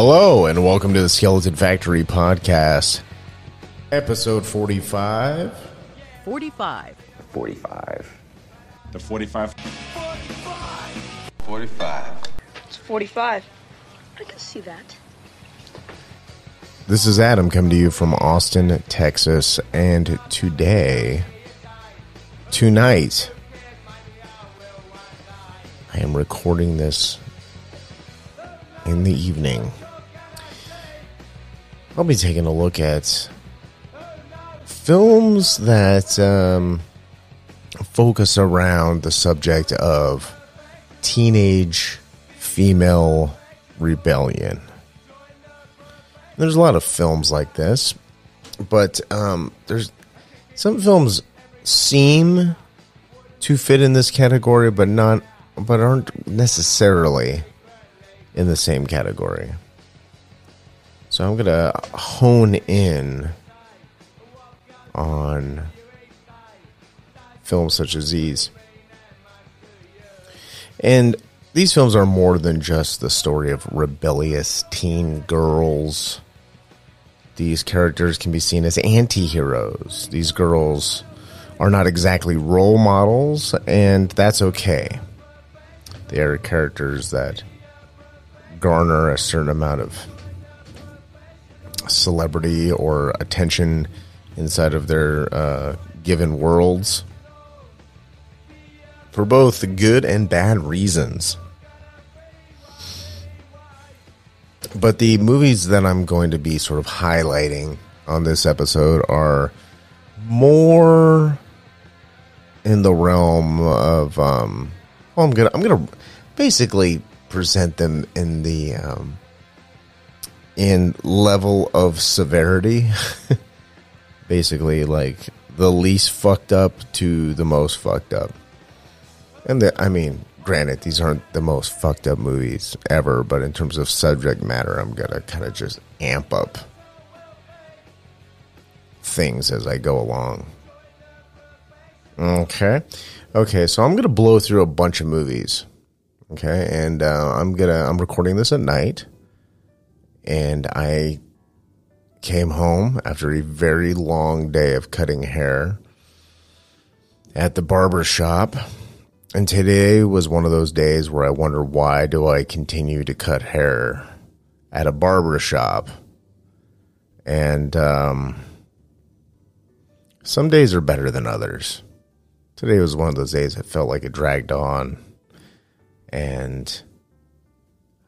Hello, and welcome to the Skeleton Factory podcast, episode 45. 45. 45. The 45. 45. 45. It's 45. I can see that. This is Adam coming to you from Austin, Texas, and today, tonight, I am recording this in the evening. I'll be taking a look at films that um, focus around the subject of teenage female rebellion. There's a lot of films like this, but um, there's some films seem to fit in this category, but not, but aren't necessarily in the same category. So I'm gonna hone in on films such as these. And these films are more than just the story of rebellious teen girls. These characters can be seen as anti heroes. These girls are not exactly role models, and that's okay. They are characters that garner a certain amount of celebrity or attention inside of their uh, given worlds for both good and bad reasons. But the movies that I'm going to be sort of highlighting on this episode are more in the realm of um well I'm gonna I'm gonna basically present them in the um in level of severity. basically like the least fucked up to the most fucked up. And the, I mean, granted, these aren't the most fucked up movies ever, but in terms of subject matter, I'm gonna kind of just amp up things as I go along. Okay, okay, so I'm gonna blow through a bunch of movies. Okay, and uh, I'm gonna I'm recording this at night, and I came home after a very long day of cutting hair at the barber shop and today was one of those days where I wonder why do I continue to cut hair at a barber shop? And um, some days are better than others. Today was one of those days that felt like it dragged on. And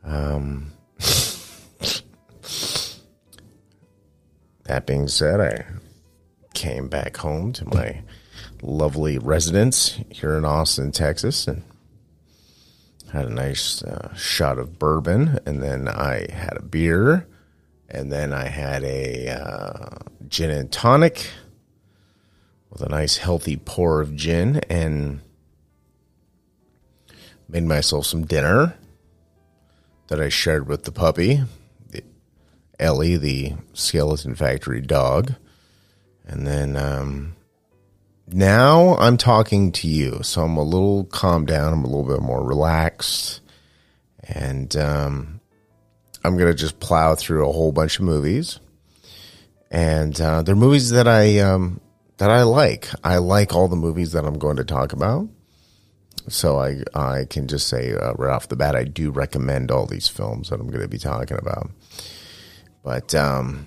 um, that being said, I came back home to my lovely residence here in Austin, Texas, and had a nice uh, shot of bourbon, and then I had a beer, and then I had a uh, gin and tonic with a nice healthy pour of gin, and made myself some dinner that I shared with the puppy, Ellie, the skeleton factory dog, and then. Um, now I'm talking to you, so I'm a little calmed down. I'm a little bit more relaxed, and um, I'm gonna just plow through a whole bunch of movies, and uh, they're movies that I um, that I like. I like all the movies that I'm going to talk about, so I I can just say uh, right off the bat I do recommend all these films that I'm going to be talking about, but um,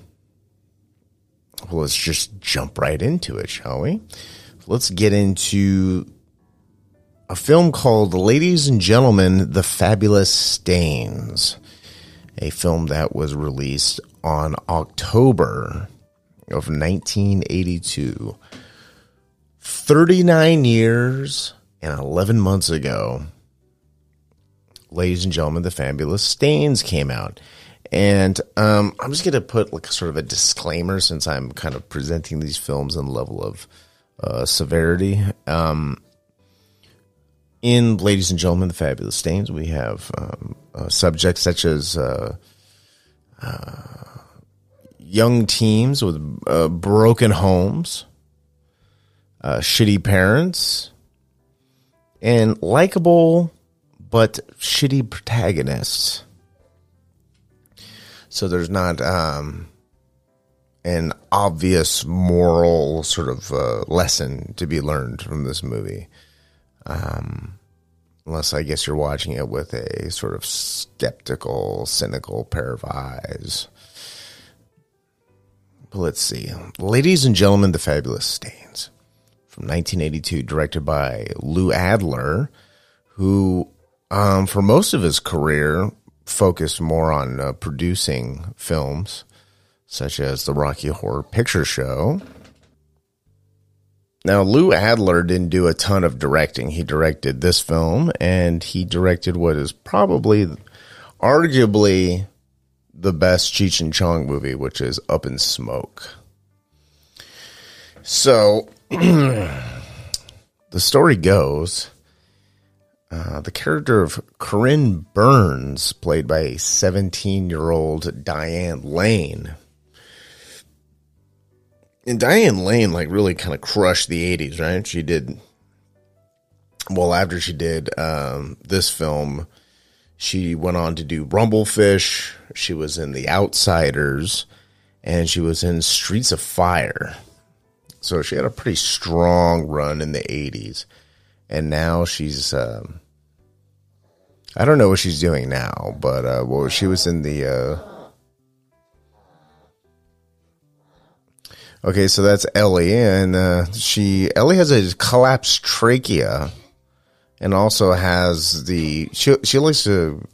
well, let's just jump right into it, shall we? let's get into a film called Ladies and Gentlemen, The Fabulous Stains, a film that was released on October of 1982. 39 years and 11 months ago, Ladies and Gentlemen, The Fabulous Stains came out. And um, I'm just going to put like sort of a disclaimer since I'm kind of presenting these films in level of uh, severity. Um, in Ladies and Gentlemen, the Fabulous Stains, we have um, uh, subjects such as uh, young teens with uh, broken homes, uh, shitty parents, and likable but shitty protagonists. So there's not um, an obvious moral sort of uh, lesson to be learned from this movie. Um, unless I guess you're watching it with a sort of skeptical, cynical pair of eyes. But let's see. Ladies and Gentlemen, The Fabulous Stains from 1982, directed by Lou Adler, who, um, for most of his career, focused more on uh, producing films such as the Rocky Horror Picture Show. Now, Lou Adler didn't do a ton of directing. He directed this film and he directed what is probably, arguably, the best Cheech and Chong movie, which is Up in Smoke. So, the story goes uh, the character of Corinne Burns, played by a 17 year old Diane Lane. And Diane Lane, like, really kind of crushed the 80s, right? She did, well, after she did um, this film, she went on to do Rumblefish. She was in The Outsiders, and she was in Streets of Fire. So she had a pretty strong run in the 80s. And now she's. Um, I don't know what she's doing now, but uh, well, she was in the. Uh... Okay, so that's Ellie, and uh, she Ellie has a collapsed trachea, and also has the she she likes to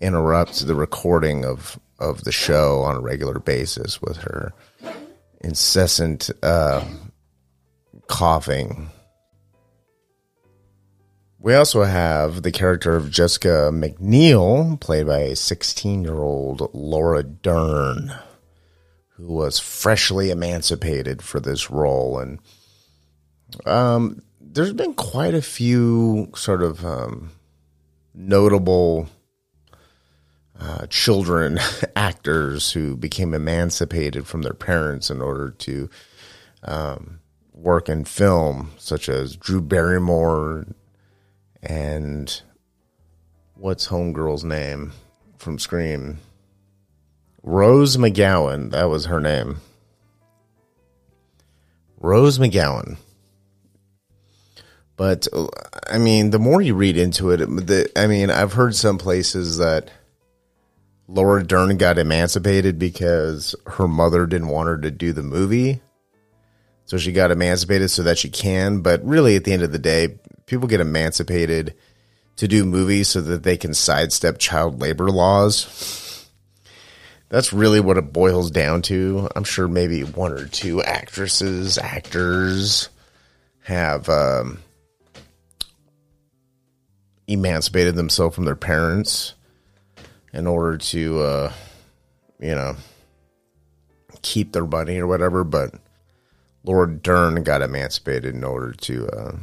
interrupt the recording of of the show on a regular basis with her incessant uh, coughing we also have the character of Jessica McNeil, played by 16 year old Laura Dern, who was freshly emancipated for this role. And um, there's been quite a few sort of um, notable uh, children actors who became emancipated from their parents in order to um, work in film, such as Drew Barrymore, and what's Homegirl's name from Scream? Rose McGowan. That was her name. Rose McGowan. But I mean, the more you read into it, the, I mean, I've heard some places that Laura Dern got emancipated because her mother didn't want her to do the movie. So she got emancipated so that she can. But really, at the end of the day, people get emancipated to do movies so that they can sidestep child labor laws. That's really what it boils down to. I'm sure maybe one or two actresses, actors have um, emancipated themselves from their parents in order to, uh, you know, keep their money or whatever. But Laura Dern got emancipated in order to uh,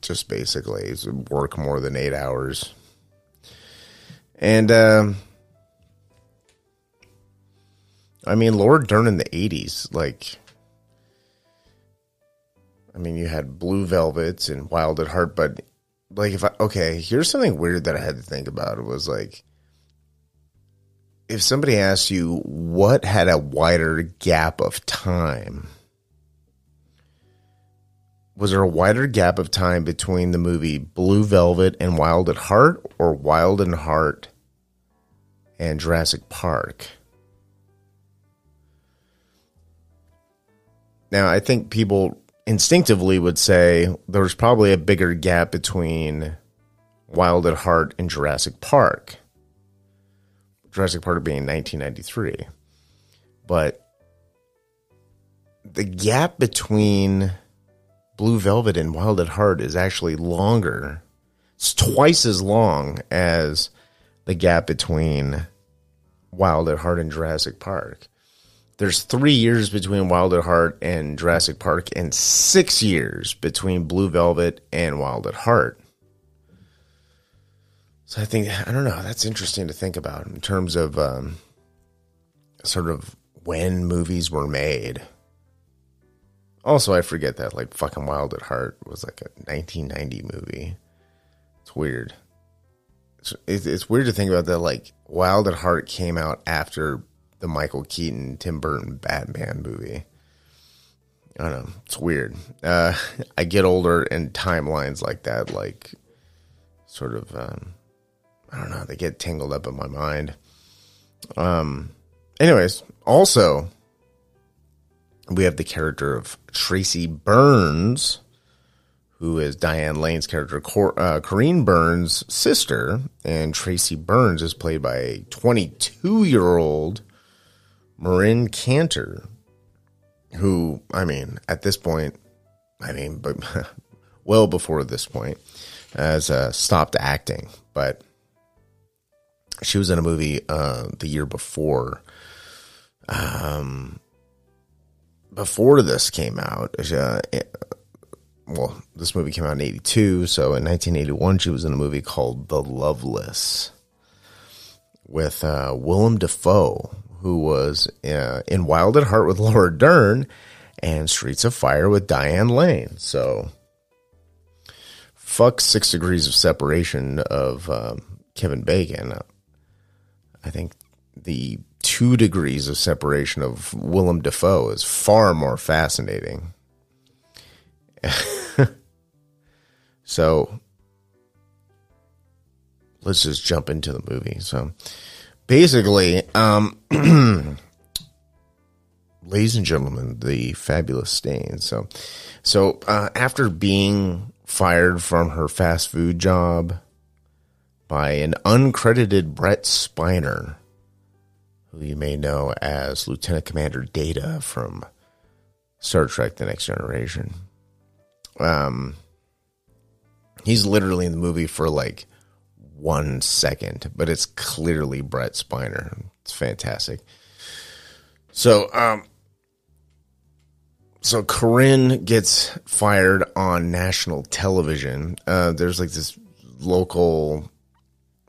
just basically work more than eight hours. And um, I mean, Laura Dern in the '80s, like, I mean, you had Blue Velvets and Wild at Heart, but like, if I okay, here's something weird that I had to think about. It was like, if somebody asked you what had a wider gap of time was there a wider gap of time between the movie Blue Velvet and Wild at Heart or Wild and Heart and Jurassic Park? Now, I think people instinctively would say there was probably a bigger gap between Wild at Heart and Jurassic Park. Jurassic Park being 1993. But the gap between Blue Velvet and Wild at Heart is actually longer. It's twice as long as the gap between Wild at Heart and Jurassic Park. There's three years between Wild at Heart and Jurassic Park, and six years between Blue Velvet and Wild at Heart. So I think I don't know. That's interesting to think about in terms of um, sort of when movies were made. Also, I forget that like fucking Wild at Heart was like a 1990 movie. It's weird. it's, it's weird to think about that. Like Wild at Heart came out after the Michael Keaton Tim Burton Batman movie. I don't know. It's weird. Uh, I get older and timelines like that, like sort of, um, I don't know. They get tangled up in my mind. Um, anyways, also we have the character of Tracy Burns, who is Diane Lane's character, Cor- uh, Corinne Burns' sister, and Tracy Burns is played by a 22 year old Marin Kanter, who, I mean, at this point, I mean, but well before this point, has uh, stopped acting, but she was in a movie uh, the year before. Um, before this came out, uh, well, this movie came out in 82. So in 1981, she was in a movie called The Loveless with uh, Willem Dafoe, who was uh, in Wild at Heart with Laura Dern and Streets of Fire with Diane Lane. So fuck Six Degrees of Separation of um, Kevin Bacon. I think the two degrees of separation of Willem Dafoe is far more fascinating. so let's just jump into the movie. So basically, um, ladies and gentlemen, the fabulous stain. So, so uh, after being fired from her fast food job by an uncredited Brent Spiner, who you may know as Lieutenant Commander Data from Star Trek: The Next Generation. Um, he's literally in the movie for like one second, but it's clearly Brent Spiner. It's fantastic. So, um, so Corinne gets fired on national television. Uh, there's like this local,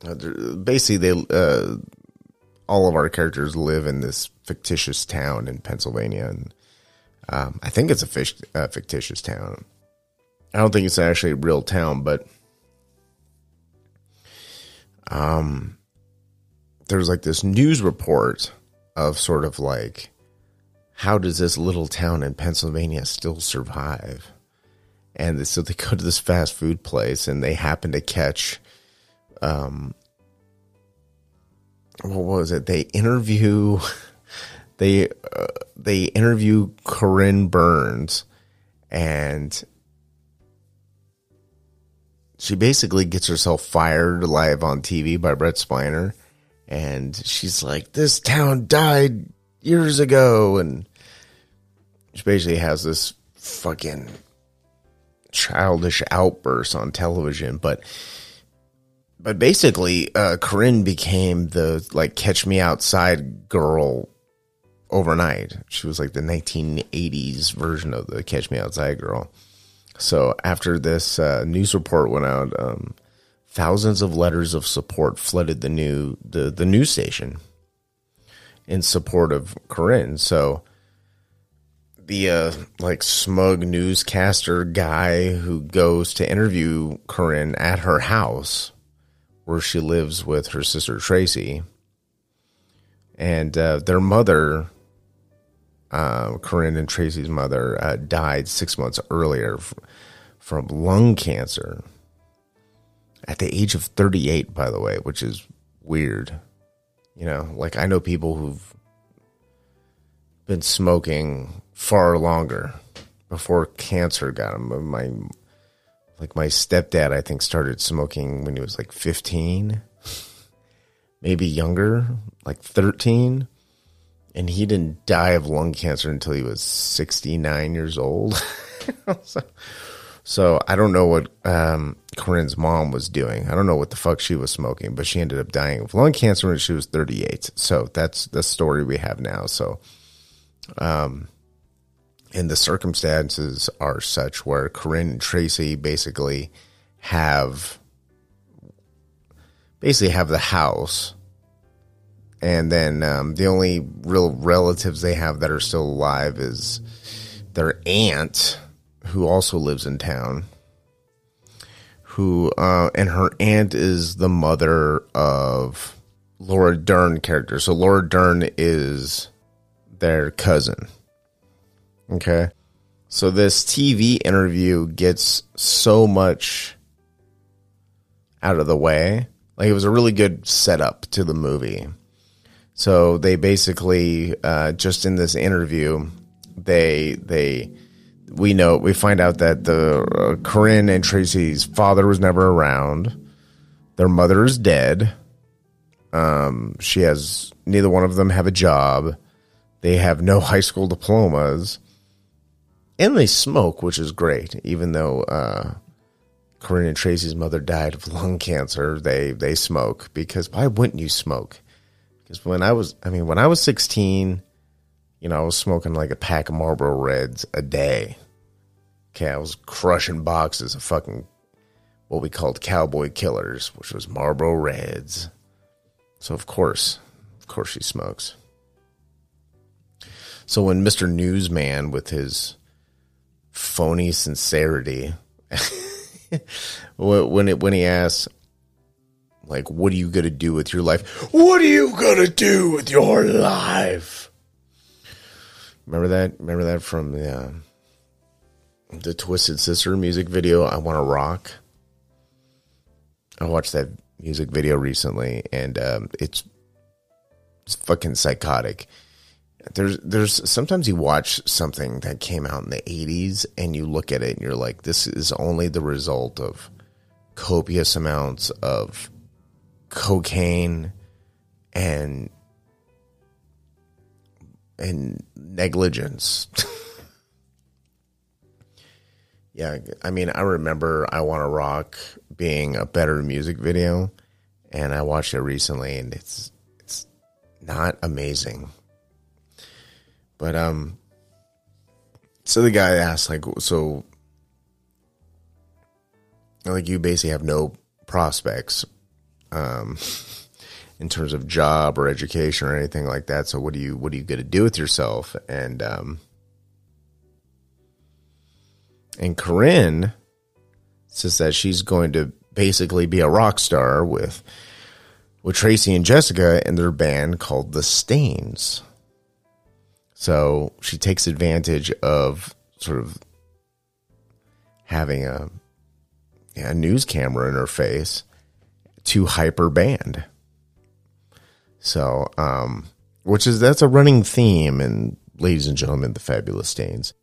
uh, basically they, uh, all of our characters live in this fictitious town in Pennsylvania, and um, I think it's a fish, fictitious town. I don't think it's actually a real town, but um, there's like this news report of sort of like how does this little town in Pennsylvania still survive? And so they go to this fast food place and they happen to catch um what was it? They interview they uh, they interview Corinne Burns and she basically gets herself fired live on TV by Brent Spiner and she's like this town died years ago and she basically has this fucking childish outburst on television but but basically, uh, Corinne became the like catch me outside girl overnight. She was like the 1980s version of the catch me outside girl. So after this uh, news report went out, um, thousands of letters of support flooded the new the the news station in support of Corinne. So the uh, like smug newscaster guy who goes to interview Corinne at her house where she lives with her sister Tracy, and uh, their mother, uh, Corinne and Tracy's mother, uh, died six months earlier f- from lung cancer at the age of 38, by the way, which is weird. You know, like I know people who've been smoking far longer before cancer got them. My like my stepdad, I think, started smoking when he was like 15, maybe younger, like 13. And he didn't die of lung cancer until he was 69 years old. so, so, I don't know what um, Corinne's mom was doing. I don't know what the fuck she was smoking, but she ended up dying of lung cancer when she was 38. So that's the story we have now. So, um, and the circumstances are such where Corinne and Tracy basically have basically have the house and then um, the only real relatives they have that are still alive is their aunt who also lives in town who uh, and her aunt is the mother of Laura Dern character. So Laura Dern is their cousin. Okay. So this TV interview gets so much out of the way. Like it was a really good setup to the movie. So they basically uh, just in this interview, they they we know we find out that the uh, Corinne and Tracy's father was never around. Their mother is dead. Um, she has neither one of them have a job. They have no high school diplomas, and they smoke, which is great. Even though uh, Corinne and Tracy's mother died of lung cancer, they they smoke because why wouldn't you smoke? Because when I was, I mean, when I was sixteen, you know, I was smoking like a pack of Marlboro Reds a day. Okay, I was crushing boxes of fucking what we called cowboy killers, which was Marlboro Reds. So of course, of course, she smokes. So when Mr. Newsman, with his phony sincerity, when it when he asks, like, "What are you gonna do with your life? What are you gonna do with your life?" Remember that? Remember that from the uh, the Twisted Sister music video? I want to rock. I watched that music video recently, and um, it's it's fucking psychotic. There's there's sometimes you watch something that came out in the 80s and you look at it and you're like this is only the result of copious amounts of cocaine and and negligence. yeah, I mean, I remember I Want to Rock being a better music video and I watched it recently and it's it's not amazing. But um so the guy asked like so like you basically have no prospects um in terms of job or education or anything like that. So what do you what are you going to do with yourself? And um and Corinne says that she's going to basically be a rock star with with Tracy and Jessica and their band called The Stains. So she takes advantage of sort of having a, a news camera in her face to hyper band. So, um, which is that's a running theme in Ladies and Gentlemen, the Fabulous Stains.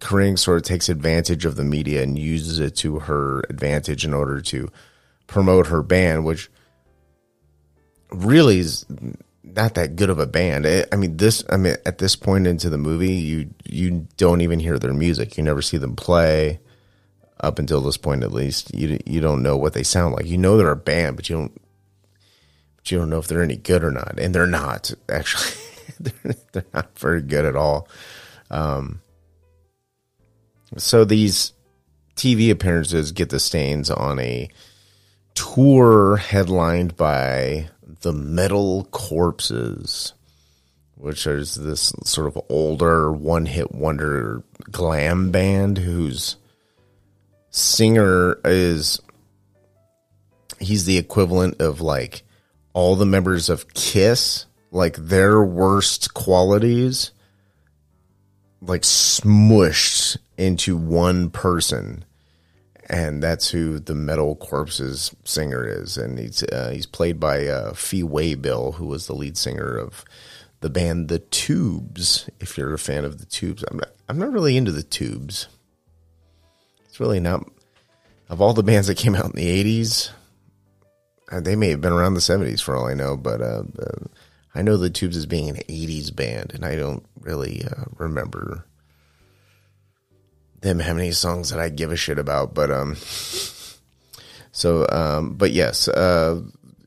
Corinne sort of takes advantage of the media and uses it to her advantage in order to promote her band, which really is not that good of a band. I mean, this. I mean, at this point into the movie, you you don't even hear their music. You never see them play. Up until this point, at least, you you don't know what they sound like. You know they're a band, but you don't. But you don't know if they're any good or not, and they're not actually. they're, they're not very good at all. Um, so these TV appearances get the stains on a tour headlined by the Metal Corpses, which is this sort of older one hit wonder glam band whose singer is he's the equivalent of like all the members of Kiss, like their worst qualities like smushed into one person and that's who the Metal Corpses singer is, and he's uh, he's played by uh, Fee Waybill, who was the lead singer of the band The Tubes. If you're a fan of The Tubes, I'm not I'm not really into The Tubes. It's really not of all the bands that came out in the '80s. Uh, they may have been around the '70s for all I know, but uh, I know The Tubes as being an '80s band, and I don't really uh, remember them have any songs that I give a shit about, but um, so um, but yes, uh,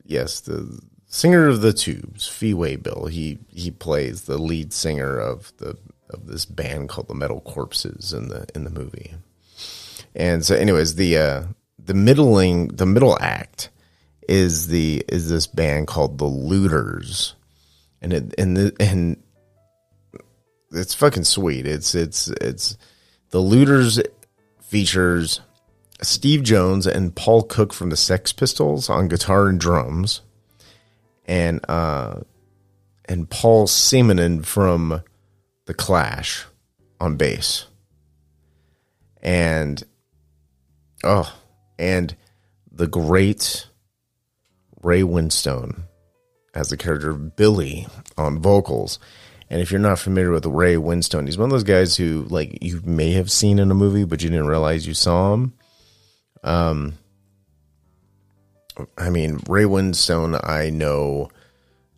yes, the singer of the Tubes, Fee Waybill, he he plays the lead singer of the of this band called the Metal Corpses in the in the movie, and so anyways, the uh, the middling the middle act is the is this band called the Looters, and it and the, and it's fucking sweet. It's it's it's the Looters features Steve Jones and Paul Cook from the Sex Pistols on guitar and drums, and uh, and Paul Simonon from the Clash on bass, and oh, and the great Ray Winstone as the character Billy on vocals. And if you're not familiar with Ray Winstone, he's one of those guys who like you may have seen in a movie, but you didn't realize you saw him. Um, I mean, Ray Winstone, I know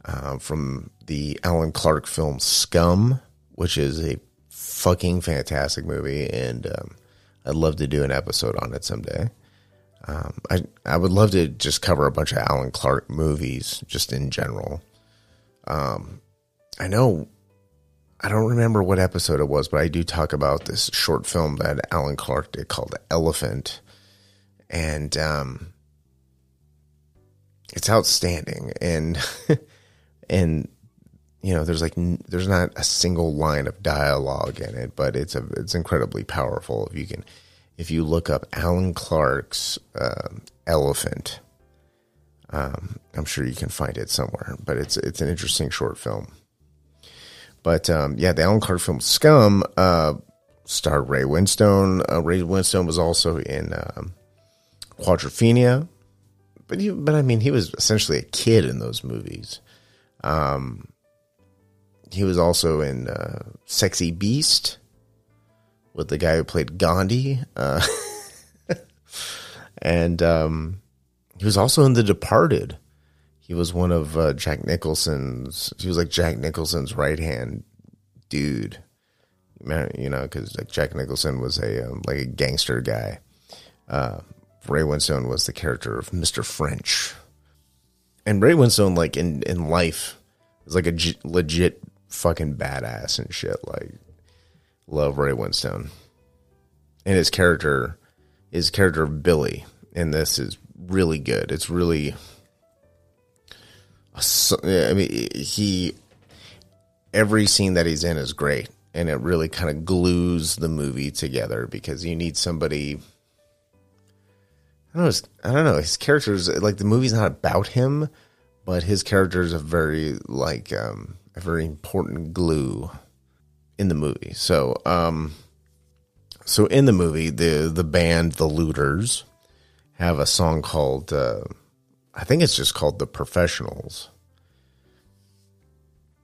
uh, from the Alan Clarke film Scum, which is a fucking fantastic movie, and um, I'd love to do an episode on it someday. Um, I I would love to just cover a bunch of Alan Clarke movies, just in general. Um, I know I don't remember what episode it was, but I do talk about this short film that Alan Clarke did called Elephant, and um, it's outstanding. And and you know, there's like there's not a single line of dialogue in it, but it's a it's incredibly powerful. If you can, if you look up Alan Clarke's uh, Elephant, um, I'm sure you can find it somewhere. But it's it's an interesting short film. But um, yeah, the Alan Clarke film Scum uh, starred Ray Winstone. Uh, Ray Winstone was also in um, Quadrophenia, but he, but I mean, he was essentially a kid in those movies. Um, he was also in uh, Sexy Beast with the guy who played Gandhi, uh, and um, he was also in The Departed. He was one of uh, Jack Nicholson's. He was like Jack Nicholson's right hand dude. You know, because like Jack Nicholson was a um, like a gangster guy. Uh, Ray Winstone was the character of Mister French, and Ray Winstone, like in in life, is like a g- legit fucking badass and shit. Like, love Ray Winstone, and his character, his character of Billy in this is really good. It's really, I mean, he every scene that he's in is great, and it really kind of glues the movie together because you need somebody. I don't know. I don't know. His characters like the movie's not about him, but his character is a very like um, a very important glue in the movie. So, um, so in the movie, the the band the Looters have a song called uh, I think it's just called the Professionals.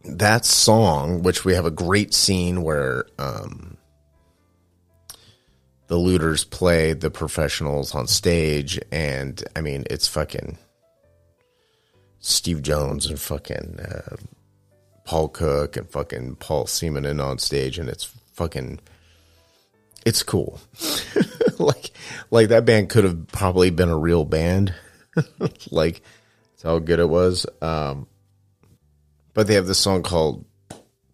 That song, which we have a great scene where um, the Looters play the Professionals on stage, and I mean it's fucking Steve Jones and fucking uh, Paul Cook and fucking Paul Simonon on stage, and it's fucking it's cool. like like that band could have probably been a real band. like how good it was. Um, but they have this song called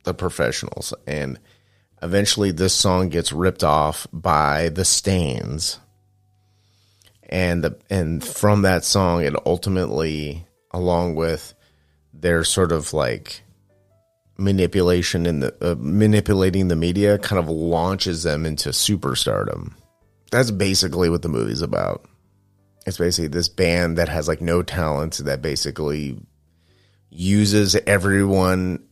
The Professionals, and eventually this song gets ripped off by the Stains. And the and from that song it ultimately along with their sort of like manipulation in the uh, manipulating the media kind of launches them into superstardom. That's basically what the movie's about. It's basically this band that has like no talent that basically uses everyone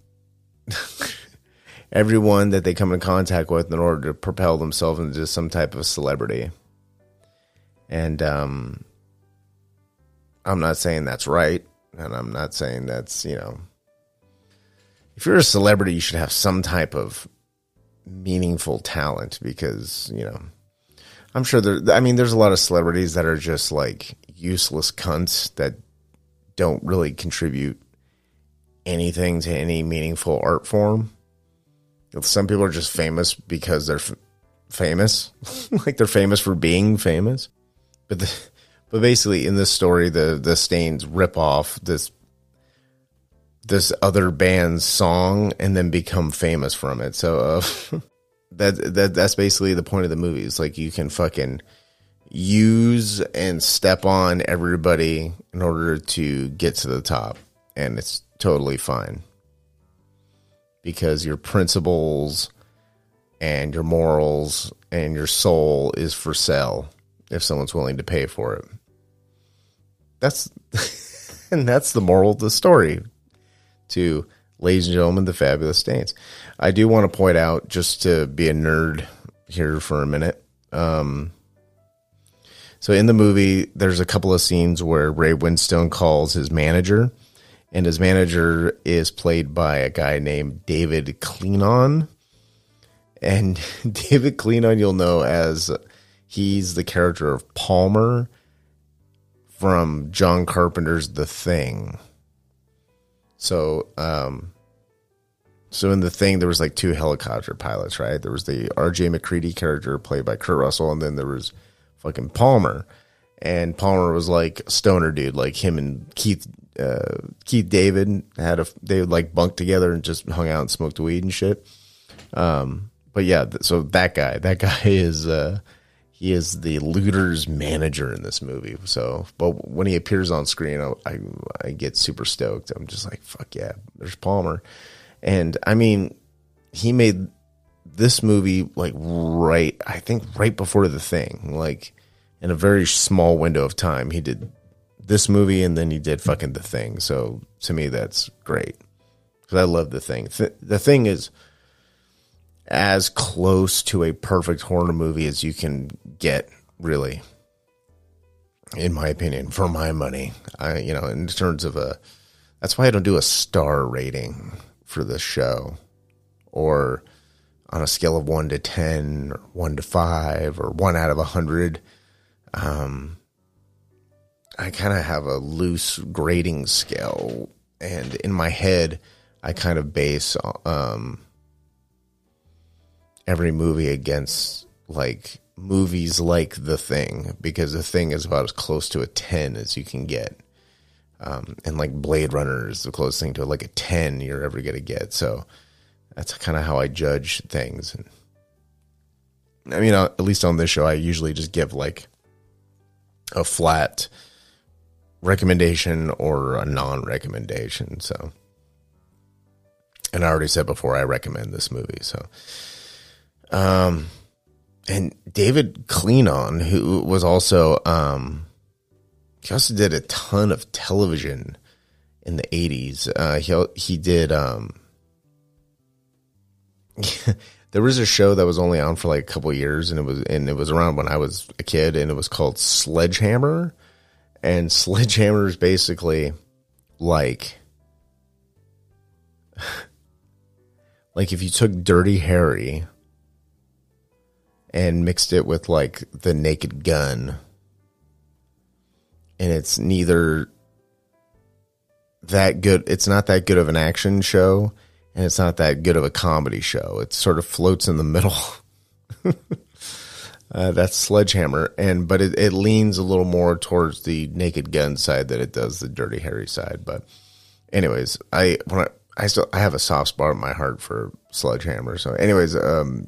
everyone that they come in contact with in order to propel themselves into some type of celebrity. And um I'm not saying that's right and I'm not saying that's, you know, if you're a celebrity, you should have some type of meaningful talent because, you know, I'm sure there, I mean, there's a lot of celebrities that are just like useless cunts that don't really contribute anything to any meaningful art form. Some people are just famous because they're f- famous, like they're famous for being famous. But the, but basically, in this story, the the Stains rip off this this other band's song and then become famous from it. So uh, that that that's basically the point of the movie. It's like you can fucking use and step on everybody in order to get to the top, and it's totally fine because your principles and your morals and your soul is for sale if someone's willing to pay for it. That's and that's the moral of the story. To ladies and gentlemen, the fabulous Stains. I do want to point out, just to be a nerd here for a minute. Um, so in the movie, there's a couple of scenes where Ray Winstone calls his manager, and his manager is played by a guy named David Keenan. And David Keenan, you'll know as he's the character of Palmer from John Carpenter's The Thing. So, um, so in The Thing, there was like two helicopter pilots, right? There was the R.J. MacReady character played by Kurt Russell, and then there was fucking Palmer. And Palmer was like stoner dude, like him and Keith uh, Keith David had a they would like bunk together and just hung out and smoked weed and shit. Um, but yeah, so that guy, that guy is uh, he is the looters manager in this movie. So, but when he appears on screen, I, I, I get super stoked. I'm just like, fuck yeah, there's Palmer, and I mean, he made this movie like right, I think right before the thing, like in a very small window of time. He did this movie and then he did fucking the thing. So to me, that's great because I love the thing. Th- the thing is as close to a perfect horror movie as you can get, really. In my opinion, for my money, I you know, in terms of a, that's why I don't do a star rating for this show, or on a scale of one to ten, or one to five, or one out of a hundred. Um, I kind of have a loose grading scale, and in my head, I kind of base um every movie against like movies like The Thing because The Thing is about as close to a 10 as you can get. Um, and like Blade Runner is the closest thing to like a 10 you're ever going to get. So that's kind of how I judge things. And I mean, uh, at least on this show, I usually just give like a flat recommendation or a non recommendation. So, and I already said before, I recommend this movie. So, um, and David Keenan, who was also, um, he also did a ton of television in the 80s. Uh, he, he did, um, there was a show that was only on for like a couple years and it was, and it was around when I was a kid and it was called Sledgehammer. And Sledgehammer is basically like, like if you took Dirty Harry and mixed it with like the naked gun and it's neither that good it's not that good of an action show and it's not that good of a comedy show. It sort of floats in the middle. Uh, that's sledgehammer and but it, it leans a little more towards the naked gun side than it does the dirty harry side but anyways i when i i still i have a soft spot in my heart for sledgehammer so anyways um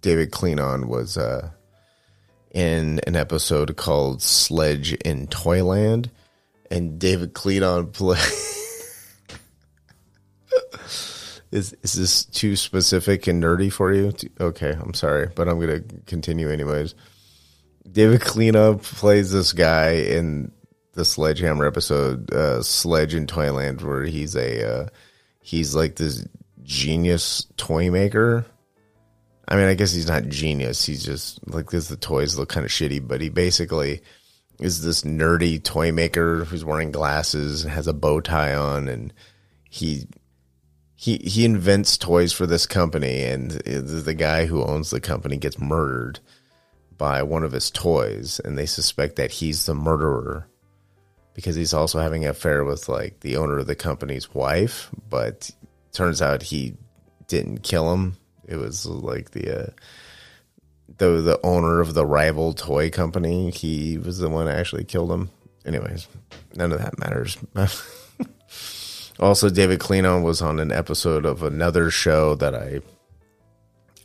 David Keenan was uh, in an episode called Sledge in Toyland, and David Keenan play. is is this too specific and nerdy for you? Okay, I'm sorry, but I'm gonna continue anyways. David Keenan plays this guy in the Sledgehammer episode, uh, Sledge in Toyland, where he's a uh, he's like this genius toy maker I mean, I guess he's not genius. He's just like this. The toys look kind of shitty, but he basically is this nerdy toy maker who's wearing glasses, has a bow tie on, and he he he invents toys for this company. And the guy who owns the company gets murdered by one of his toys, and they suspect that he's the murderer because he's also having an affair with like the owner of the company's wife. But turns out he didn't kill him it was like the uh, the the owner of the rival toy company. He was the one that actually killed him. Anyways, none of that matters. also, David Keenan was on an episode of another show that I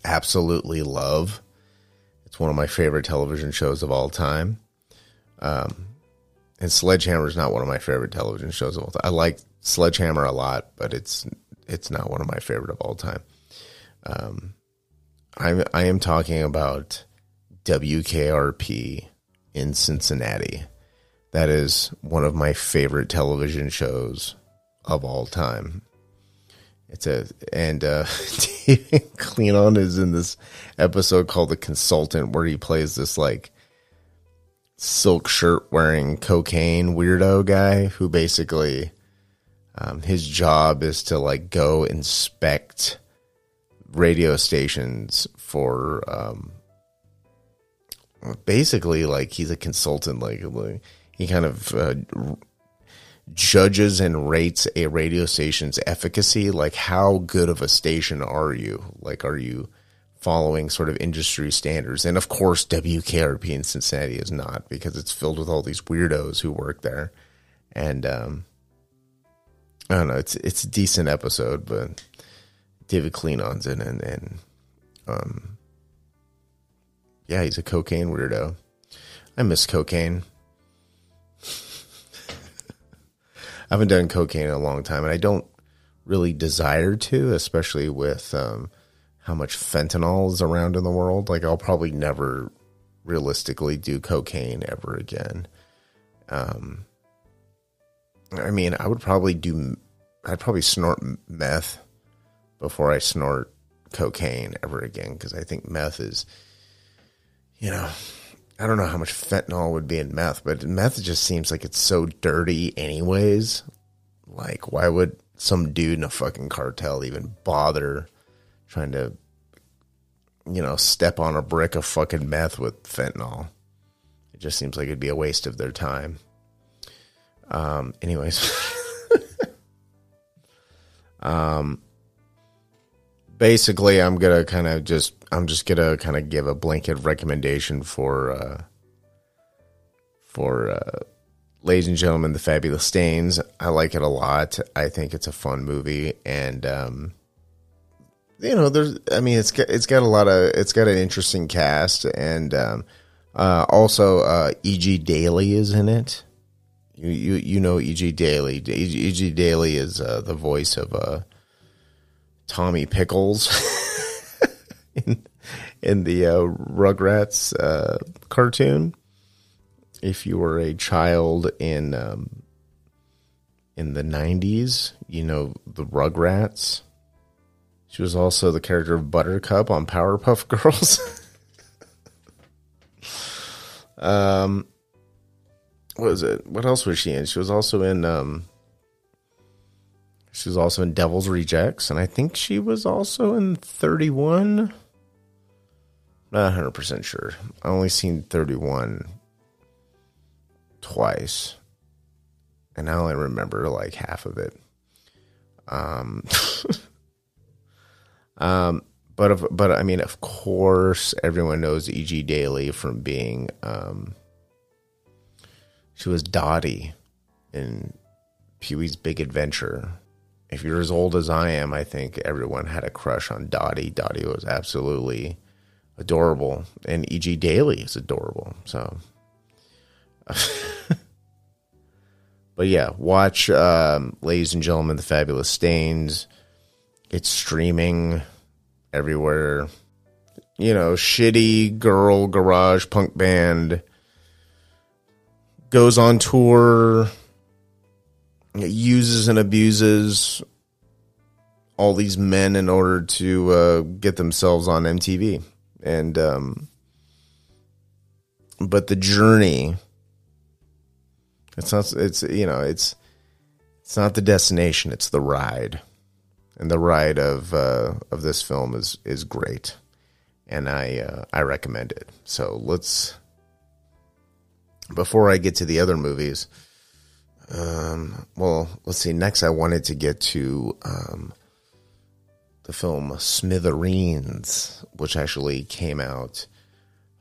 absolutely love. It's one of my favorite television shows of all time. Um, and Sledgehammer is not one of my favorite television shows of all time. I like Sledgehammer a lot, but it's it's not one of my favorite of all time. Um, I'm I am talking about WKRP in Cincinnati. That is one of my favorite television shows of all time. It's a and uh Keenan is in this episode called The Consultant where he plays this like silk shirt wearing cocaine weirdo guy who basically um, his job is to like go inspect radio stations for um, basically like he's a consultant like, like he kind of uh, judges and rates a radio station's efficacy. Like how good of a station are you? Like are you following sort of industry standards? And of course WKRP in Cincinnati is not because it's filled with all these weirdos who work there. And um I don't know it's it's a decent episode but David Clennon's in and, and um yeah he's a cocaine weirdo I miss cocaine I haven't done cocaine in a long time, and I don't really desire to, especially with um, how much fentanyl is around in the world. Like, I'll probably never realistically do cocaine ever again. Um, I mean, I would probably do, I'd probably snort meth before I snort cocaine ever again because I think meth is, you know, I don't know how much fentanyl would be in meth, but meth just seems like it's so dirty, anyways. Like, why would some dude in a fucking cartel even bother trying to, you know, step on a brick of fucking meth with fentanyl? It just seems like it'd be a waste of their time. Um, anyways. um, basically i'm gonna kind of just i'm just gonna kind of give a blanket recommendation for uh for uh ladies and gentlemen the fabulous stains. I like it a lot. I think it's a fun movie and um you know there's i mean it's got it's got a lot of it's got an interesting cast and um uh also uh eg daily is in it. You you you know eg daily eg daily is uh the voice of uh Tommy Pickles in, in the uh, Rugrats uh, cartoon. If you were a child in um, in the '90s, you know the Rugrats. She was also the character of Buttercup on Powerpuff Girls. um, what was it? What else was she in? She was also in um, she was also in Devil's Rejects, and I think she was also in 31. Not 100% sure. I only seen 31 twice, and I only remember like half of it. Um, um, but if, but I mean, of course, everyone knows E.G. Daily from being um, she was Dottie in Pee Wee's Big Adventure if you're as old as I am, I think everyone had a crush on Dottie. Dottie was absolutely adorable, and E.G. Daily is adorable. So, but yeah, watch, um, ladies and gentlemen, the Fabulous Stains. It's streaming everywhere. You know, shitty girl garage punk band goes on tour uses and abuses all these men in order to uh, get themselves on MTV. And, um, but the journey, it's not, it's, you know, it's, it's not the destination, it's the ride. And the ride of, uh, of this film is, is great. And I, uh, I recommend it. So let's, before I get to the other movies, um, well, let's see. Next, I wanted to get to um, the film Smithereens, which actually came out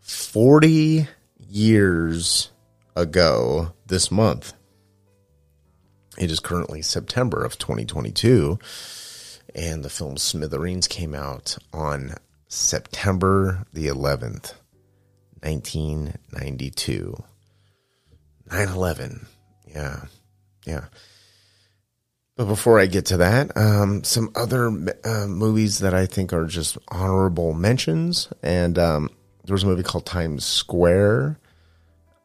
40 years ago this month. It is currently September of 2022, and the film Smithereens came out on September the 11th, 1992. 9 11 yeah, yeah. But before I get to that, um, some other uh, movies that I think are just honorable mentions, and um, there was a movie called Times Square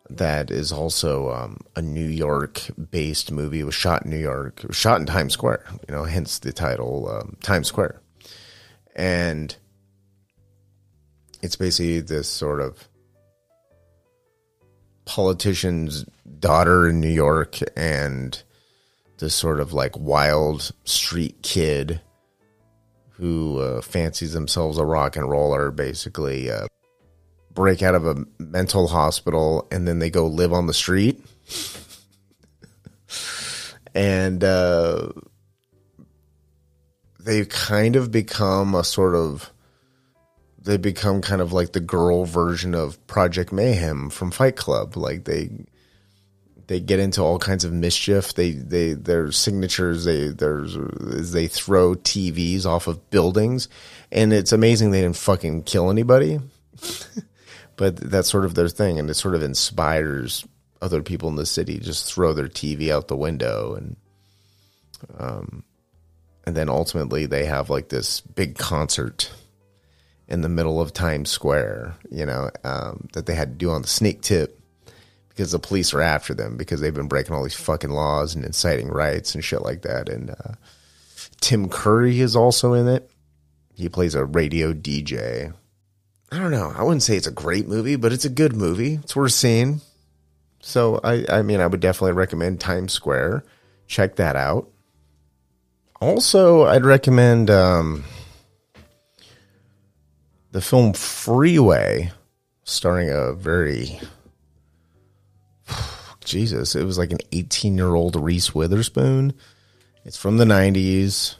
that is also um, a New York based movie. It was shot in New York, shot in Times Square, you know, hence the title um, Times Square. And it's basically this sort of politician's daughter in New York and this sort of like wild street kid who uh, fancies themselves a rock and roller basically uh, break out of a mental hospital and then they go live on the street. And uh, they kind of become a sort of they become kind of like the girl version of Project Mayhem from Fight Club. Like they they get into all kinds of mischief. They they their signatures they there's they throw TVs off of buildings, and it's amazing they didn't fucking kill anybody. but that's sort of their thing, and it sort of inspires other people in the city just throw their TV out the window and um and then ultimately they have like this big concert in the middle of Times Square, you know, um, that they had to do on the sneak tip because the police are after them because they've been breaking all these fucking laws and inciting riots and shit like that. And uh, Tim Curry is also in it. He plays a radio DJ. I don't know. I wouldn't say it's a great movie, but it's a good movie. It's worth seeing. So I, I mean, I would definitely recommend Times Square. Check that out. Also, I'd recommend um, the film Freeway, starring a very Jesus, it was like an 18 year old Reese Witherspoon. It's from the 90s.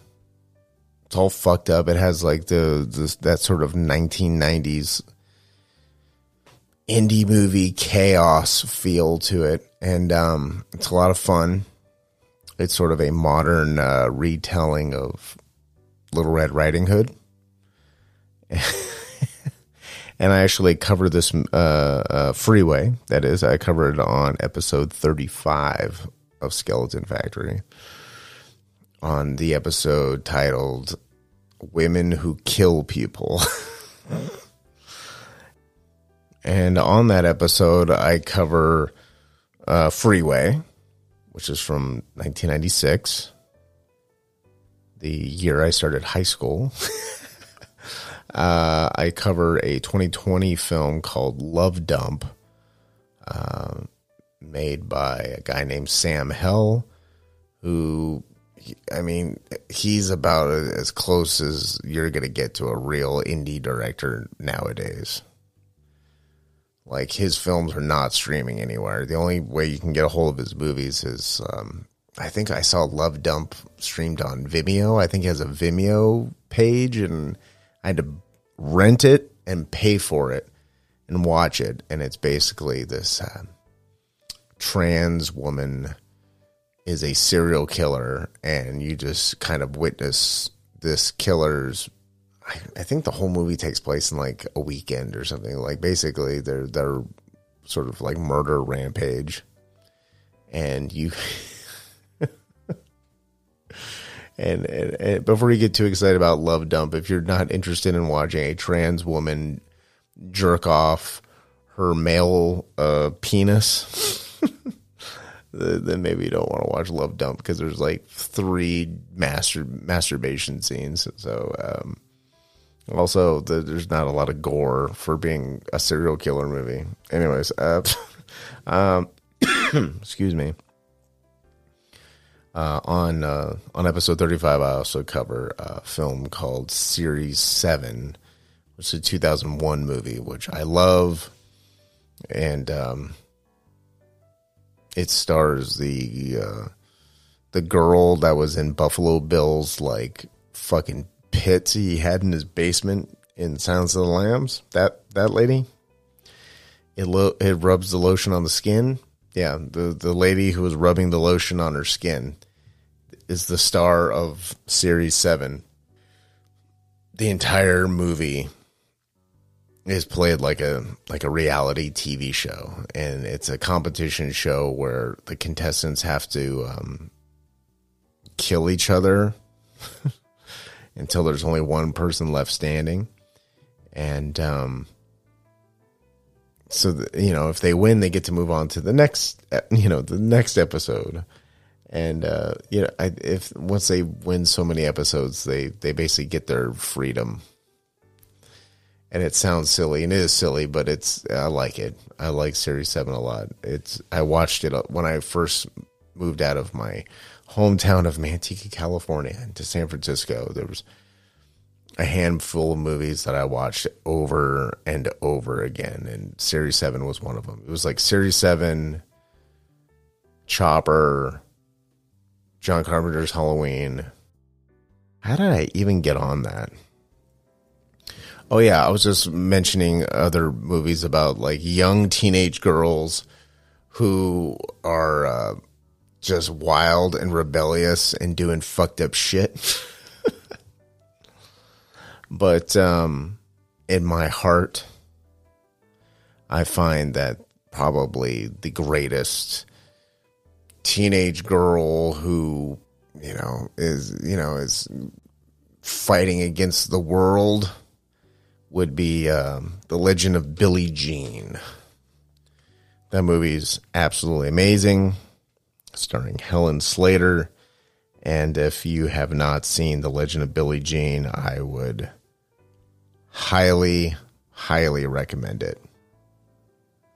It's all fucked up. It has like the, the that sort of 1990s indie movie chaos feel to it, and um, it's a lot of fun. It's sort of a modern uh, retelling of Little Red Riding Hood. and I actually covered this uh, uh, freeway. That is, I covered it on episode thirty-five of Skeleton Factory. On the episode titled "Women Who Kill People," and on that episode, I cover uh, Freeway, which is from 1996, the year I started high school. uh, I cover a 2020 film called Love Dump, uh, made by a guy named Sam Hell, who, I mean, he's about as close as you're going to get to a real indie director nowadays. Like his films are not streaming anywhere. The only way you can get a hold of his movies is, um, I think I saw Love Dump streamed on Vimeo. I think he has a Vimeo page, and I had to rent it and pay for it and watch it. And it's basically this uh, trans woman is a serial killer, and you just kind of witness this killer's. I, I think the whole movie takes place in like a weekend or something. Like basically, they're they're sort of like murder rampage, and you. And, and, and, before you get too excited about Love Dump, if you're not interested in watching a trans woman jerk off her male uh, penis, then maybe you don't want to watch Love Dump because there's like three master masturbation scenes. So, um, also, the, there's not a lot of gore for being a serial killer movie. Anyways, uh, um, excuse me. Uh, on uh, on episode 35, I also cover a film called Series 7, which is a 2001 movie, which I love. And um, it stars the uh, the girl that was in Buffalo Bill's like fucking pit he had in his basement in Silence of the Lambs. That that lady. It lo- it rubs the lotion on the skin. Yeah, the the lady who was rubbing the lotion on her skin is the star of Series 7. The entire movie is played like a like a reality TV show and it's a competition show where the contestants have to um, kill each other until there's only one person left standing and um, so that, you know if they win, they get to move on to the next you know the next episode. And uh, you know, I, if once they win so many episodes, they they basically get their freedom. And it sounds silly, and it is silly, but it's I like it. I like Series Seven a lot. It's I watched it when I first moved out of my hometown of Manteca, California, to San Francisco. There was a handful of movies that I watched over and over again, and Series Seven was one of them. It was like Series Seven, Chopper, John Carpenter's Halloween. How did I even get on that? Oh yeah, I was just mentioning other movies about like young teenage girls who are uh, just wild and rebellious and doing fucked up shit. but um, in my heart, I find that probably the greatest teenage girl who, you know, is, you know, is fighting against the world would be um, The Legend of Billie Jean. That movie's absolutely amazing, starring Helen Slater. And if you have not seen The Legend of Billie Jean, I would highly, highly recommend it.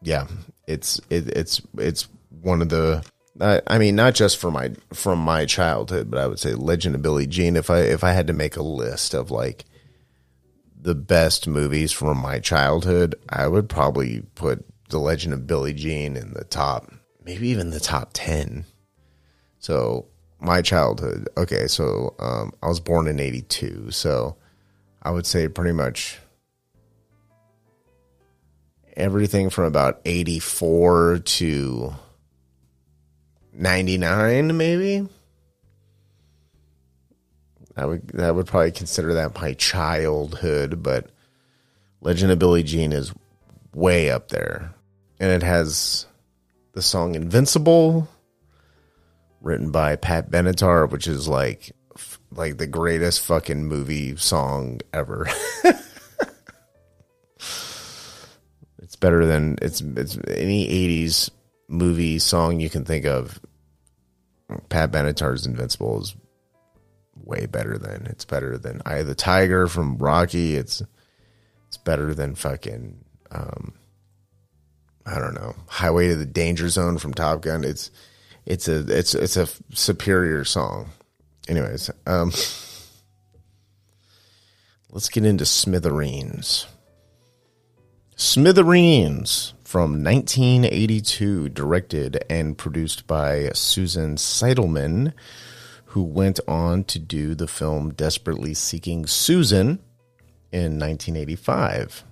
Yeah, it's it, it's it's one of the I mean, not just for my from my childhood, but I would say Legend of Billie Jean. If I if I had to make a list of like the best movies from my childhood, I would probably put The Legend of Billie Jean in the top, maybe even the top ten. So my childhood. Okay, so um, I was born in '82, so I would say pretty much everything from about '84 to 99 maybe I would that would probably consider that my childhood, but Legend of Billie Jean is way up there. And it has the song Invincible written by Pat Benatar, which is like like the greatest fucking movie song ever. it's better than it's it's any 80s movie song you can think of. Pat Benatar's Invincible is way better than. It's better than Eye of the Tiger from Rocky. It's it's better than fucking um, I don't know Highway to the Danger Zone from Top Gun. It's it's a it's it's a superior song. Anyways, um, let's get into Smithereens. Smithereens from 1982, directed and produced by Susan Seidelman who went on to do the film Desperately Seeking Susan in 1985,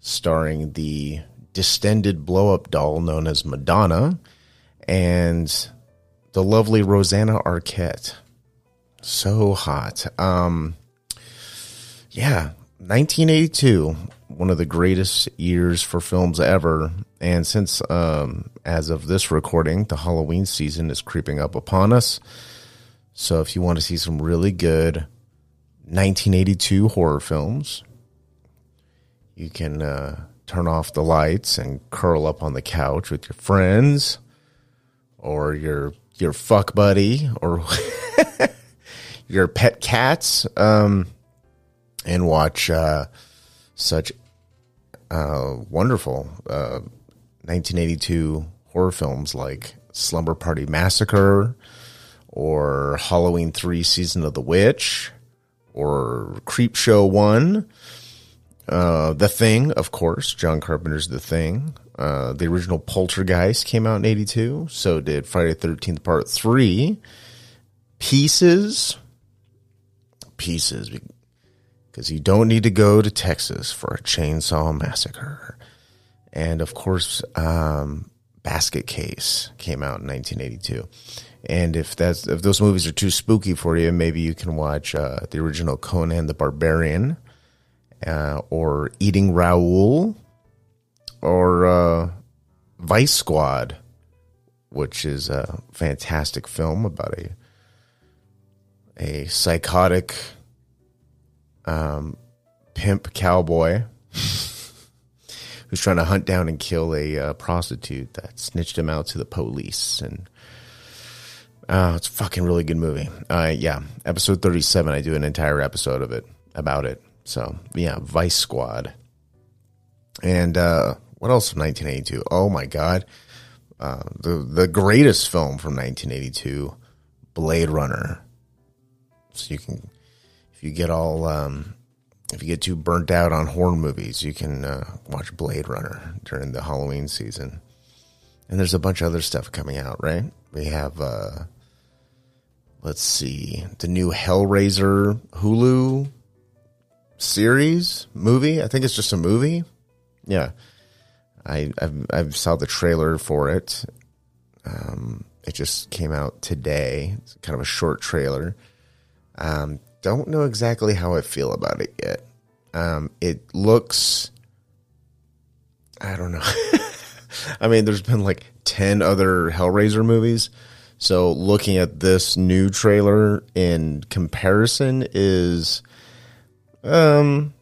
starring the distended blow up doll known as Madonna and the lovely Rosanna Arquette. So hot. Um, yeah, 1982, one of the greatest years for films ever. And since, um, as of this recording, the Halloween season is creeping up upon us, so if you want to see some really good 1982 horror films, you can uh, turn off the lights and curl up on the couch with your friends or your your fuck buddy or your pet cats um, and watch uh, such uh, wonderful 1982 uh, horror films like Slumber Party Massacre or Halloween 3 Season of the Witch or Creepshow 1. Uh, the Thing, of course, John Carpenter's The Thing. Uh, the original Poltergeist came out in 82. So did Friday the 13th Part 3. Pieces. Pieces. Because you don't need to go to Texas for a chainsaw massacre. And of course, um, Basket Case came out in 1982. And if that's if those movies are too spooky for you, maybe you can watch uh, the original Conan the Barbarian, uh, or Eating Raoul, or uh, Vice Squad, which is a fantastic film about a a psychotic um, pimp cowboy who's trying to hunt down and kill a uh, prostitute that snitched him out to the police. And uh, it's a fucking really good movie. Uh, yeah, episode 37, I do an entire episode of it about it. So, yeah, Vice Squad. And uh, what else from 1982? Oh my God. Uh, the, the greatest film from 1982, Blade Runner. So you can, if you get all, um, if you get too burnt out on horror movies, you can uh, watch Blade Runner during the Halloween season. And there's a bunch of other stuff coming out, right? We have, uh, let's see, the new Hellraiser Hulu series movie. I think it's just a movie. Yeah, I I've, I've saw the trailer for it. Um, it just came out today. It's kind of a short trailer. Um, don't know exactly how I feel about it yet. Um, it looks. I don't know. I mean, there's been like 10 other Hellraiser movies. So looking at this new trailer in comparison is, um,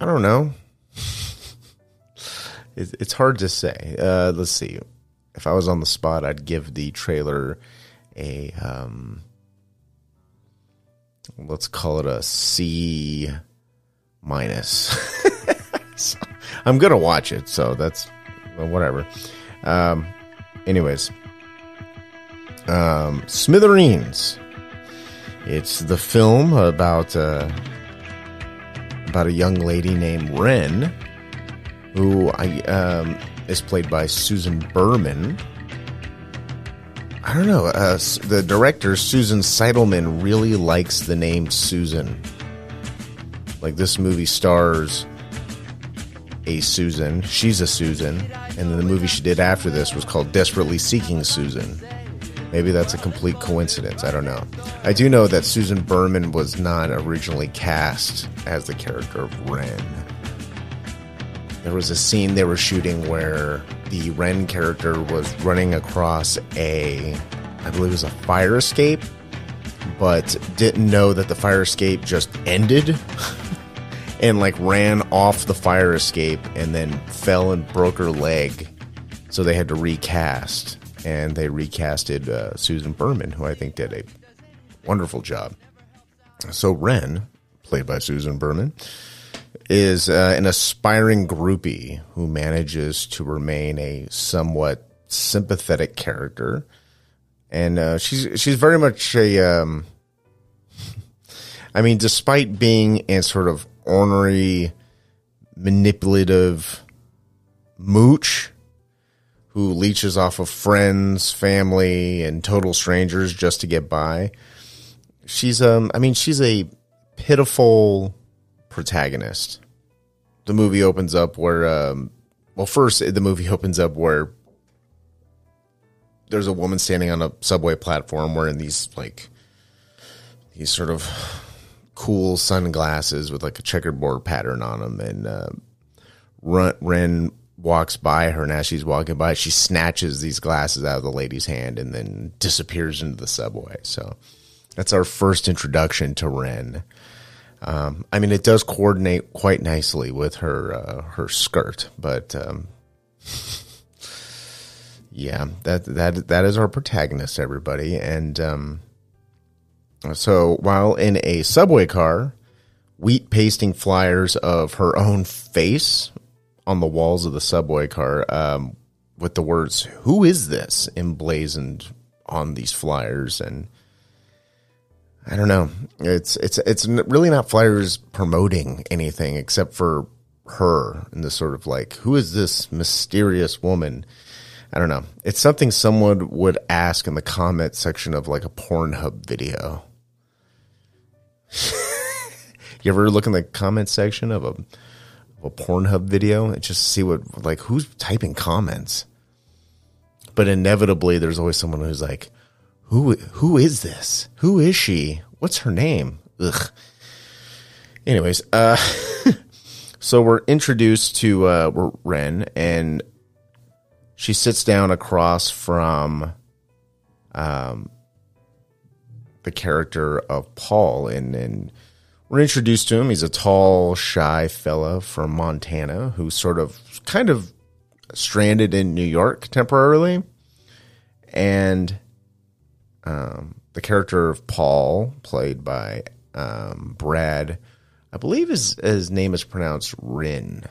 I don't know. it's hard to say. Uh, let's see. If I was on the spot, I'd give the trailer a, um, let's call it a C minus. I'm gonna watch it, so that's well, whatever. Um, anyways, um, Smithereens. It's the film about uh, about a young lady named Wren, who I um, is played by Susan Berman. I don't know. Uh, the director Susan Seidelman really likes the name Susan. Like this movie stars a Susan. She's a Susan, and then the movie she did after this was called Desperately Seeking Susan. Maybe that's a complete coincidence. I don't know. I do know that Susan Berman was not originally cast as the character of Wren. There was a scene they were shooting where the Wren character was running across a, I believe it was a fire escape, but didn't know that the fire escape just ended. and like ran off the fire escape and then fell and broke her leg. So they had to recast, and they recasted uh, Susan Berman, who I think did a wonderful job. So Wren, played by Susan Berman, is uh, an aspiring groupie who manages to remain a somewhat sympathetic character, and uh, she's she's very much a. Um, I mean, despite being a sort of ornery, manipulative mooch who leeches off of friends, family, and total strangers just to get by. She's um I mean she's a pitiful protagonist. The movie opens up where um well first the movie opens up where there's a woman standing on a subway platform wearing these like these sort of cool sunglasses with like a checkerboard pattern on them. And uh, Wren walks by her, and as she's walking by, she snatches these glasses out of the lady's hand and then disappears into the subway. So that's our first introduction to Wren. Um, I mean, it does coordinate quite nicely with her uh, her skirt, but um, yeah, that that that is our protagonist, everybody, and um, so while in a subway car, Wheat pasting flyers of her own face on the walls of the subway car um, with the words "Who is this?" emblazoned on these flyers, and I don't know. It's it's it's really not flyers promoting anything except for her and the sort of like, "Who is this mysterious woman?" I don't know. It's something someone would ask in the comment section of like a Pornhub video. you ever look in the comment section of a, of a Pornhub video and just see what like who's typing comments? But inevitably, there's always someone who's like, "Who who is this? Who is she? What's her name?" Ugh. Anyways, uh, so we're introduced to uh, Wren, and she sits down across from um, the character of Paul, and and we're introduced to him. He's a tall, shy fella from Montana who's sort of kind of stranded in New York temporarily. And um, the character of Paul, played by um, Brad, I believe his, his name is pronounced Rin.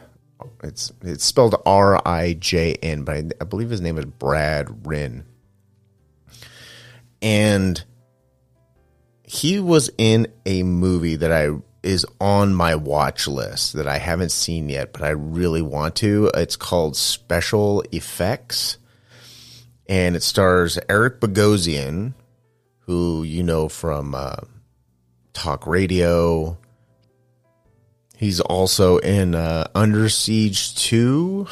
It's it's spelled R I J N, but I, I believe his name is Brad Rijn. And he was in a movie that I is on my watch list that I haven't seen yet, but I really want to. It's called Special Effects, and it stars Eric Bogosian, who you know from uh, Talk Radio. He's also in uh, Under Siege 2.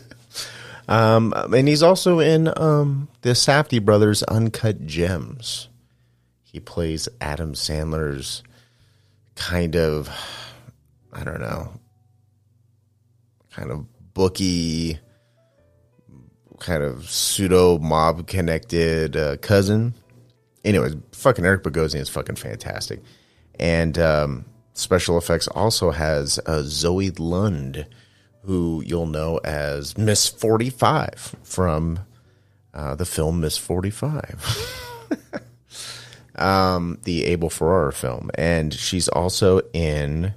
um, and he's also in um, the Safdie Brothers Uncut Gems. He plays Adam Sandler's kind of, I don't know, kind of booky, kind of pseudo mob connected uh, cousin. Anyways, fucking Eric Bogosian is fucking fantastic. And um, special effects also has uh, Zoe Lund, who you'll know as Miss 45 from uh, the film Miss 45. um, the Abel Ferrara film, and she's also in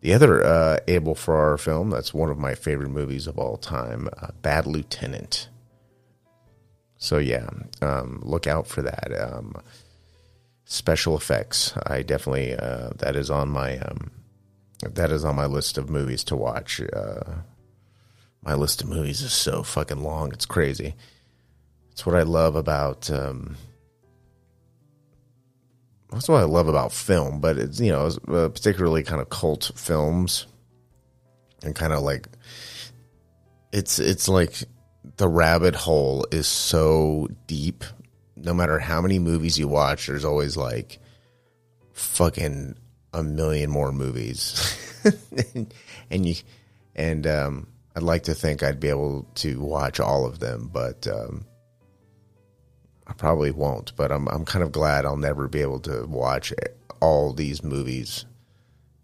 the other uh, Abel Ferrara film. That's one of my favorite movies of all time, uh, Bad Lieutenant. So yeah, um, look out for that. Um, special effects, I definitely uh, that is on my um, that is on my list of movies to watch. Uh, my list of movies is so fucking long; it's crazy. It's what I love about um, that's what I love about film, but it's you know uh, particularly kind of cult films, and kind of like it's it's like the rabbit hole is so deep. No matter how many movies you watch, there's always like fucking a million more movies, and, you and um, I'd like to think I'd be able to watch all of them, but um, I probably won't, but I'm I'm kind of glad I'll never be able to watch all these movies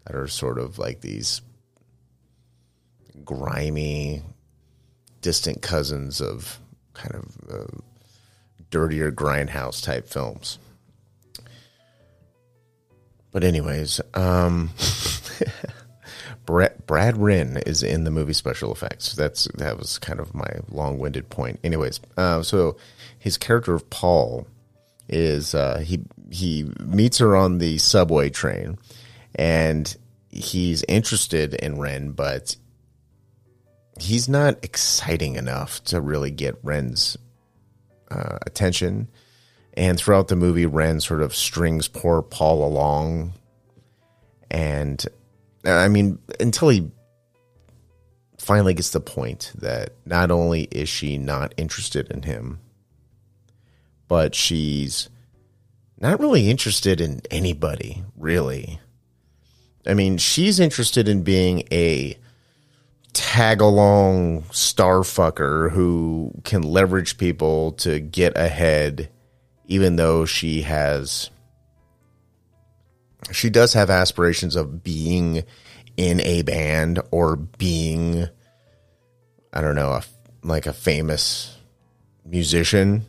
that are sort of like these grimy, distant cousins of kind of uh, dirtier grindhouse type films. But anyways, um, Brad, Brad Rijn is in the movie special effects. That's that was kind of my long-winded point. Anyways, uh, so his character of Paul is uh, he he meets her on the subway train, and he's interested in Wren, but he's not exciting enough to really get Wren's uh, attention. And throughout the movie, Wren sort of strings poor Paul along, and I mean until he finally gets the point that not only is she not interested in him but she's not really interested in anybody, really. I mean, she's interested in being a tag along star fucker who can leverage people to get ahead, even though she has. She does have aspirations of being in a band or being, I don't know, a, like a famous musician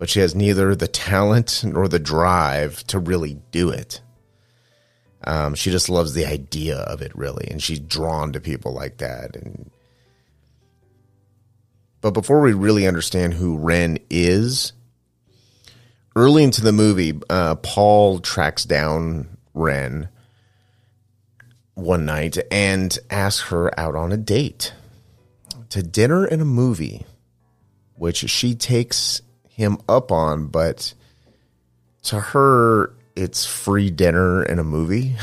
but she has neither the talent nor the drive to really do it. Um, she just loves the idea of it, really, and she's drawn to people like that. And but before we really understand who Wren is, early into the movie, uh, Paul tracks down Wren one night and asks her out on a date to dinner and a movie, which she takes him up on, but to her, it's free dinner and a movie.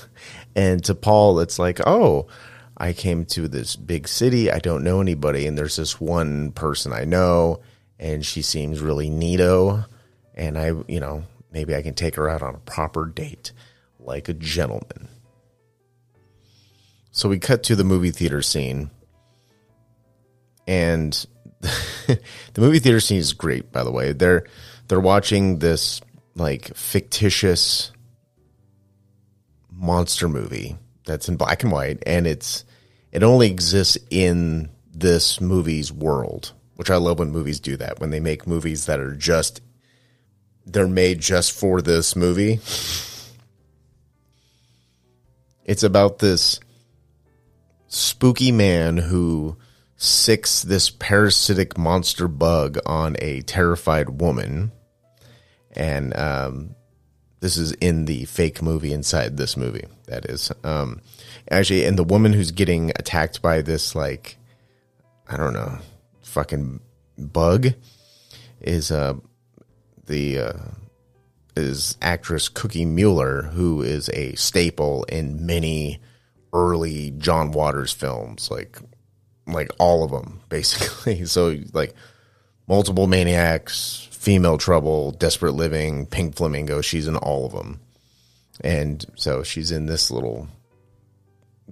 and to Paul, it's like, oh, I came to this big city. I don't know anybody. And there's this one person I know, and she seems really neato. And I, you know, maybe I can take her out on a proper date like a gentleman. So we cut to the movie theater scene. And the movie theater scene is great, by the way. They're they're watching this like fictitious monster movie that's in black and white, and it's it only exists in this movie's world, which I love when movies do that when they make movies that are just they're made just for this movie. It's about this spooky man who sicks this parasitic monster bug on a terrified woman. And um, this is in the fake movie inside this movie, that is. Um, actually, and the woman who's getting attacked by this, like, I don't know, fucking bug is uh, the uh, is actress Cookie Mueller, who is a staple in many early John Waters films, like like all of them basically. So like multiple maniacs, female trouble, desperate living, pink flamingo. She's in all of them, and so she's in this little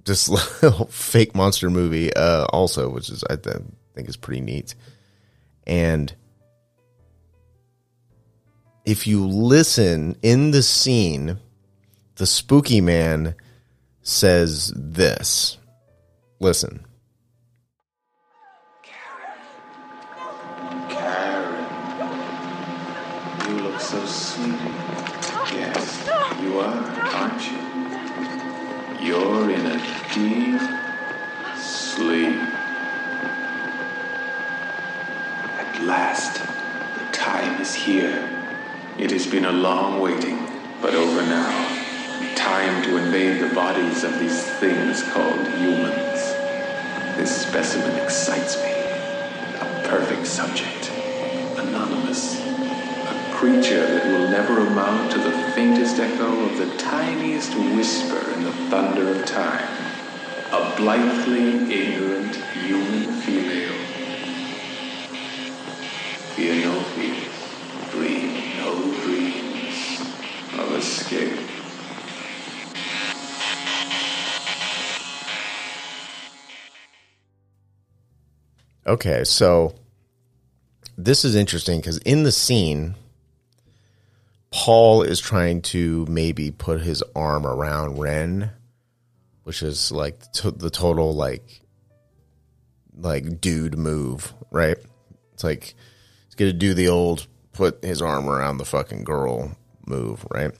this little fake monster movie uh, also, which is I think is pretty neat, and if you listen in the scene, the spooky man says this. Listen. You're in a deep sleep. At last, the time is here. It has been a long waiting, but over now. Time to invade the bodies of these things called humans. This specimen excites me. A perfect subject. Anonymous. Creature that will never amount to the faintest echo of the tiniest whisper in the thunder of time. A blithely ignorant human female. Fear no fears. Dream no dreams of escape. Okay, so this is interesting because in the scene, Paul is trying to maybe put his arm around Wren, which is like to- the total like like dude move, right? It's like he's gonna do the old put his arm around the fucking girl move, right?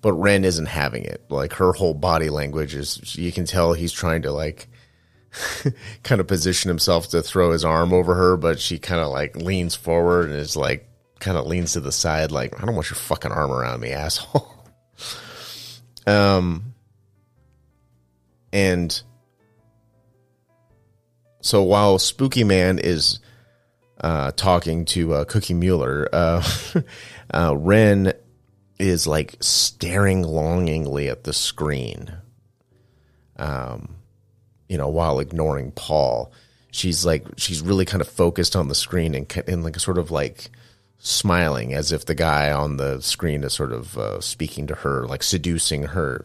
But Wren isn't having it. Like her whole body language is you can tell he's trying to like kind of position himself to throw his arm over her, but she kind of like leans forward and is like kind of leans to the side, like, I don't want your fucking arm around me, asshole. um, and so while Spooky Man is uh, talking to uh, Cookie Mueller, uh, uh, Wren is like staring longingly at the screen. Um, you know, while ignoring Paul. She's like she's really kind of focused on the screen and and like a sort of like smiling as if the guy on the screen is sort of uh, speaking to her, like seducing her.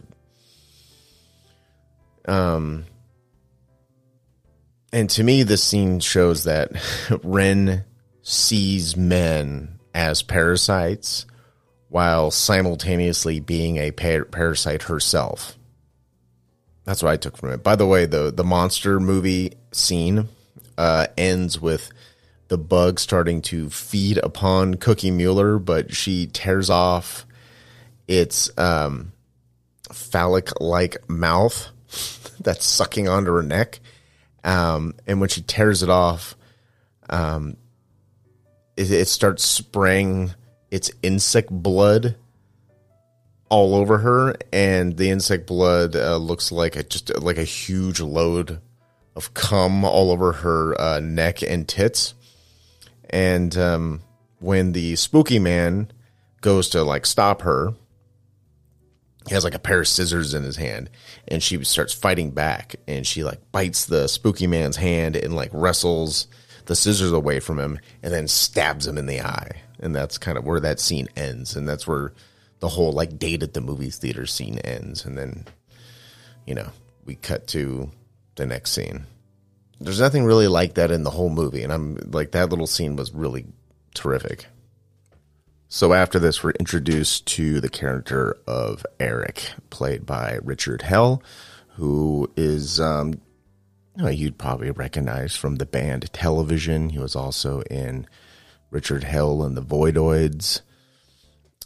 Um, and to me, this scene shows that Wren sees men as parasites while simultaneously being a par- parasite herself. That's what I took from it. By the way, the the monster movie scene uh, ends with the bug starting to feed upon Cookie Mueller, but she tears off its um, phallic like mouth that's sucking onto her neck. Um, and when she tears it off, um, it, it starts spraying its insect blood all over her, and the insect blood uh, looks like a, just like a huge load of cum all over her uh, neck and tits. And um, when the spooky man goes to like stop her, he has like a pair of scissors in his hand, and she starts fighting back, and she like bites the spooky man's hand and like wrestles the scissors away from him, and then stabs him in the eye. And that's kind of where that scene ends, and that's where the whole like date at the movie theater scene ends and then you know we cut to the next scene there's nothing really like that in the whole movie and i'm like that little scene was really terrific So after this, we're introduced to the character of Eric, played by Richard Hell, who is, um, you'd probably recognize from the band Television. He was also in Richard Hell and the Voidoids.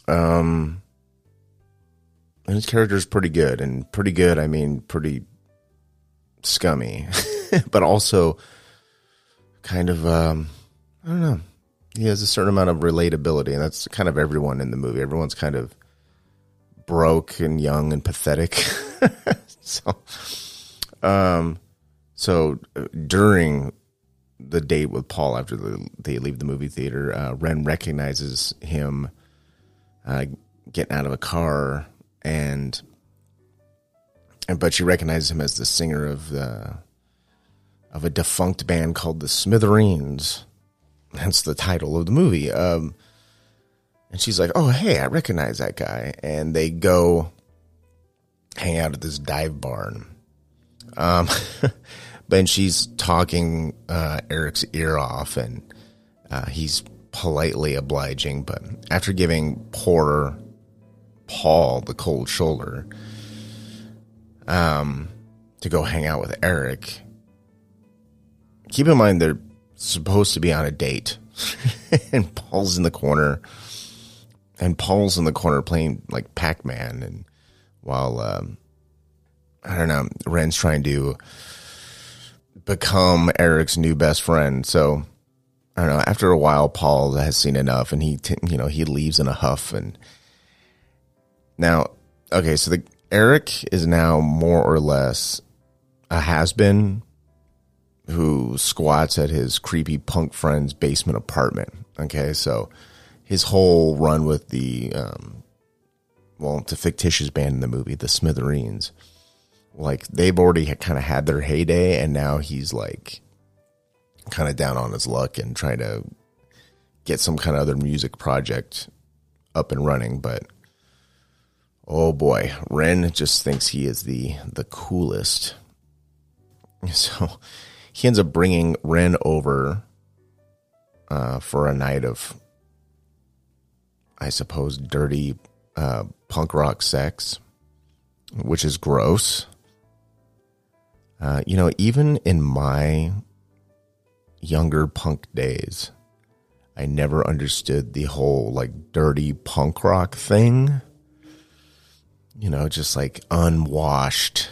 Um, and his character is pretty good, and pretty good. I mean, pretty scummy, but also kind of, um, I don't know he has a certain amount of relatability, and that's kind of everyone in the movie. Everyone's kind of broke and young and pathetic. so, um, so uh, during the date with Paul after the, they leave the movie theater, uh, Wren recognizes him uh, getting out of a car, and and but she recognizes him as the singer of the of a defunct band called the Smithereens Hence the title of the movie. Um, and she's like, "Oh, hey, I recognize that guy." And they go hang out at this dive barn. Um, but she's talking uh, Eric's ear off, and uh, he's politely obliging. But after giving poor Paul the cold shoulder, um, to go hang out with Eric. Keep in mind they're supposed to be on a date, and Paul's in the corner, and Paul's in the corner playing like Pac Man, and while um, I don't know, Wren's trying to become Eric's new best friend. So I don't know. After a while, Paul has seen enough, and he t- you know he leaves in a huff. And now, okay, so the Eric is now more or less a has been who squats at his creepy punk friend's basement apartment. Okay, so his whole run with the, um, well, a fictitious band in the movie, the Smithereens. Like they've already kind of had their heyday, and now he's like kind of down on his luck and trying to get some kind of other music project up and running. But oh boy, Wren just thinks he is the the coolest. So he ends up bringing Wren over uh, for a night of, I suppose, dirty uh, punk rock sex, which is gross. Uh, you know, even in my younger punk days, I never understood the whole like dirty punk rock thing. You know, just like unwashed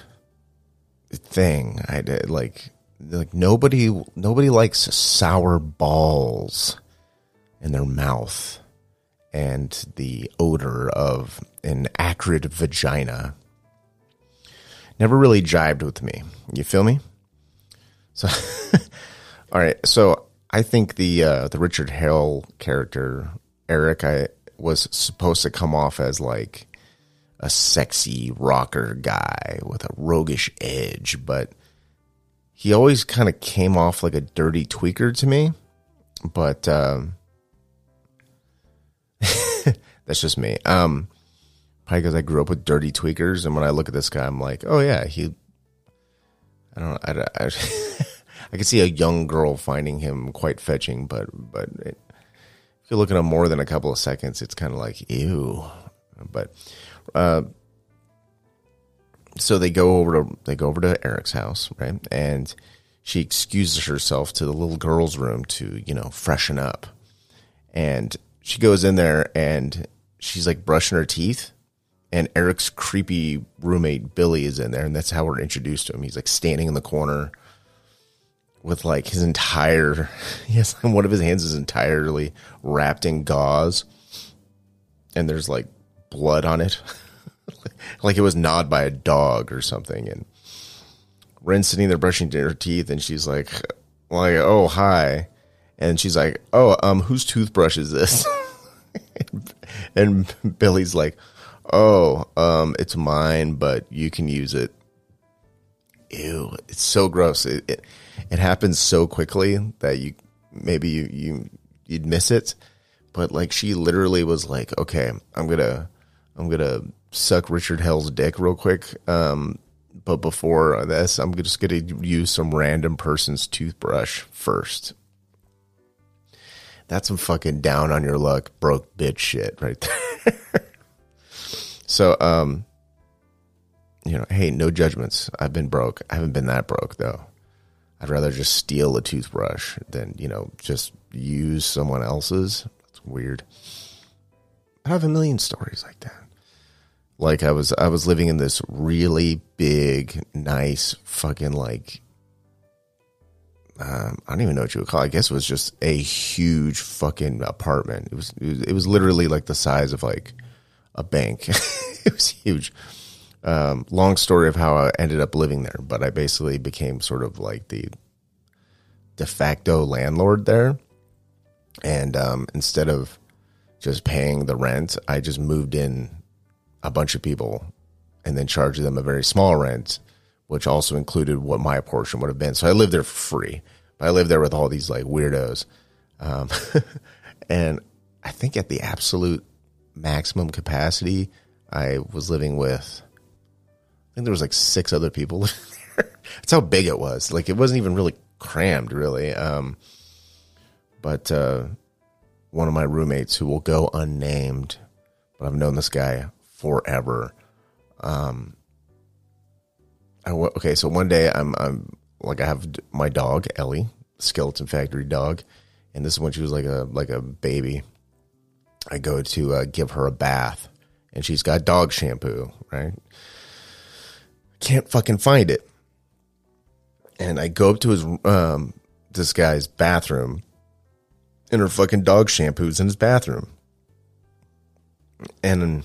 thing. I did like like nobody nobody likes sour balls in their mouth and the odor of an acrid vagina. Never really jibed with me. You feel me? So all right. So i think the uh the richard hell character eric i was supposed to come off as like a sexy rocker guy with a roguish edge but he always kind of came off like a dirty tweaker to me, but um, that's just me. Um, probably because I grew up with dirty tweakers, and when I look at this guy, I'm like, oh yeah, he. I don't. I, I, I can see a young girl finding him quite fetching, but but it, if you look at him more than a couple of seconds, it's kind of like ew. But uh, so they go over to they go over to Eric's house, right? And she excuses herself to the little girl's room to, you know, freshen up. And she goes in there and she's like brushing her teeth. And Eric's creepy roommate Billy is in there, and that's how we're introduced to him. He's like standing in the corner with like his entire yes, one of his hands is entirely wrapped in gauze, and there's like blood on it. like it was gnawed by a dog or something. And Wren's sitting there brushing her teeth, and she's like, like, oh hi, and she's like, oh um, whose toothbrush is this? and Billy's like, oh um, it's mine, but you can use it. Ew, it's so gross. It it, it happens so quickly that you maybe you you you'd miss it, but like she literally was like, okay, I'm gonna I'm gonna suck Richard Hell's dick real quick. Um, but before this, I'm just going to use some random person's toothbrush first. That's some fucking down on your luck, broke bitch shit right there. so, um, you know, hey, no judgments. I've been broke. I haven't been that broke though. I'd rather just steal a toothbrush than, you know, just use someone else's. It's weird. I have a million stories like that. Like I was I was living in this really big, nice fucking like um, I don't even know what you would call. It. I guess it was just a huge fucking apartment. It was, it was it was literally like the size of like a bank. it was huge. Um, long story of how I ended up living there, but I basically became sort of like the de facto landlord there. And um, instead of just paying the rent, I just moved in a bunch of people and then charged them a very small rent which also included what my portion would have been. So I lived there for free. But I lived there with all these like weirdos. Um, and I think at the absolute maximum capacity, I was living with, I think there was like six other people. That's how big it was. Like it wasn't even really crammed, really. Um, but uh, one of my roommates who will go unnamed, but I've known this guy forever. Um, I, okay, so one day I'm I'm like I have my dog Ellie, skeleton factory dog, and this is when she was like a like a baby. I go to uh, give her a bath, and she's got dog shampoo, right? Can't fucking find it, and I go up to his um this guy's bathroom, and her fucking dog shampoo's in his bathroom, and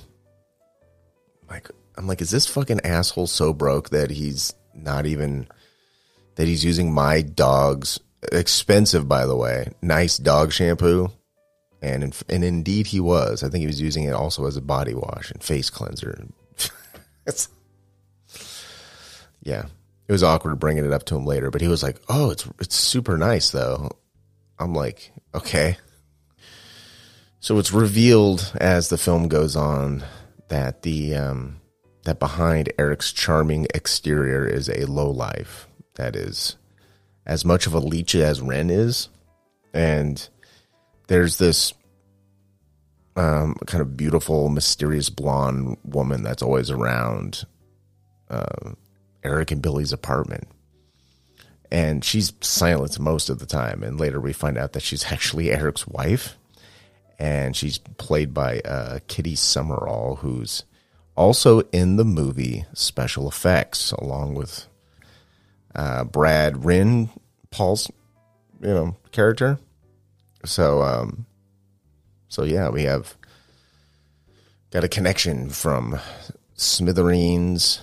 like I'm like, is this fucking asshole so broke that he's not even that he's using my dog's expensive, by the way, nice dog shampoo, and in, and indeed he was. I think he was using it also as a body wash and face cleanser. yeah, it was awkward bringing it up to him later, but he was like, "Oh, it's it's super nice though." I'm like, okay. So it's revealed as the film goes on that the um, that behind Eric's charming exterior is a low life that is as much of a leech as Wren is. And there's this um, kind of beautiful, mysterious blonde woman that's always around uh, Eric and Billy's apartment. And she's silent most of the time. And later we find out that she's actually Eric's wife. And she's played by uh, Kitty Summerall, who's also in the movie special effects, along with uh, Brad Rijn, Paul's you know character. So, um, so yeah, we have got a connection from Smithereens,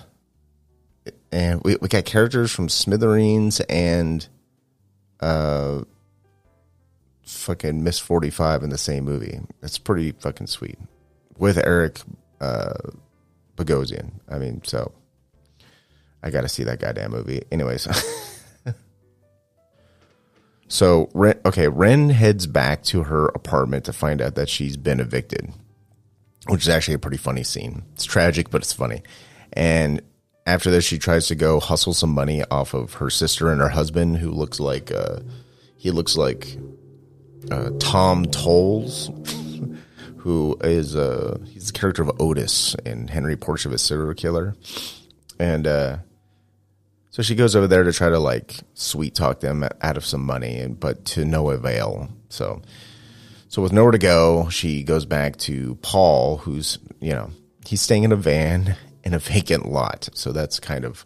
and we we got characters from Smithereens and uh, fucking Miss Forty Five in the same movie. It's pretty fucking sweet with Eric uh, Bogosian. I mean, so I got to see that goddamn movie. Anyways. so, Wren, okay, Wren heads back to her apartment to find out that she's been evicted, which is actually a pretty funny scene. It's tragic, but it's funny. And after this, she tries to go hustle some money off of her sister and her husband, who looks like, uh, he looks like uh, Tom Towles who is uh he's the character of Otis in Henry a Serial Killer, and uh, so she goes over there to try to like sweet talk them out of some money, and but to no avail. So, so with nowhere to go, she goes back to Paul, who's you know he's staying in a van in a vacant lot. So that's kind of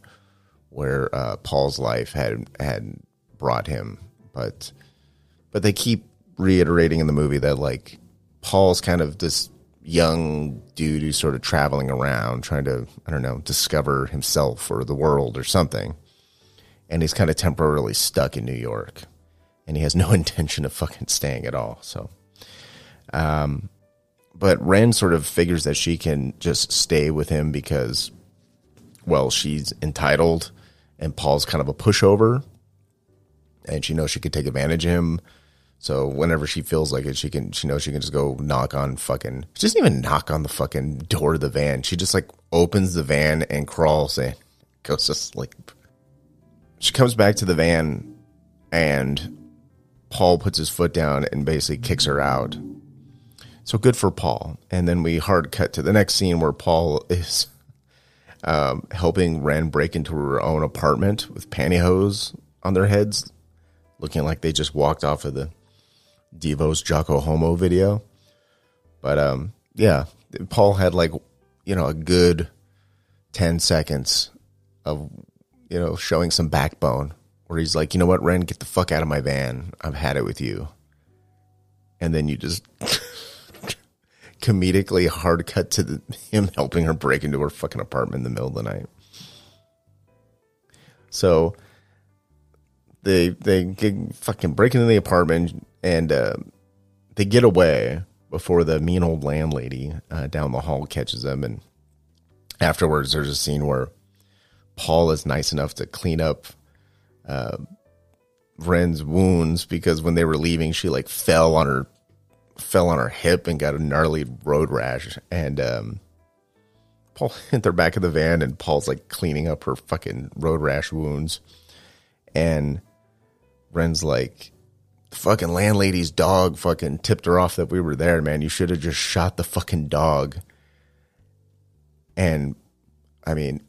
where uh, Paul's life had had brought him, but but they keep reiterating in the movie that like Paul's kind of this young dude who's sort of traveling around trying to, I don't know, discover himself or the world or something. And he's kind of temporarily stuck in New York. And he has no intention of fucking staying at all. So, um, but Wren sort of figures that she can just stay with him because, well, she's entitled and Paul's kind of a pushover. And she knows she could take advantage of him so whenever she feels like it, she can she knows she can just go knock on fucking she doesn't even knock on the fucking door of the van. She just like opens the van and crawls in, goes to sleep. She comes back to the van and Paul puts his foot down and basically kicks her out. So good for Paul. And then we hard cut to the next scene where Paul is um, helping Wren break into her own apartment with pantyhose on their heads, looking like they just walked off of the Devo's Jocko Homo video. But um, yeah, Paul had like, you know, a good 10 seconds of, you know, showing some backbone where he's like, you know what, Wren, get the fuck out of my van. I've had it with you. And then you just comedically hard cut to the, him helping her break into her fucking apartment in the middle of the night. So they they fucking break into the apartment and uh, they get away before the mean old landlady uh, down the hall catches them. And afterwards, there's a scene where Paul is nice enough to clean up uh, Wren's wounds because when they were leaving, she like fell on her fell on her hip and got a gnarly road rash. And um, Paul, they're back in the van, and Paul's like cleaning up her fucking road rash wounds. And Wren's like, fucking landlady's dog fucking tipped her off that we were there, man. You should have just shot the fucking dog. And I mean,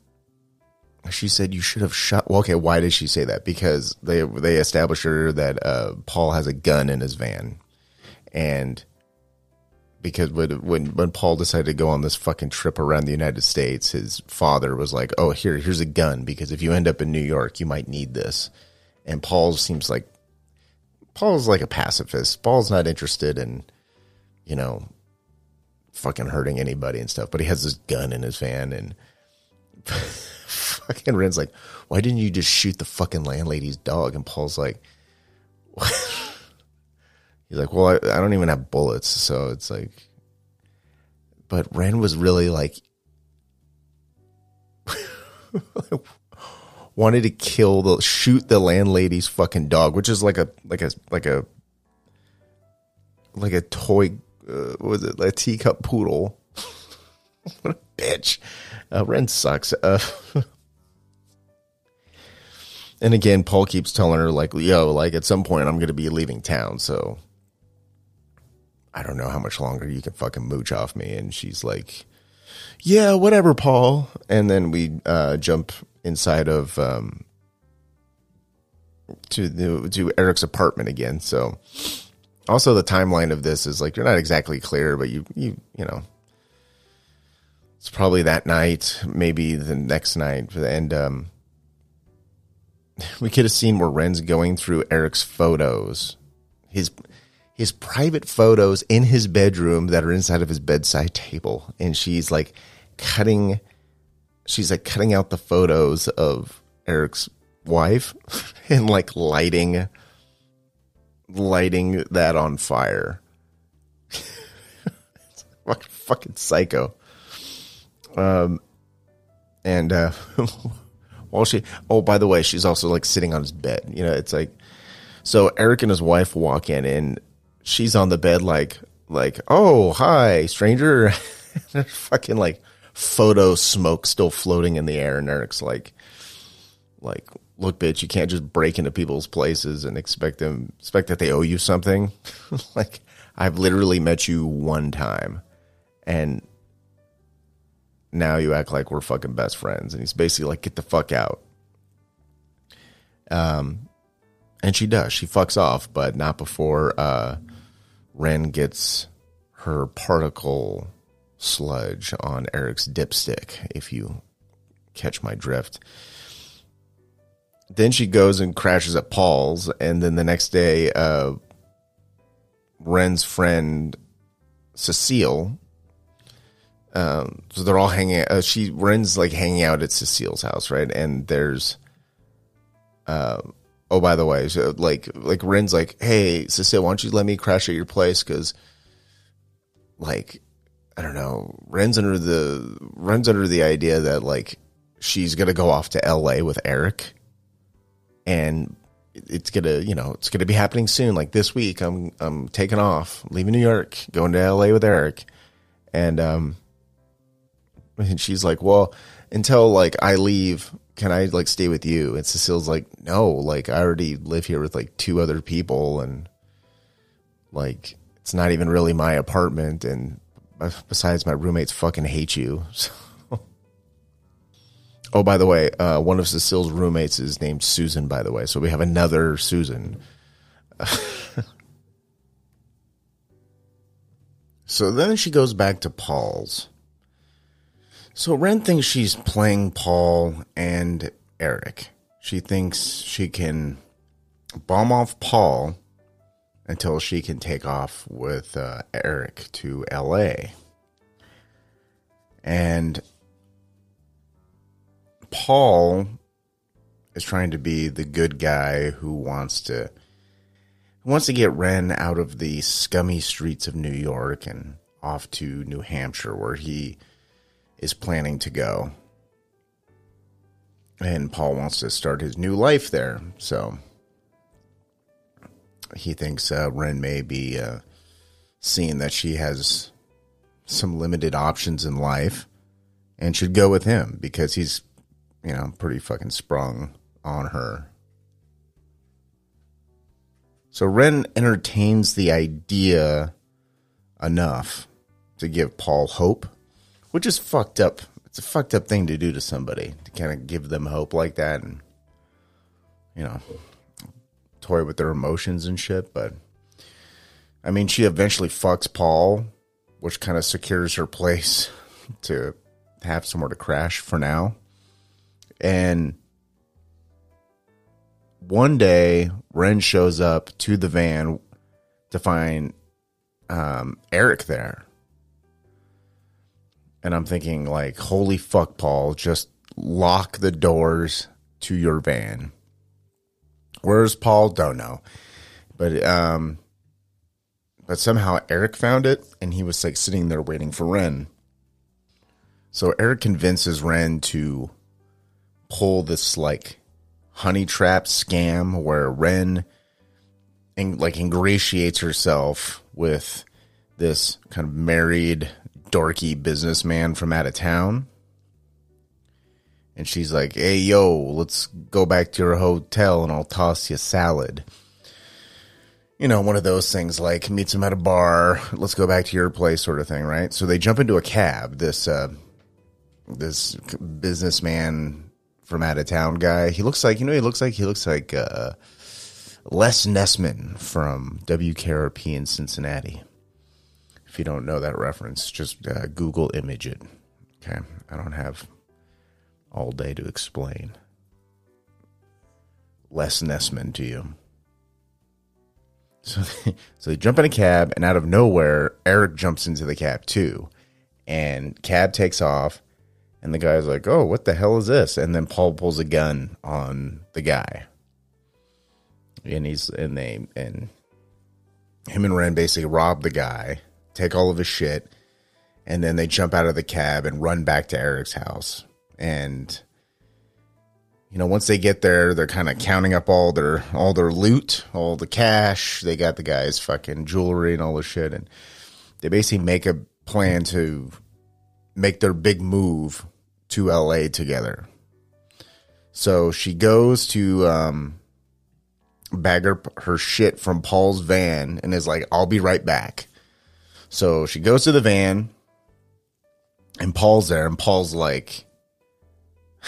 she said you should have shot. Well, okay, why did she say that? Because they they established her that uh, Paul has a gun in his van, and because when, when when Paul decided to go on this fucking trip around the United States, his father was like, "Oh, here, here's a gun because if you end up in New York, you might need this." And Paul seems like Paul's like a pacifist. Paul's not interested in, you know, fucking hurting anybody and stuff. But he has this gun in his van, and fucking Wren's like, "Why didn't you just shoot the fucking landlady's dog?" And Paul's like. He's like, well, I, I don't even have bullets, so it's like. But Wren was really like, wanted to kill the shoot the landlady's fucking dog, which is like a like a like a like a toy. Uh, was it like a teacup poodle? what a bitch! Uh, Wren sucks. Uh, and again, Paul keeps telling her like, "Yo, like at some point I'm going to be leaving town, so I don't know how much longer you can fucking mooch off me. And she's like, yeah, whatever, Paul. And then we uh, jump inside of um, to the to Eric's apartment again. So also the timeline of this is like you're not exactly clear, but you you you know it's probably that night, maybe the next night, and um, we get a scene where Wren's going through Eric's photos. His his private photos in his bedroom that are inside of his bedside table and she's like cutting she's like cutting out the photos of Eric's wife and like lighting lighting that on fire. it's fucking psycho. Um and uh while she oh by the way she's also like sitting on his bed you know it's like so eric and his wife walk in and she's on the bed like like oh hi stranger fucking like photo smoke still floating in the air and eric's like like look bitch you can't just break into people's places and expect them expect that they owe you something. Like i've literally met you one time and now you act like we're fucking best friends and he's basically like get the fuck out. Um and she does. She fucks off but not before uh Wren gets her particle sludge on Eric's dipstick, if you catch my drift. Then she goes and crashes at Paul's, and then the next day, uh, Wren's friend Cecile. Um, so they're all hanging. Uh, she Wren's like hanging out at Cecile's house, right? And there's, uh, oh by the way so like like wren's like hey cecile why don't you let me crash at your place because like i don't know runs under the runs under the idea that like she's gonna go off to la with eric and it's gonna you know it's gonna be happening soon like this week i'm i'm taking off leaving new york going to la with eric and um and she's like well until like i leave can I like stay with you? And Cecile's like, no, like I already live here with like two other people and like it's not even really my apartment. And besides, my roommates fucking hate you. So. oh, by the way, uh, one of Cecile's roommates is named Susan, by the way. So we have another Susan. so then she goes back to Paul's. So Wren thinks she's playing Paul and Eric. She thinks she can bomb off Paul until she can take off with uh, Eric to LA. And Paul is trying to be the good guy who wants to wants to get Wren out of the scummy streets of New York and off to New Hampshire where he is planning to go. And Paul wants to start his new life there. So he thinks uh, Wren may be uh, seeing that she has some limited options in life and should go with him because he's, you know, pretty fucking sprung on her. So Wren entertains the idea enough to give Paul hope, which is fucked up. It's a fucked up thing to do to somebody to kind of give them hope like that and, you know, toy with their emotions and shit. But I mean, she eventually fucks Paul, which kind of secures her place to have somewhere to crash for now. And one day, Wren shows up to the van to find um, Eric there. And I'm thinking, like, holy fuck, Paul, just lock the doors to your van. Where's Paul? Don't know. But um but somehow Eric found it and he was like sitting there waiting for Wren. So Eric convinces Wren to pull this like honey trap scam where Wren in, like ingratiates herself with this kind of married dorky businessman from out of town and she's like, "Hey, yo, let's go back to your hotel, and I'll toss you salad." You know, one of those things like meets him at a bar. Let's go back to your place, sort of thing, right? So they jump into a cab. This uh, this businessman from out of town guy. He looks like you know. He looks like he looks like uh, Les Nessman from WKRP in Cincinnati. If you don't know that reference, just uh, Google image it. Okay, I don't have all day to explain. Les Nessman to you. So they, so they jump in a cab, and out of nowhere, Eric jumps into the cab too. And cab takes off, and the guy's like, "Oh, what the hell is this?" And then Paul pulls a gun on the guy, and he's and they and him and Wren basically rob the guy, take all of his shit, and then they jump out of the cab and run back to Eric's house and you know once they get there they're kind of counting up all their all their loot all the cash. They got the guy's fucking jewelry and all the shit. And they basically make a plan to make their big move to LA together. So she goes to um bag her, her shit from Paul's van and is like I'll be right back. So she goes to the van and Paul's there and Paul's like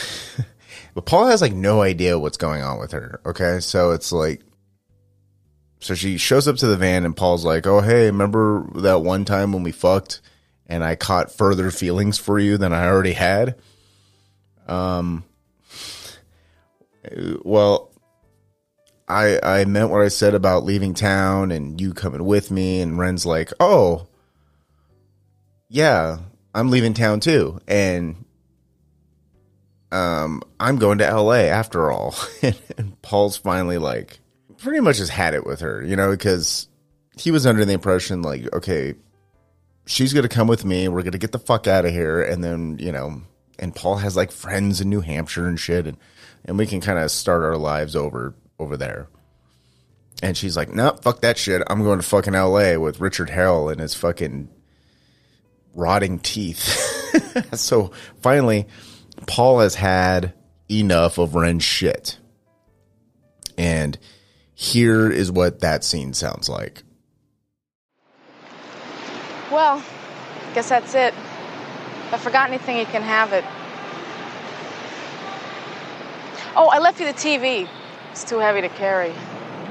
but Paul has like no idea what's going on with her. Okay. So it's like, so she shows up to the van and Paul's like, Oh, hey, remember that one time when we fucked and I caught further feelings for you than I already had? Um, well, I, I meant what I said about leaving town and you coming with me. And Wren's like, Oh, yeah, I'm leaving town too. And um, I'm going to LA after all. and Paul's finally like, pretty much has had it with her, you know, because he was under the impression like, okay, she's going to come with me. We're going to get the fuck out of here. And then, you know, and Paul has like friends in New Hampshire and shit. And, and we can kind of start our lives over, over there. And she's like, no, nope, fuck that shit. I'm going to fucking LA with Richard Hell and his fucking rotting teeth. so finally, Paul has had enough of Wren's shit. And here is what that scene sounds like. Well, guess that's it. If I forgot anything, you can have it. Oh, I left you the TV. It's too heavy to carry.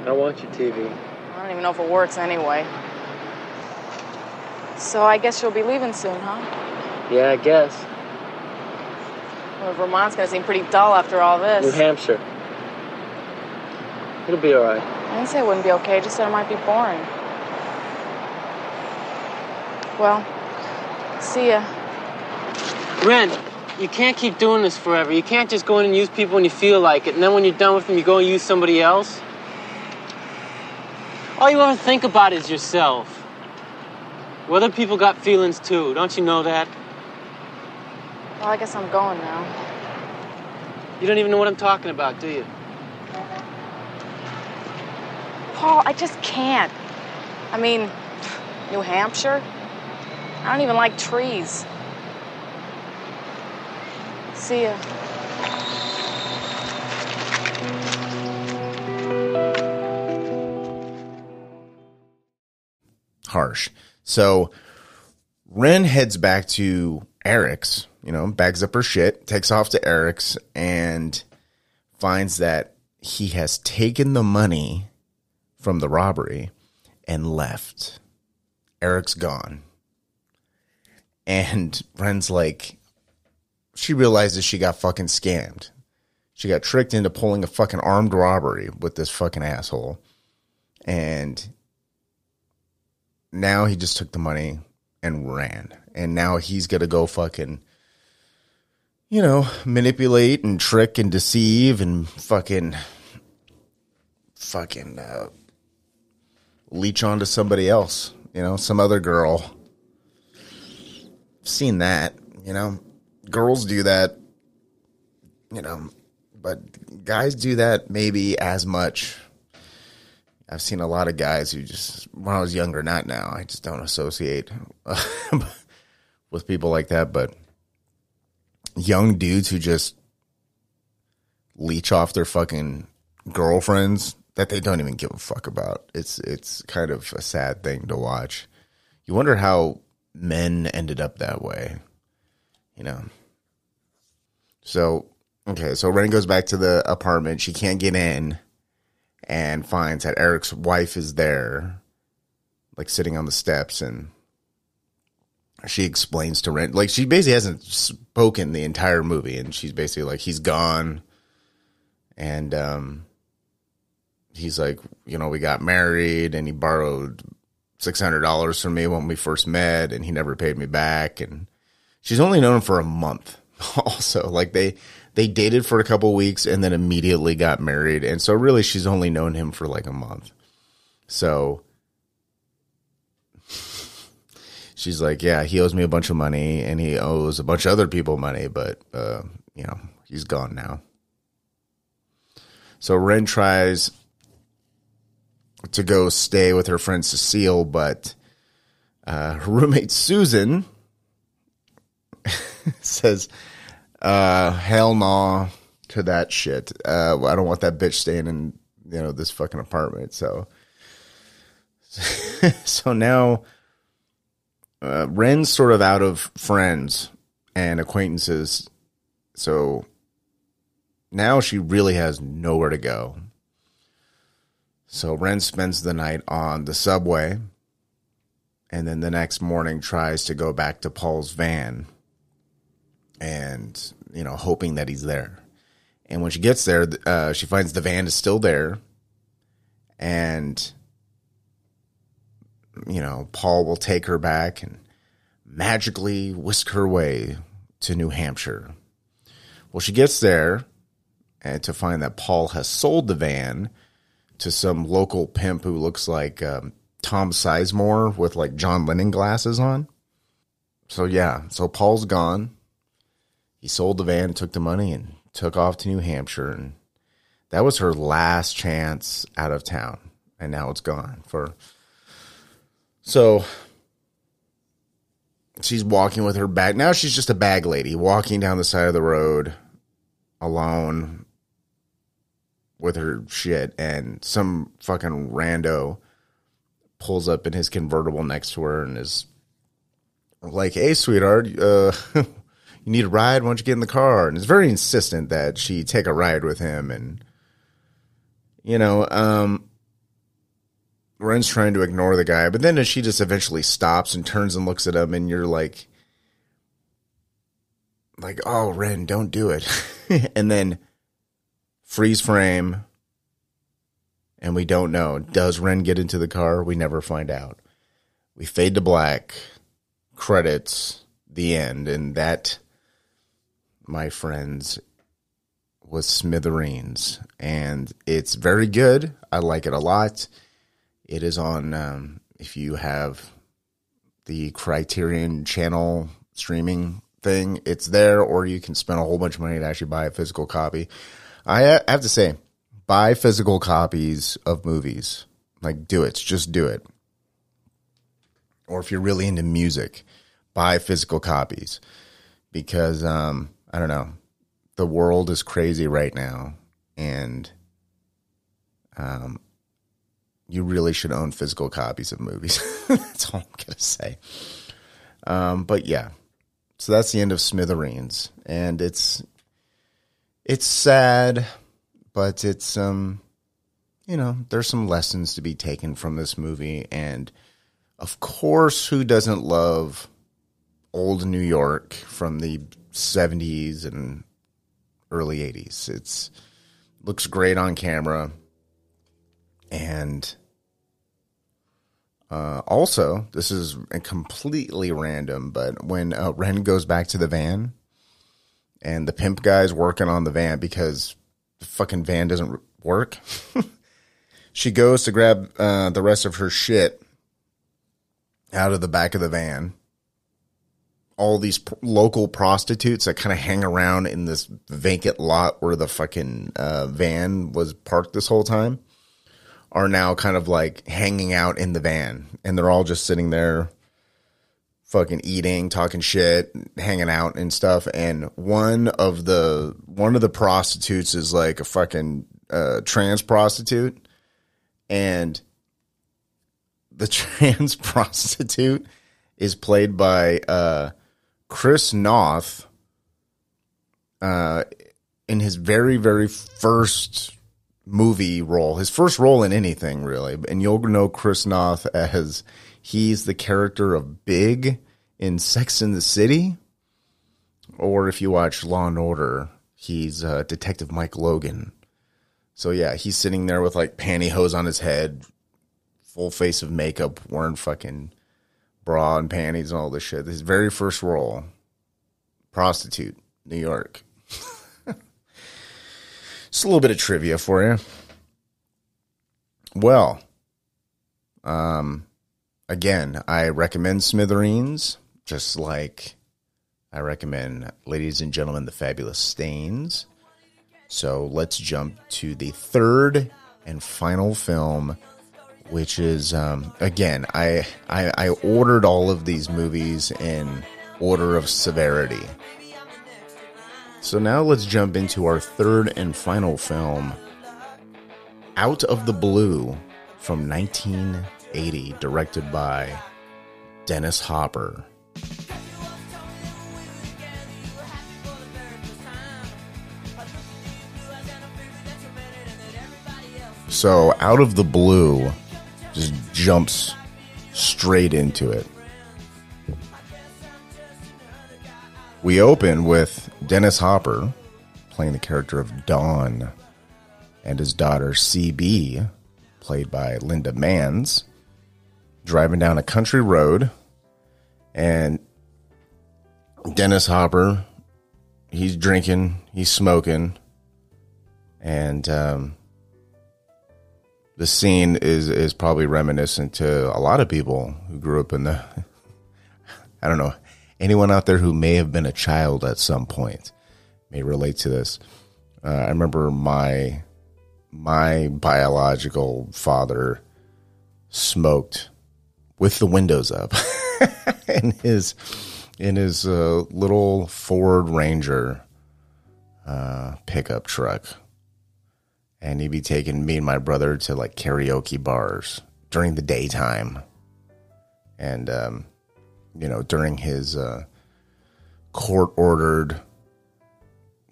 I want your TV. I don't even know if it works anyway. So I guess you'll be leaving soon, huh? Yeah, I guess. Well, Vermont's gonna seem pretty dull after all this. New Hampshire. It'll be all right. I didn't say it wouldn't be okay, I just said it might be boring. Well, see ya. Wren, you can't keep doing this forever. You can't just go in and use people when you feel like it, and then when you're done with them, you go and use somebody else. All you ever think about is yourself. Well, other people got feelings too. Don't you know that? Well, I guess I'm going now. You don't even know what I'm talking about, do you? Paul, I just can't. I mean, New Hampshire? I don't even like trees. See ya. harsh. So Wren heads back to Eric's, you know, bags up her shit, takes off to Eric's, and finds that he has taken the money from the robbery and left. Eric's gone. And Wren's like, she realizes she got fucking scammed. She got tricked into pulling a fucking armed robbery with this fucking asshole. And now he just took the money and ran. And now he's going to go fucking, you know, manipulate and trick and deceive and fucking, fucking, uh, leech onto somebody else, you know, some other girl. Seen that, you know, girls do that, you know, but guys do that maybe as much I've seen a lot of guys who just, when I was younger, not now, I just don't associate uh, with people like that. But young dudes who just leech off their fucking girlfriends that they don't even give a fuck about. It's it's kind of a sad thing to watch. You wonder how men ended up that way, you know. So okay, so Wren goes back to the apartment. She can't get in and finds that Eric's wife is there, like sitting on the steps, and she explains to Rent like she basically hasn't spoken the entire movie, and she's basically like, he's gone, and um, he's like, you know, we got married, and he borrowed six hundred dollars from me when we first met, and he never paid me back, and she's only known him for a month. Also, like they they dated for a couple weeks and then immediately got married. And so really she's only known him for like a month. So she's like, yeah, he owes me a bunch of money and he owes a bunch of other people money, but uh, you know, he's gone now. So Wren tries to go stay with her friend Cecile, but uh, her roommate Susan says, uh, hell no to that shit. Uh, I don't want that bitch staying in you know this fucking apartment. So, so now, uh, Wren's sort of out of friends and acquaintances. So now she really has nowhere to go. So Wren spends the night on the subway and then the next morning tries to go back to Paul's van and you know hoping that he's there. And when she gets there, uh, she finds the van is still there, and you know Paul will take her back and magically whisk her way to New Hampshire. Well, she gets there and to find that Paul has sold the van to some local pimp who looks like um, Tom Sizemore with like John Lennon glasses on. So yeah, so Paul's gone he sold the van, took the money, and took off to New Hampshire. And that was her last chance out of town. And now it's gone for. So she's walking with her bag. Now she's just a bag lady walking down the side of the road alone with her shit, and some fucking rando pulls up in his convertible next to her and is like, "Hey, sweetheart, uh, you need a ride? Why don't you get in the car?" And it's very insistent that she take a ride with him, and you know, um, Wren's trying to ignore the guy, but then she just eventually stops and turns and looks at him, and you're like, like, oh, Wren, don't do it. and then freeze frame, and we don't know. Does Wren get into the car? We never find out. We fade to black, credits, the end, and that, my friends, was Smithereens, and it's very good. I like it a lot. It is on um, if you have the Criterion Channel streaming thing, it's there, or you can spend a whole bunch of money to actually buy a physical copy. I have to say, buy physical copies of movies. Like, do it. Just do it. Or if you're really into music, buy physical copies because um, I don't know. The world is crazy right now, and um, you really should own physical copies of movies. that's all I'm gonna say. Um, but yeah, so that's the end of Smithereens, and it's it's sad, but it's um, you know, there's some lessons to be taken from this movie, and of course, who doesn't love old New York from the 70s and early 80s? It's looks great on camera, and uh, also, this is completely random, but when uh, Wren goes back to the van and the pimp guy's working on the van because the fucking van doesn't work, she goes to grab uh, the rest of her shit out of the back of the van. All these p- local prostitutes that kind of hang around in this vacant lot where the fucking uh, van was parked this whole time are now kind of like hanging out in the van. And they're all just sitting there fucking eating, talking shit, hanging out and stuff. And one of the one of the prostitutes is like a fucking uh, trans prostitute. And the trans prostitute is played by uh, Chris Noth uh, in his very very first movie role, his first role in anything really. And you'll know Chris Noth as he's the character of Big in Sex in the City, or if you watch Law and Order, he's uh, Detective Mike Logan. So yeah, he's sitting there with like pantyhose on his head, full face of makeup, wearing fucking bra and panties and all this shit. His very first role, prostitute, New York. Just a little bit of trivia for you. Well, um, again, I recommend Smithereens, just like I recommend, ladies and gentlemen, the fabulous stains. So let's jump to the third and final film, which is um, again, I, I I ordered all of these movies in order of severity. So now let's jump into our third and final film, Out of the Blue from 1980, directed by Dennis Hopper. So, Out of the Blue just jumps straight into it. We open with Dennis Hopper playing the character of Don and his daughter CB, played by Linda Manz, driving down a country road. And Dennis Hopper, he's drinking, he's smoking, and um, the scene is is probably reminiscent to a lot of people who grew up in the I don't know anyone out there who may have been a child at some point may relate to this. Uh, I remember my my biological father smoked with the windows up in his in his uh, little Ford Ranger uh, pickup truck, and he'd be taking me and my brother to like karaoke bars during the daytime, and um, you know during his uh, court ordered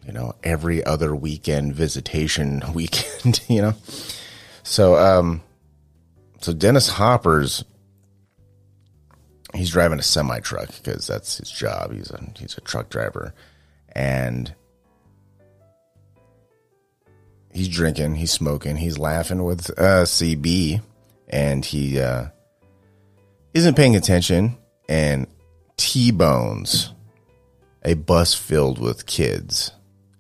you know, every other weekend visitation weekend, you know. So um so Dennis Hopper's he's driving a semi truck because that's his job. He's a he's a truck driver. And he's drinking, he's smoking, he's laughing with uh CB and he uh isn't paying attention and T-bones a bus filled with kids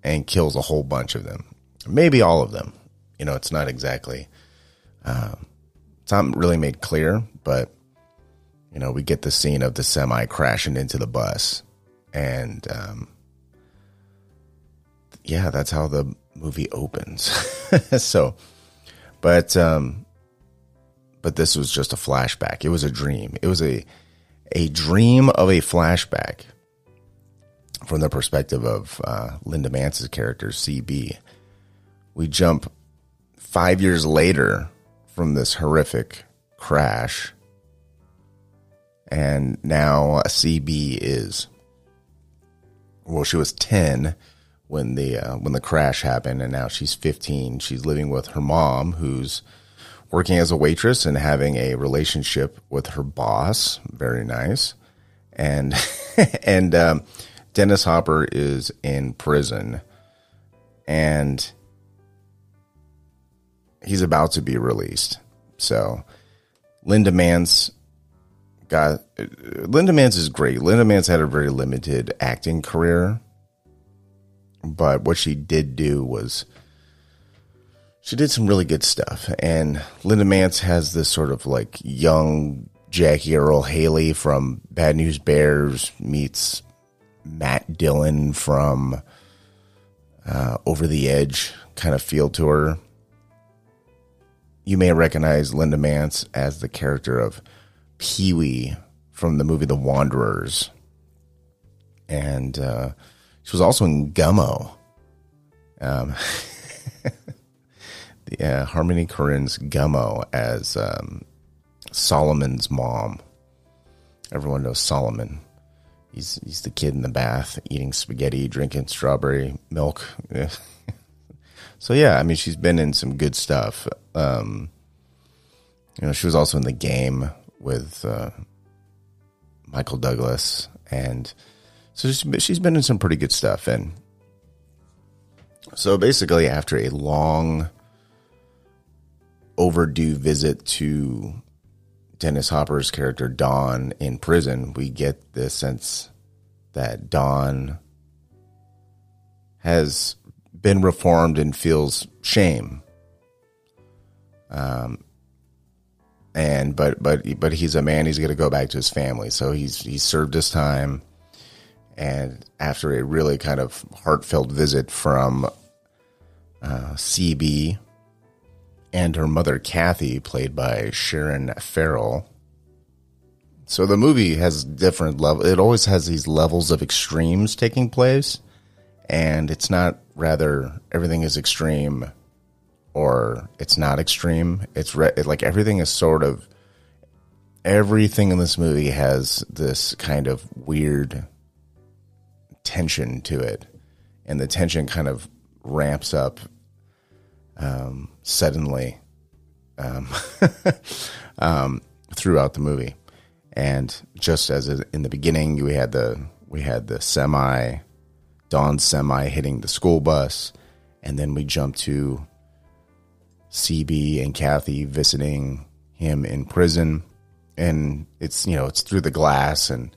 and kills a whole bunch of them, maybe all of them. You know, it's not exactly, um, it's not really made clear, but you know, we get the scene of the semi crashing into the bus, and um, yeah, that's how the movie opens. so, but um, but this was just a flashback. It was a dream. It was a a dream of a flashback from the perspective of uh, Linda Manz's character, CB. We jump five years later from this horrific crash, and now CB is well, she was ten when the uh, when the crash happened, and now she's fifteen. She's living with her mom, who's working as a waitress and having a relationship with her boss. Very nice, and and um, Dennis Hopper is in prison and he's about to be released. So Linda Manz got Linda Manz is great. Linda Manz had a very limited acting career, but what she did do was she did some really good stuff. And Linda Manz has this sort of like young Jackie Earle Haley from Bad News Bears meets Matt Dillon from uh, Over the Edge kind of feel to her. You may recognize Linda Manz as the character of Pee Wee from the movie The Wanderers. And uh, she was also in Gummo. Um, the, uh, Harmony Korine's Gummo as um, Solomon's mom. Everyone knows Solomon. He's he's the kid in the bath eating spaghetti, drinking strawberry milk. so yeah, I mean she's been in some good stuff. Um, you know, she was also in the game with uh, Michael Douglas, and so she's, been in some pretty good stuff. And so basically, after a long overdue visit to Dennis Hopper's character Don in prison, we get the sense that Don has been reformed and feels shame. Um, and but but but he's a man. He's going to go back to his family. So he's he's served his time, and after a really kind of heartfelt visit from uh, CB and her mother Kathy, played by Sharon Farrell. So the movie has different level. It always has these levels of extremes taking place, and it's not rather everything is extreme or it's not extreme. It's re- like everything is sort of everything in this movie has this kind of weird tension to it, and the tension kind of ramps up um, suddenly um, um, throughout the movie. And just as in the beginning, we had the we had the semi, Don semi hitting the school bus, and then we jump to CB and Kathy visiting him in prison, and it's you know it's through the glass and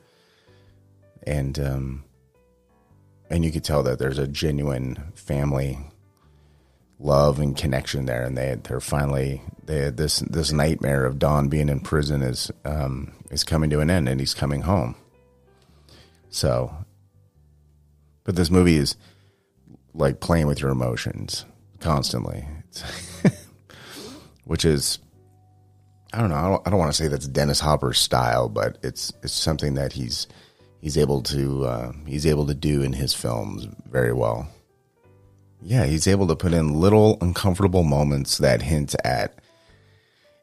and um and you could tell that there's a genuine family love and connection there, and they they're finally they this this nightmare of Don being in prison is um, is coming to an end, and he's coming home. So, but this movie is like playing with your emotions constantly, which is I don't know. I don't, I don't want to say that's Dennis Hopper's style, but it's it's something that he's he's able to uh, he's able to do in his films very well. yeah, he's able to put in little uncomfortable moments that hint at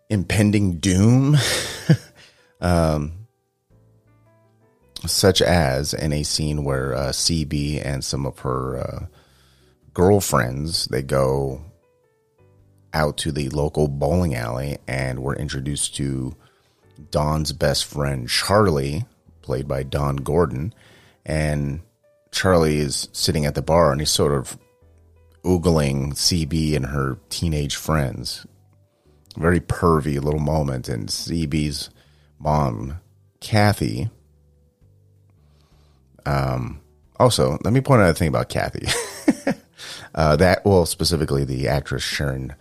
impending doom. um, such as in a scene where uh, CB and some of her uh, girlfriends they go out to the local bowling alley and we're introduced to Don's best friend Charlie, played by Don Gordon, and Charlie is sitting at the bar and he's sort of oogling CB and her teenage friends. Very pervy little moment, and CB's mom, Kathy. Um, also, let me point out a thing about Kathy. uh, that, well, specifically the actress Sharon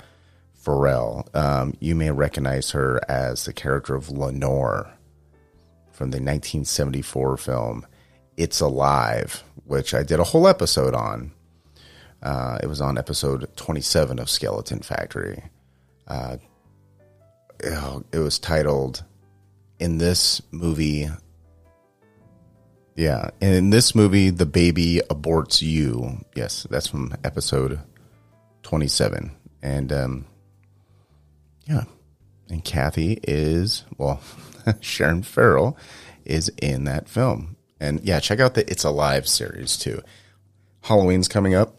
Farrell. Um, you may recognize her as the character of Lenore from the 1974 film It's Alive, which I did a whole episode on. Uh, it was on episode 27 of Skeleton Factory. Uh, it was titled In This Movie. Yeah, in this movie, the baby aborts you. Yes, that's from episode 27. And um, yeah, and Kathy is, well, Sharon Farrell is in that film. And yeah, check out the It's Alive series too. Halloween's coming up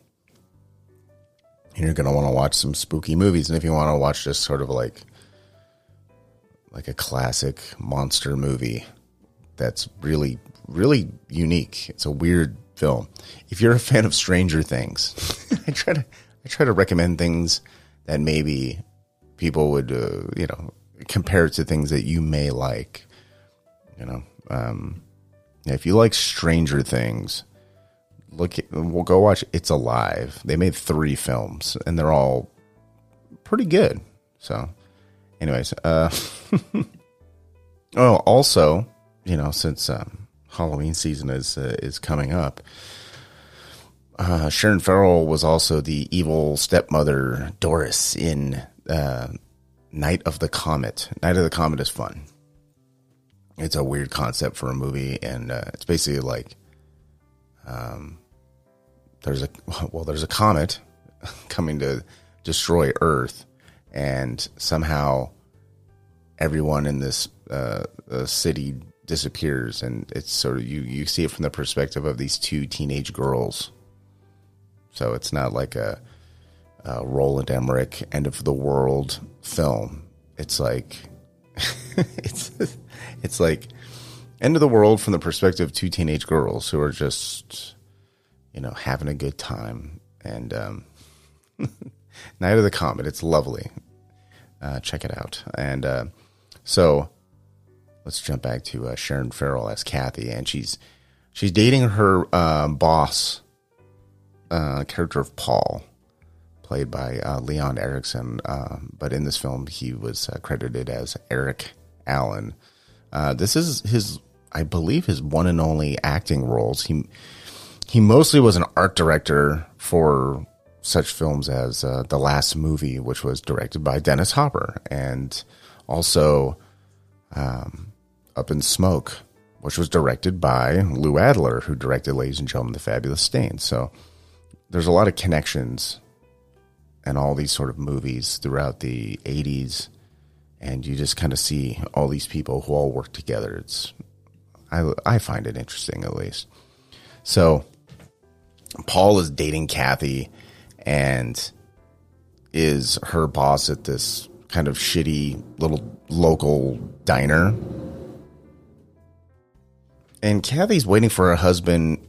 And you're going to want to watch some spooky movies. And if you want to watch just sort of like like a classic monster movie that's really really unique. It's a weird film. If you're a fan of Stranger Things, I try to I try to recommend things that maybe people would uh, you know compare to things that you may like. You know, um, if you like Stranger Things, look we'll go watch It's Alive. They made three films and they're all pretty good. So anyways, uh Oh, also, you know, since um, Halloween season is uh, is coming up, uh, Sharon Farrell was also the evil stepmother Doris in uh, Night of the Comet. Night of the Comet is fun. It's a weird concept for a movie, and uh, it's basically like um, there's a well, there's a comet coming to destroy Earth, and somehow everyone in this uh, city disappears, and it's sort of you you see it from the perspective of these two teenage girls. So it's not like a, a Roland Emmerich end of the world film. It's like it's it's like end of the world from the perspective of two teenage girls who are just you know, having a good time. And um, Night of the Comet, it's lovely. Uh, check it out. And uh, so let's jump back to uh, Sharon Farrell as Kathy, and she's she's dating her um, boss, uh, character of Paul, played by uh, Leon Ericksen. Uh, but in this film, he was credited as Eric Allen. this is his, I believe, his one and only acting roles. He he mostly was an art director for such films as uh, The Last Movie, which was directed by Dennis Hopper, and also um, Up in Smoke, which was directed by Lou Adler, who directed Ladies and Gentlemen, The Fabulous Stain. So there's a lot of connections and all these sort of movies throughout the 80s, and you just kind of see all these people who all work together. It's I, I find it interesting, at least. So Paul is dating Kathy and is her boss at this kind of shitty little local diner. And Kathy's waiting for her husband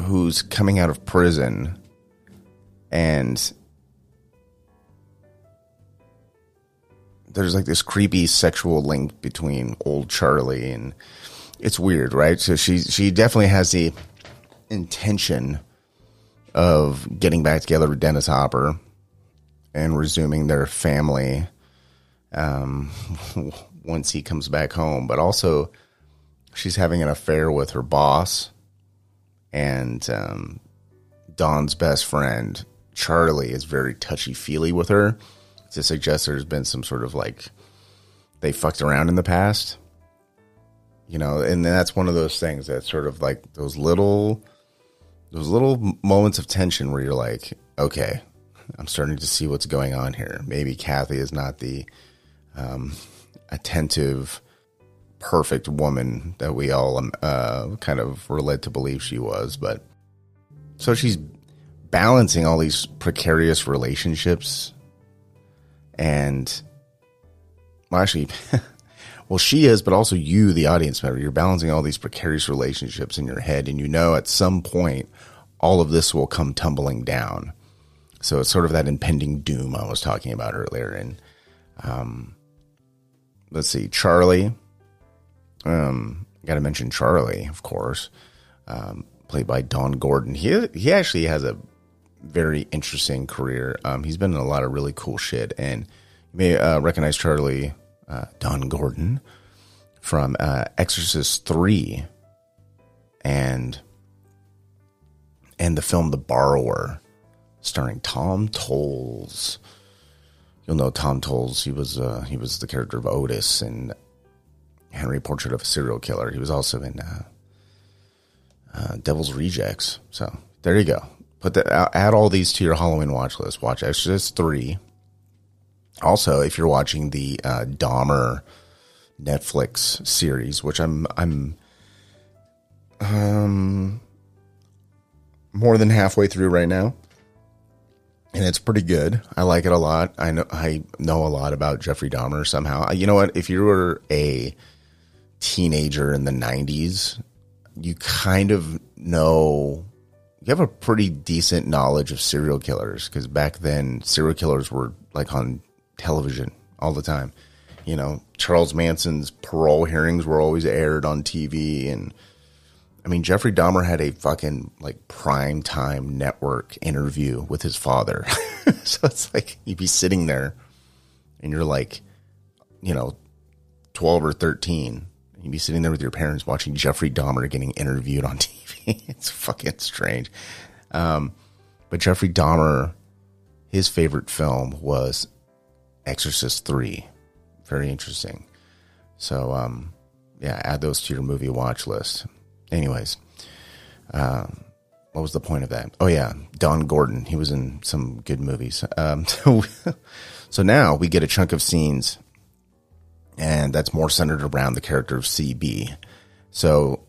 who's coming out of prison and there's like this creepy sexual link between old Charlie and it's weird, right? So she she definitely has the intention of getting back together with Dennis Hopper and resuming their family um, once he comes back home. But also, she's having an affair with her boss and um, Don's best friend, Charlie, is very touchy feely with her to suggest there's been some sort of like they fucked around in the past. You know, and that's one of those things that sort of like those little those little moments of tension where you're like, okay, I'm starting to see what's going on here. Maybe Kathy is not the um, attentive, perfect woman that we all um, uh, kind of were led to believe she was. But so she's balancing all these precarious relationships and well, actually, well, she is, but also you, the audience member. You're balancing all these precarious relationships in your head, and you know at some point all of this will come tumbling down. So it's sort of that impending doom I was talking about earlier. And um, let's see, Charlie. Um, got to mention Charlie, of course, um, played by Don Gordon. He he actually has a very interesting career. Um, he's been in a lot of really cool shit, and you may uh, recognize Charlie uh, Don Gordon from uh, Exorcist Three, and and the film The Borrower, starring Tom Towles. You'll know Tom Towles. He was uh, he was the character of Otis in Henry Portrait of a Serial Killer. He was also in uh, uh, Devil's Rejects. So there you go. Put that add all these to your Halloween watch list. Watch Exorcist three. Also, if you're watching the uh, Dahmer Netflix series, which I'm I'm um more than halfway through right now, and it's pretty good. I like it a lot. I know I know a lot about Jeffrey Dahmer somehow. You know what? If you were a teenager in the '90s, you kind of know you have a pretty decent knowledge of serial killers because back then serial killers were like on television all the time. You know, Charles Manson's parole hearings were always aired on TV and I mean, Jeffrey Dahmer had a fucking like prime time network interview with his father. so it's like you'd be sitting there and you're like, you know, 12 or 13. You'd be sitting there with your parents watching Jeffrey Dahmer getting interviewed on TV. it's fucking strange. Um, but Jeffrey Dahmer, his favorite film was Exorcist 3. Very interesting. So, um, yeah, add those to your movie watch list anyways, uh, what was the point of that? Oh yeah, Don Gordon. He was in some good movies. Um, so, so now we get a chunk of scenes, and that's more centered around the character of CB. So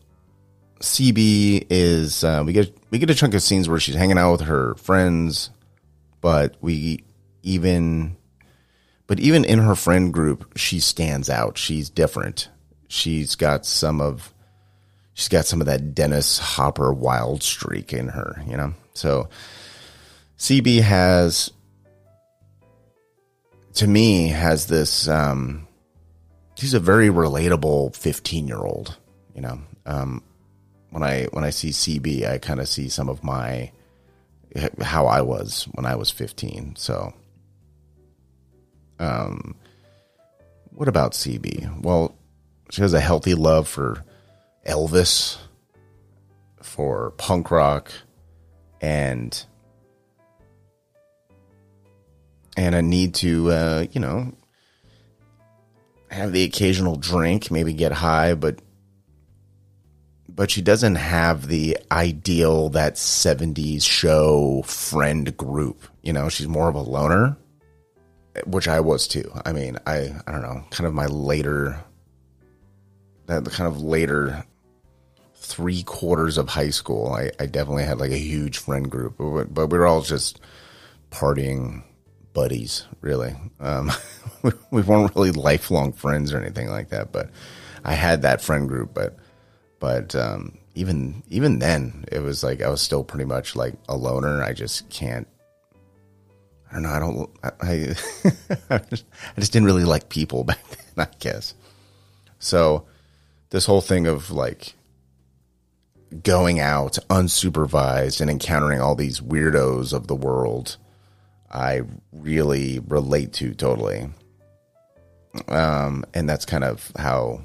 CB is uh, we get we get a chunk of scenes where she's hanging out with her friends, but we even but even in her friend group, she stands out. She's different. She's got some of she's got some of that Dennis Hopper wild streak in her, you know? So CB has, to me, has this, um, she's a very relatable 15 year old, you know? Um, when I, when I see CB, I kind of see some of my, how I was when I was 15. So, um, what about CB? Well, she has a healthy love for, Elvis, for punk rock, and and a need to uh, you know have the occasional drink, maybe get high, but but she doesn't have the ideal that 70s show friend group. You know, she's more of a loner, which I was too. I mean, I I don't know, kind of my later that kind of later three quarters of high school, I, I definitely had like a huge friend group, but, but we were all just partying buddies, really. Um, we, we weren't really lifelong friends or anything like that, but I had that friend group. But but um, even even then, it was like I was still pretty much like a loner. I just can't. I don't know. I don't. I I just, I just didn't really like people back then. I guess. So this whole thing of like going out unsupervised and encountering all these weirdos of the world, I really relate to totally. Um, and that's kind of how,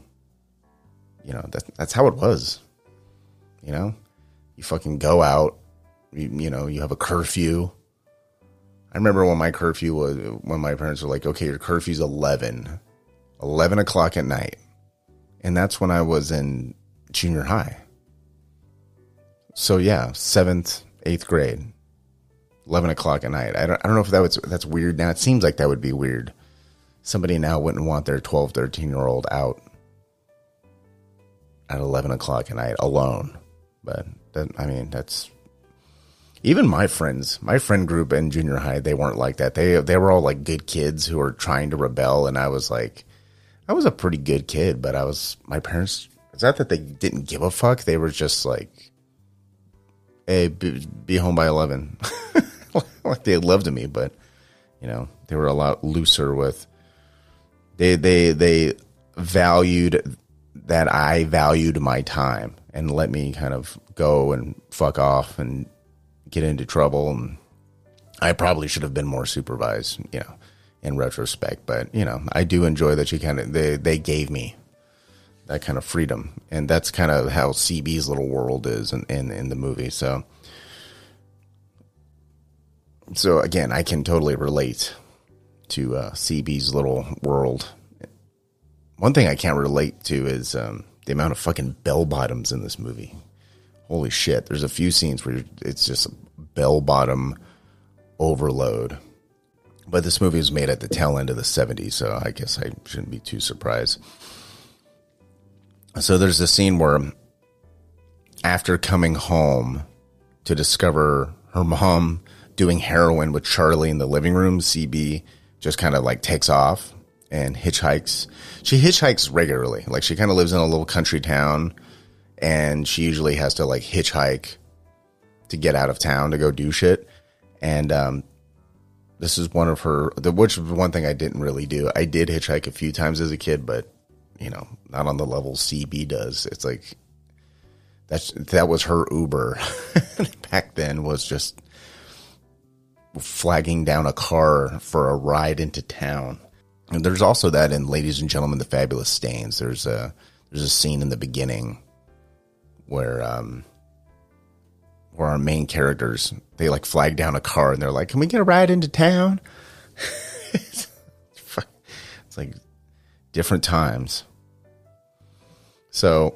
you know, that, that's how it was. You know, you fucking go out, you, you know, you have a curfew. I remember when my curfew was, when my parents were like, okay, your curfew's 11, 11 o'clock at night. And that's when I was in junior high. so yeah, seventh, eighth grade, eleven o'clock at night. I don't, I don't know if that was that's weird now. It seems like that would be weird. Somebody now wouldn't want their 12, 13 year old out at eleven o'clock at night alone. But that, I mean, that's even my friends, my friend group in junior high, they weren't like that. They they were all like good kids who were trying to rebel, and I was like, I was a pretty good kid, but I was my parents. It's not that they didn't give a fuck; they were just like, "Hey, be, be home by 11. like they loved me, but you know they were a lot looser with. They they they valued that I valued my time and let me kind of go and fuck off and get into trouble and I probably should have been more supervised, you know, in retrospect. But you know, I do enjoy that you kind of they they gave me that kind of freedom, and that's kind of how CB's little world is in in, in the movie. So, so again, I can totally relate to uh, CB's little world. One thing I can't relate to is um, the amount of fucking bell bottoms in this movie. Holy shit! There's a few scenes where it's just bell bottom overload. But this movie was made at the tail end of the 70s, so I guess I shouldn't be too surprised. So there's a scene where, after coming home to discover her mom doing heroin with Charlie in the living room, CB just kind of like takes off and hitchhikes. She hitchhikes regularly. Like she kind of lives in a little country town and she usually has to like hitchhike to get out of town to go do shit. And um, this is one of her, the, which one thing I didn't really do. I did hitchhike a few times as a kid, but you know, not on the level CB does. It's like that's that was her Uber back then. Was just flagging down a car for a ride into town. And there's also that in Ladies and Gentlemen, the Fabulous Stains. There's a there's a scene in the beginning where um where our main characters they like flag down a car and they're like, "Can we get a ride into town?" it's, it's like different times. So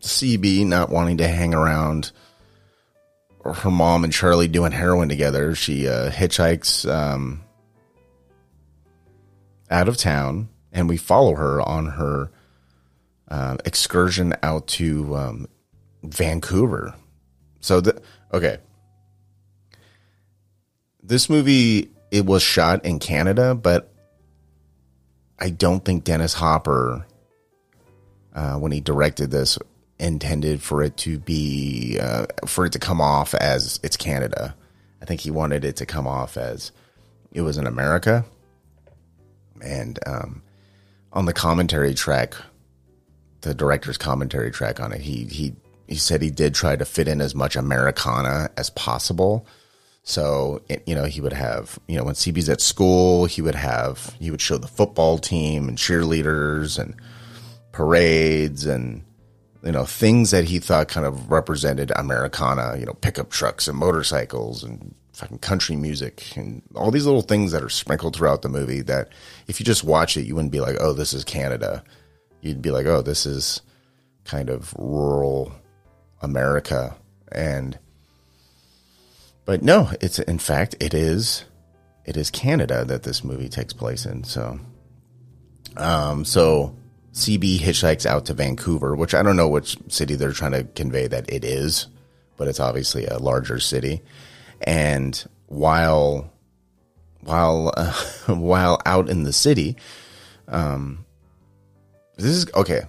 CB not wanting to hang around her mom and Charlie doing heroin together, she uh, hitchhikes um, out of town, and we follow her on her uh, excursion out to um, Vancouver. So the okay. This movie it was shot in Canada, but I don't think Dennis Hopper uh, when he directed this intended for it to be uh, for it to come off as it's Canada. I think he wanted it to come off as it was in America. And um, on the commentary track, the director's commentary track on it, he he he said he did try to fit in as much Americana as possible. So, you know, he would have, you know, when CB's at school, he would have, he would show the football team and cheerleaders and parades and, you know, things that he thought kind of represented Americana, you know, pickup trucks and motorcycles and fucking country music and all these little things that are sprinkled throughout the movie that if you just watch it, you wouldn't be like, oh, this is Canada. You'd be like, oh, this is kind of rural America. And, but no, it's in fact, it is, it is Canada that this movie takes place in. So, um, so CB hitchhikes out to Vancouver, which I don't know which city they're trying to convey that it is, but it's obviously a larger city. And while, while, uh, while out in the city, um, this is okay.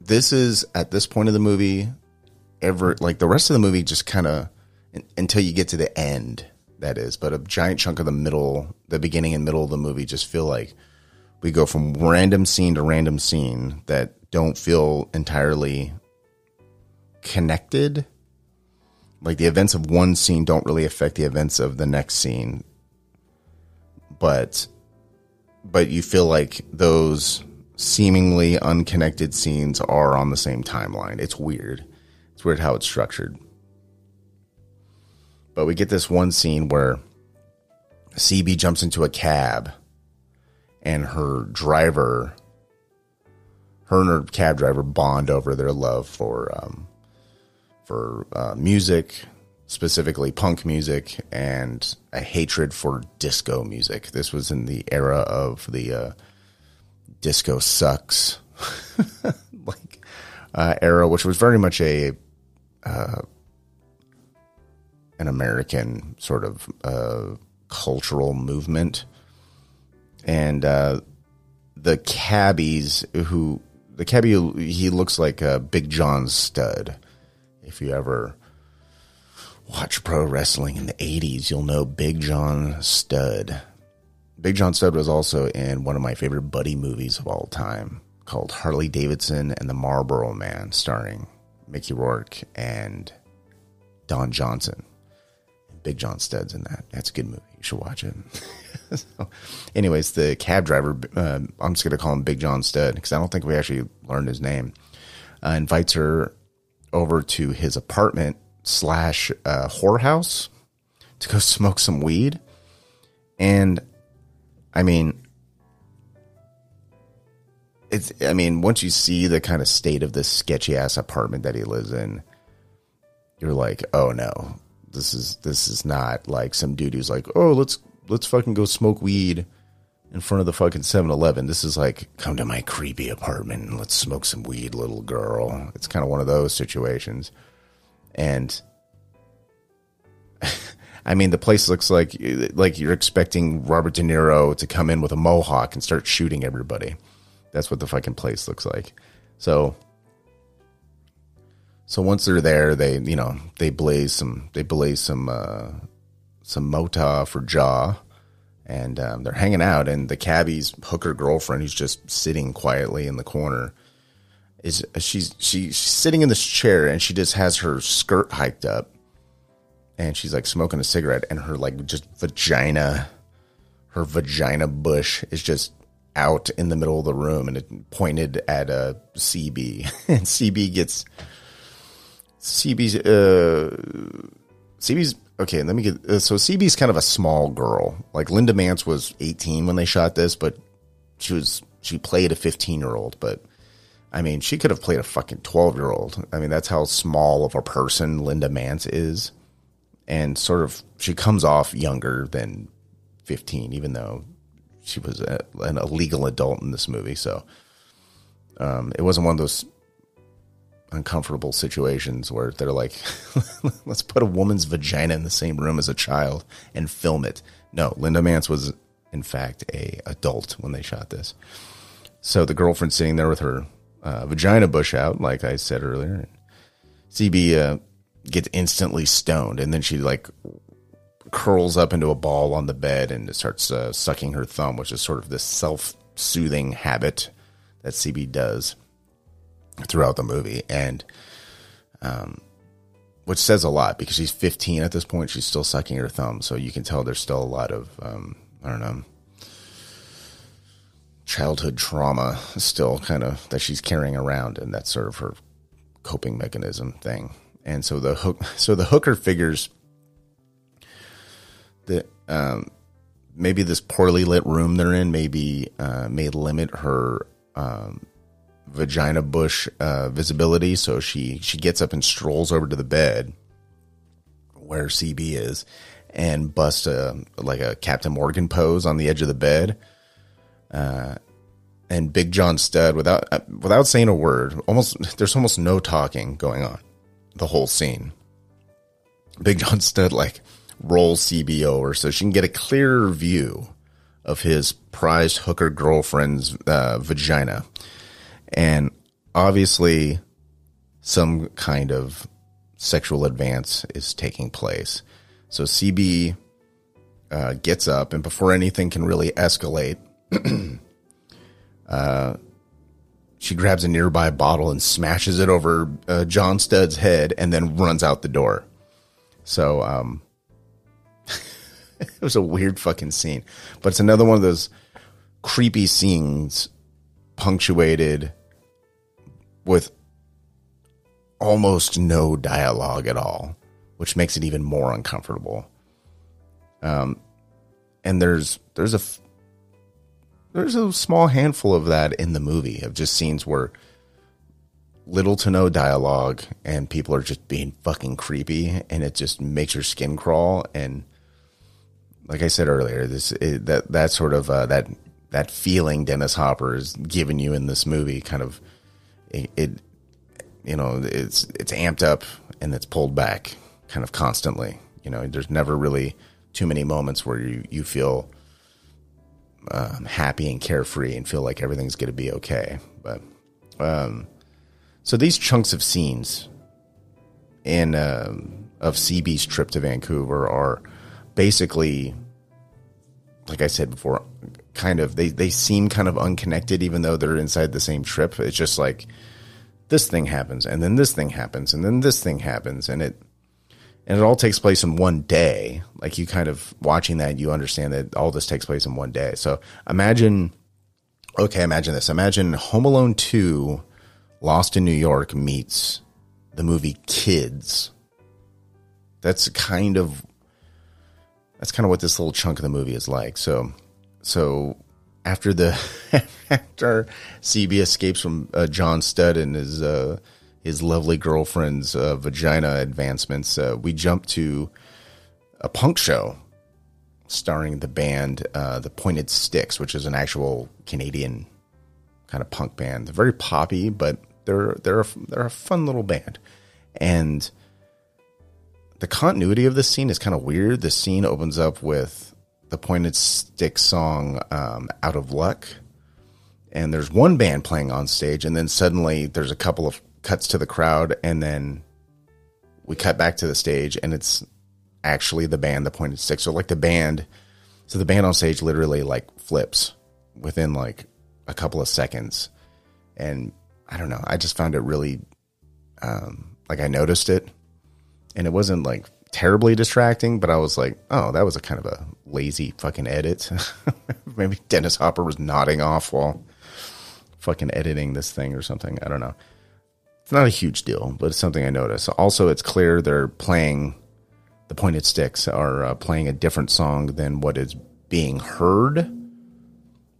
This is at this point of the movie, ever like the rest of the movie just kind of until you get to the end that is. But a giant chunk of the middle the beginning and middle of the movie just feel like we go from random scene to random scene that don't feel entirely connected. Like the events of one scene don't really affect the events of the next scene but but you feel like those seemingly unconnected scenes are on the same timeline. It's weird. It's weird how it's structured. But we get this one scene where CB jumps into a cab and her driver, her and her cab driver bond over their love for um, for uh, music, specifically punk music, and a hatred for disco music. This was in the era of the uh, disco sucks like uh, era, which was very much a uh, an American sort of uh, cultural movement, and uh, the cabbies who the cabbie he looks like a Big John Studd. If you ever watch pro wrestling in the '80s, you'll know Big John Studd. Big John Studd was also in one of my favorite buddy movies of all time called Harley Davidson and the Marlboro Man, starring Mickey Rourke and Don Johnson. Big John Studd's in that. That's a good movie. You should watch it. so, anyways, the cab driver, uh, I'm just going to call him Big John Studd because I don't think we actually learned his name, uh, invites her over to his apartment slash uh, whorehouse to go smoke some weed. And I mean, it's, I mean, once you see the kind of state of this sketchy ass apartment that he lives in, you're like, oh no, this is this is not like some dude who's like, oh, let's let's fucking go smoke weed in front of the fucking 7-Eleven. This is like, come to my creepy apartment and let's smoke some weed, little girl. It's kind of one of those situations. And I mean, the place looks like like you're expecting Robert De Niro to come in with a mohawk and start shooting everybody. That's what the fucking place looks like. So so once they're there, they you know they blaze some they blaze some uh, some mota for jaw, and um, they're hanging out. And the cabbie's hooker girlfriend, who's just sitting quietly in the corner, is she's she's sitting in this chair and she just has her skirt hiked up, and she's like smoking a cigarette, and her like just vagina, her vagina bush is just out in the middle of the room and it pointed at a CB, and CB gets CB's uh CB's okay, let me get uh, so CB's kind of a small girl. Like Linda Manz was 18 when they shot this, but she was she played a 15-year-old, but I mean, she could have played a fucking 12-year-old. I mean, that's how small of a person Linda Manz is. And sort of she comes off younger than 15 even though she was a, an illegal adult in this movie, so um, it wasn't one of those uncomfortable situations where they're like, let's put a woman's vagina in the same room as a child and film it. No, Linda Manz was in fact a adult when they shot this. So the girlfriend sitting there with her uh, vagina bush out, like I said earlier. and CB uh, gets instantly stoned, and then she like curls up into a ball on the bed and starts uh, sucking her thumb, which is sort of this self-soothing habit that CB does throughout the movie, and um, which says a lot because she's 15 at this point. She's still sucking her thumb, so you can tell there's still a lot of um, I don't know childhood trauma still kind of that she's carrying around, and that's sort of her coping mechanism thing. And so the hook, so the hooker figures that um, maybe this poorly lit room they're in maybe uh, may limit her um, vagina bush uh, visibility. So she she gets up and strolls over to the bed where CB is and busts a like a Captain Morgan pose on the edge of the bed. Uh, and Big John Studd, without uh, without saying a word, almost there's almost no talking going on, the whole scene. Big John Studd like rolls CB over so she can get a clearer view of his prized hooker girlfriend's uh, vagina and obviously some kind of sexual advance is taking place. So CB uh, gets up, and before anything can really escalate, uh, she grabs a nearby bottle and smashes it over uh, John Studd's head, and then runs out the door. So um, it was a weird fucking scene, but it's another one of those creepy scenes punctuated with almost no dialogue at all, which makes it even more uncomfortable. Um, and there's there's a there's a small handful of that in the movie of just scenes where little to no dialogue and people are just being fucking creepy and it just makes your skin crawl and like I said earlier, this it, that that sort of uh, that that feeling Dennis Hopper is giving you in this movie kind of it, it you know it's it's amped up and it's pulled back kind of constantly. You know, there's never really too many moments where you you feel um, happy and carefree and feel like everything's going to be okay. But um, so these chunks of scenes in um, of CB's trip to Vancouver are basically, like I said before, kind of they they seem kind of unconnected, even though they're inside the same trip. It's just like this thing happens, and then this thing happens, and then this thing happens, and it and it all takes place in one day. Like you kind of watching that, you understand that all this takes place in one day. So imagine, okay, imagine this. Imagine Home Alone 2 Lost in New York meets the movie Kids. That's kind of that's kind of what this little chunk of the movie is like. So so after the after CB escapes from uh, John Studd and his uh, his lovely girlfriend's uh, vagina advancements, uh, we jump to a punk show starring the band uh, the Pointed Sticks, which is an actual Canadian kind of punk band. They're very poppy, but they're they're a, they're a fun little band, and the continuity of this scene is kind of weird. The scene opens up with the Pointed Stick song um, "Out of Luck," and there's one band playing on stage, and then suddenly there's a couple of cuts to the crowd, and then we cut back to the stage, and it's actually the band, the Pointed Stick. So like the band, so the band on stage literally like flips within like a couple of seconds, and I don't know. I just found it really, um, like I noticed it, and it wasn't like terribly distracting, but I was like, oh, that was a kind of a lazy fucking edit. Maybe Dennis Hopper was nodding off while fucking editing this thing or something. I don't know. It's not a huge deal, but it's something I notice. Also, it's clear they're playing the pointed sticks are uh, playing a different song than what is being heard.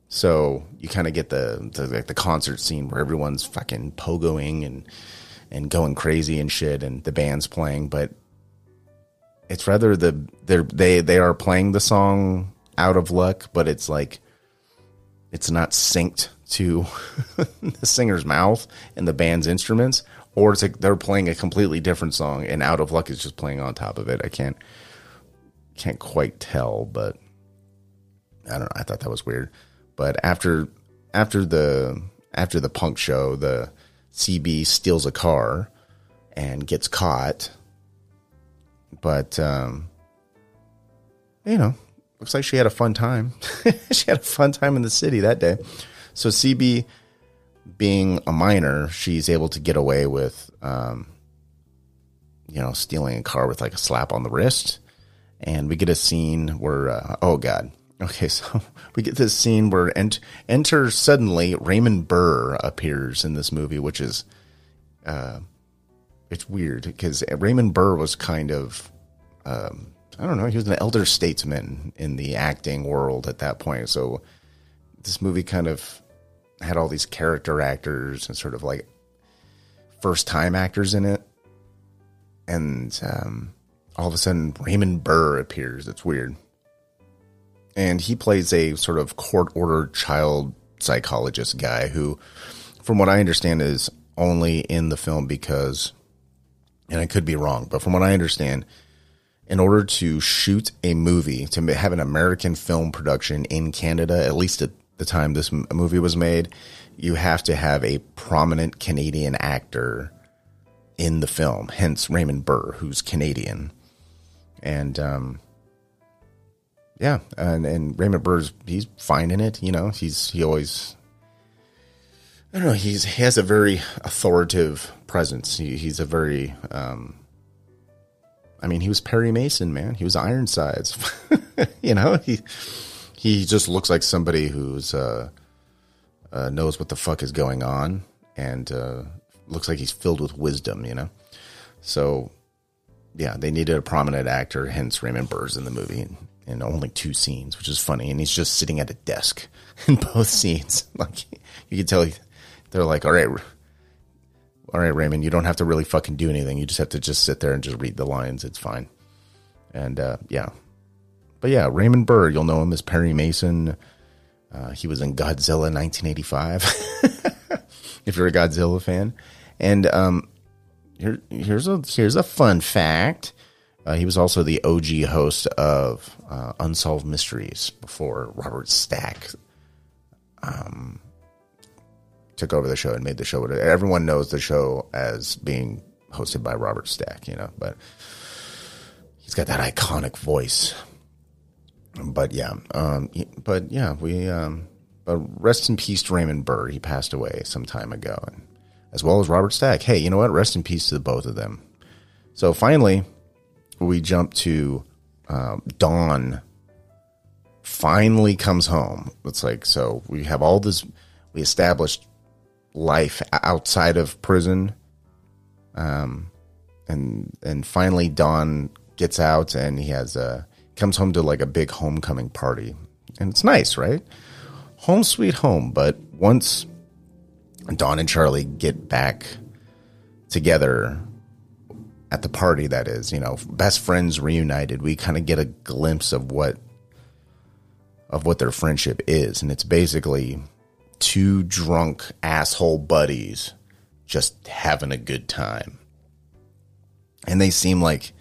So you kind of get the, the like the concert scene where everyone's fucking pogoing and and going crazy and shit, and the band's playing, but it's rather the they're they they are playing the song out of luck, but it's like it's not synced to the singer's mouth and the band's instruments, or it's like they're playing a completely different song and out of luck is just playing on top of it. I can't can't quite tell, but I don't know. I thought that was weird. But after after the after the punk show, the CB steals a car and gets caught. But um, you know, looks like she had a fun time. she had a fun time in the city that day. So CB, being a minor, she's able to get away with, um, you know, stealing a car with like a slap on the wrist. And we get a scene where, uh, oh god, okay, so we get this scene where ent- enter suddenly Raymond Burr appears in this movie, which is, uh, it's weird because Raymond Burr was kind of, um, I don't know, he was an elder statesman in the acting world at that point. So this movie kind of had all these character actors and sort of like first time actors in it. And um, all of a sudden, Raymond Burr appears. It's weird. And he plays a sort of court ordered child psychologist guy who, from what I understand, is only in the film because, and I could be wrong, but from what I understand, in order to shoot a movie, to have an American film production in Canada, at least at the time this movie was made, you have to have a prominent Canadian actor in the film. Hence Raymond Burr, who's Canadian, and um, yeah, and and Raymond Burr's he's fine in it. You know, he's he always. I don't know. He's he has a very authoritative presence. He, he's a very um, I mean, he was Perry Mason, man. He was Ironsides. you know, he he just looks like somebody who's uh, uh, knows what the fuck is going on and uh, looks like he's filled with wisdom. You know, so yeah, they needed a prominent actor. Hence, Raymond Burr's in the movie in, in only two scenes, which is funny. And he's just sitting at a desk in both scenes. Like you can tell, they're like, all right. all right, Raymond, you don't have to really fucking do anything. You just have to just sit there and just read the lines. It's fine. And uh, yeah, but yeah, Raymond Burr, you'll know him as Perry Mason. Uh, he was in Godzilla 1985. if you're a Godzilla fan, and um, here, here's a here's a fun fact. Uh, he was also the OG host of uh, Unsolved Mysteries before Robert Stack um, took over the show and made the show. Everyone knows the show as being hosted by Robert Stack, you know, but he's got that iconic voice. But yeah, um, but yeah, we. Um, but rest in peace to Raymond Burr. He passed away some time ago, and as well as Robert Stack. Hey, you know what? Rest in peace to the both of them. So finally, we jump to um, Don. Finally comes home. It's like so we have all this. We established life outside of prison, um, and and finally Don gets out and he has a comes home to like a big homecoming party, and it's nice, right? Home sweet home. But once Don and Charlie get back together at the party, that is, you know, best friends reunited, we kind of get a glimpse of what of what their friendship is, and it's basically two drunk asshole buddies just having a good time. And they seem like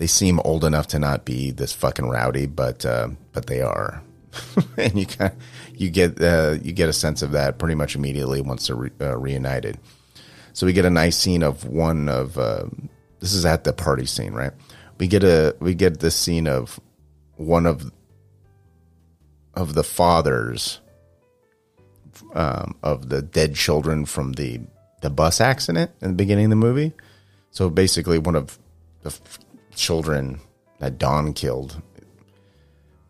they seem old enough to not be this fucking rowdy, but uh, but they are. and you kind you get uh, you get a sense of that pretty much immediately once they're re- uh, reunited. So we get a nice scene of one of uh, this is at the party scene, right? We get a we get this scene of one of of the fathers um, of the dead children from the the bus accident in the beginning of the movie. So basically, one of the children that Don killed,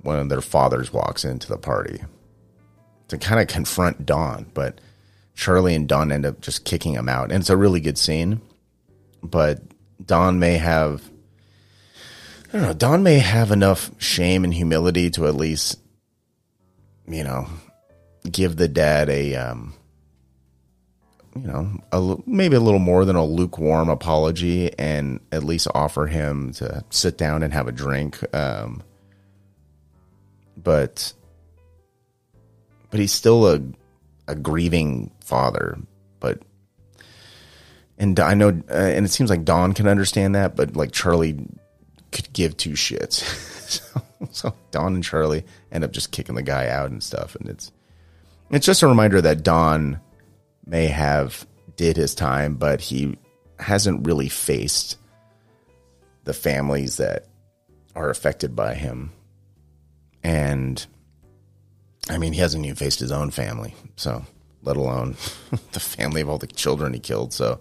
one of their fathers walks into the party to kind of confront Don, but Charlie and Don end up just kicking him out, and it's a really good scene. But Don may have, I don't know, Don may have enough shame and humility to at least, you know, give the dad a um, you know a, maybe a little more than a lukewarm apology and at least offer him to sit down and have a drink um, but but he's still a a grieving father but and I know uh, and it seems like Don can understand that but like Charlie could give two shits. So, so Don and Charlie end up just kicking the guy out and stuff and it's it's just a reminder that Don may have did his time, but he hasn't really faced the families that are affected by him. And I mean, he hasn't even faced his own family, so let alone the family of all the children he killed. So,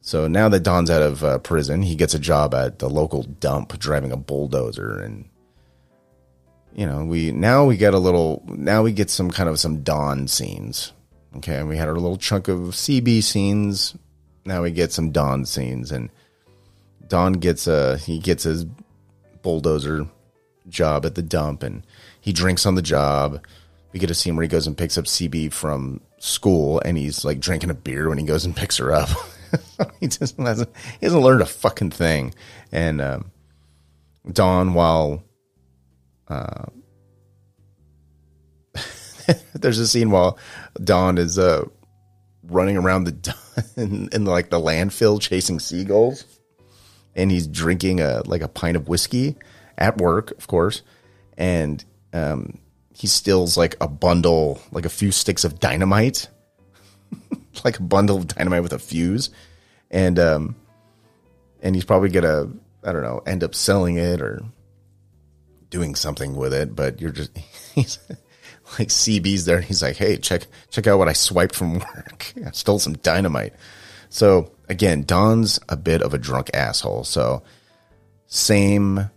so now that Don's out of uh, prison, he gets a job at the local dump driving a bulldozer, and you know, we now we get a little now we get some kind of some Don scenes. Okay, and we had our little chunk of CB scenes. Now we get some Don scenes, and Don gets a he gets his bulldozer job at the dump, and he drinks on the job. We get a scene where he goes and picks up CB from school, and he's like drinking a beer when he goes and picks her up. he just hasn't he hasn't learned a fucking thing, and um, Don while uh, there's a scene while Don is uh, running around the in, in, like the landfill chasing seagulls, and he's drinking a like a pint of whiskey at work, of course, and um, he steals like a bundle, like a few sticks of dynamite, like a bundle of dynamite with a fuse, and um, and he's probably gonna I don't know end up selling it or doing something with it, but you're just he's like CB's there. he's like, hey, check check out what I swiped from work. I stole some dynamite. So again, Don's a bit of a drunk asshole. So same.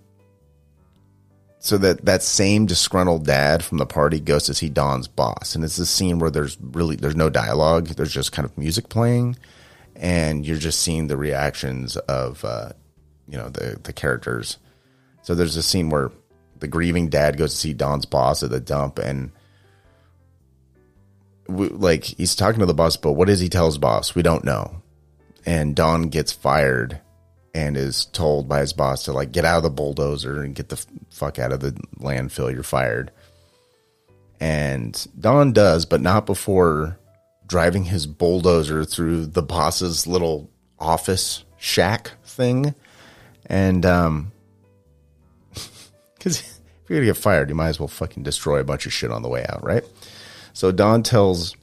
So that that same disgruntled dad from the party goes to see Don's boss, and it's a scene where there's really there's no dialogue. There's just kind of music playing, and you're just seeing the reactions of uh, you know the the characters. So there's a scene where the grieving dad goes to see Don's boss at the dump, and like he's talking to the boss, but what does he tell his boss? We don't know. And Don gets fired and is told by his boss to like get out of the bulldozer and get the fuck out of the landfill. You're fired. And Don does, but not before driving his bulldozer through the boss's little office shack thing. And um because if you're gonna get fired, you might as well fucking destroy a bunch of shit on the way out, right? So Don tells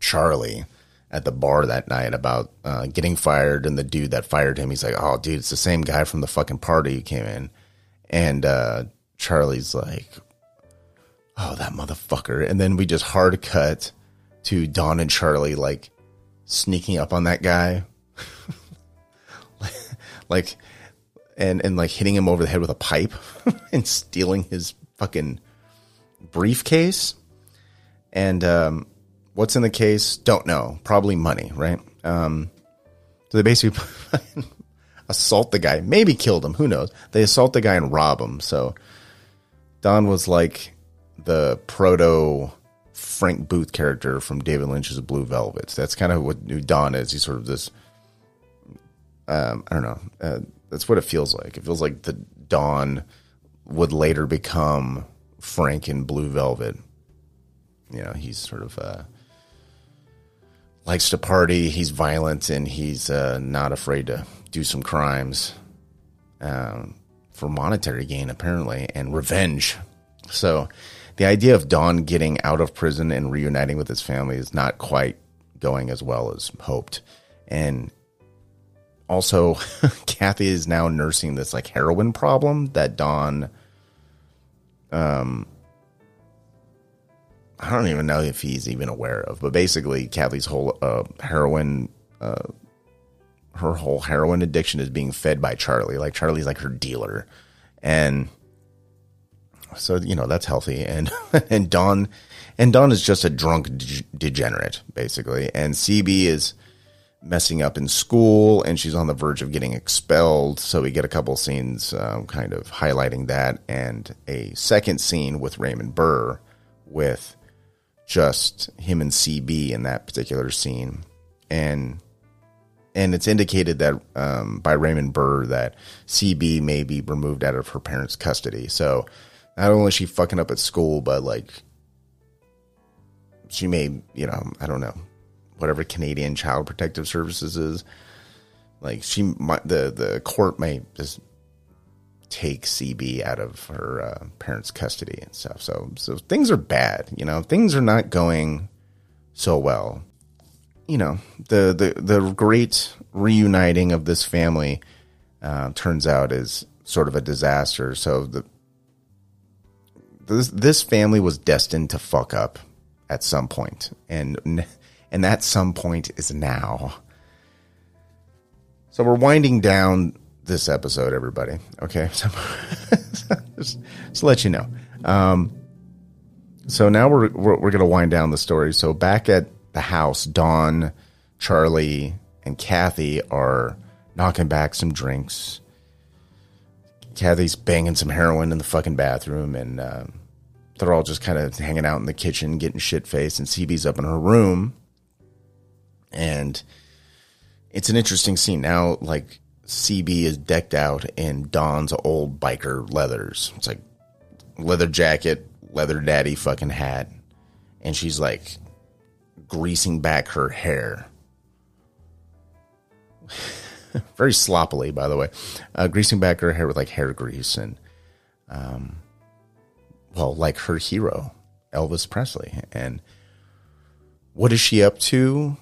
Charlie at the bar that night about uh, getting fired and the dude that fired him. He's like, "Oh, dude, it's the same guy from the fucking party you came in." And uh, Charlie's like, "Oh, that motherfucker!" And then we just hard cut to Don and Charlie like sneaking up on that guy, like, and and like hitting him over the head with a pipe and stealing his fucking briefcase. And um, what's in the case? Don't know. Probably money, right? Um, so they basically assault the guy, maybe killed him. Who knows? They assault the guy and rob him. So Don was like the proto Frank Booth character from David Lynch's Blue Velvet. That's kind of what new Don is. He's sort of this. Um, I don't know. Uh, that's what it feels like. It feels like the Don would later become Frank in Blue Velvet. You know, he's sort of uh, likes to party. He's violent and he's uh, not afraid to do some crimes um, for monetary gain, apparently, and revenge. So, the idea of Don getting out of prison and reuniting with his family is not quite going as well as hoped. And also, Kathy is now nursing this like heroin problem that Don I don't even know if he's even aware of, but basically, Kathy's whole uh, heroin, uh, her whole heroin addiction is being fed by Charlie. Like Charlie's like her dealer, and so you know that's healthy. And and Don, and Don is just a drunk de- degenerate, basically. And CB is messing up in school, and she's on the verge of getting expelled. So we get a couple scenes, um, kind of highlighting that, and a second scene with Raymond Burr with just him and CB in that particular scene, and and it's indicated that um, by Raymond Burr that CB may be removed out of her parents' custody. So not only is she fucking up at school, but like she may, you know, I don't know, whatever Canadian Child Protective Services is, like she might the the court may just take CB out of her uh, parents' custody and stuff. So so things are bad. You know, things are not going so well. You know, the the the great reuniting of this family uh, turns out is sort of a disaster. So the this this family was destined to fuck up at some point, and and that some point is now. So we're winding down this episode, everybody. Okay, so just, just let you know. Um, so now we're we're, we're going to wind down the story. So back at the house, Don, Charlie, and Kathy are knocking back some drinks. Kathy's banging some heroin in the fucking bathroom, and um, they're all just kind of hanging out in the kitchen, getting shit faced. And CB's up in her room, and it's an interesting scene. Now, like CB is decked out in Don's old biker leathers. It's like leather jacket, leather daddy fucking hat, and she's like greasing back her hair. Very sloppily, by the way, uh, greasing back her hair with like hair grease and, um, well, like her hero, Elvis Presley. And what is she up to?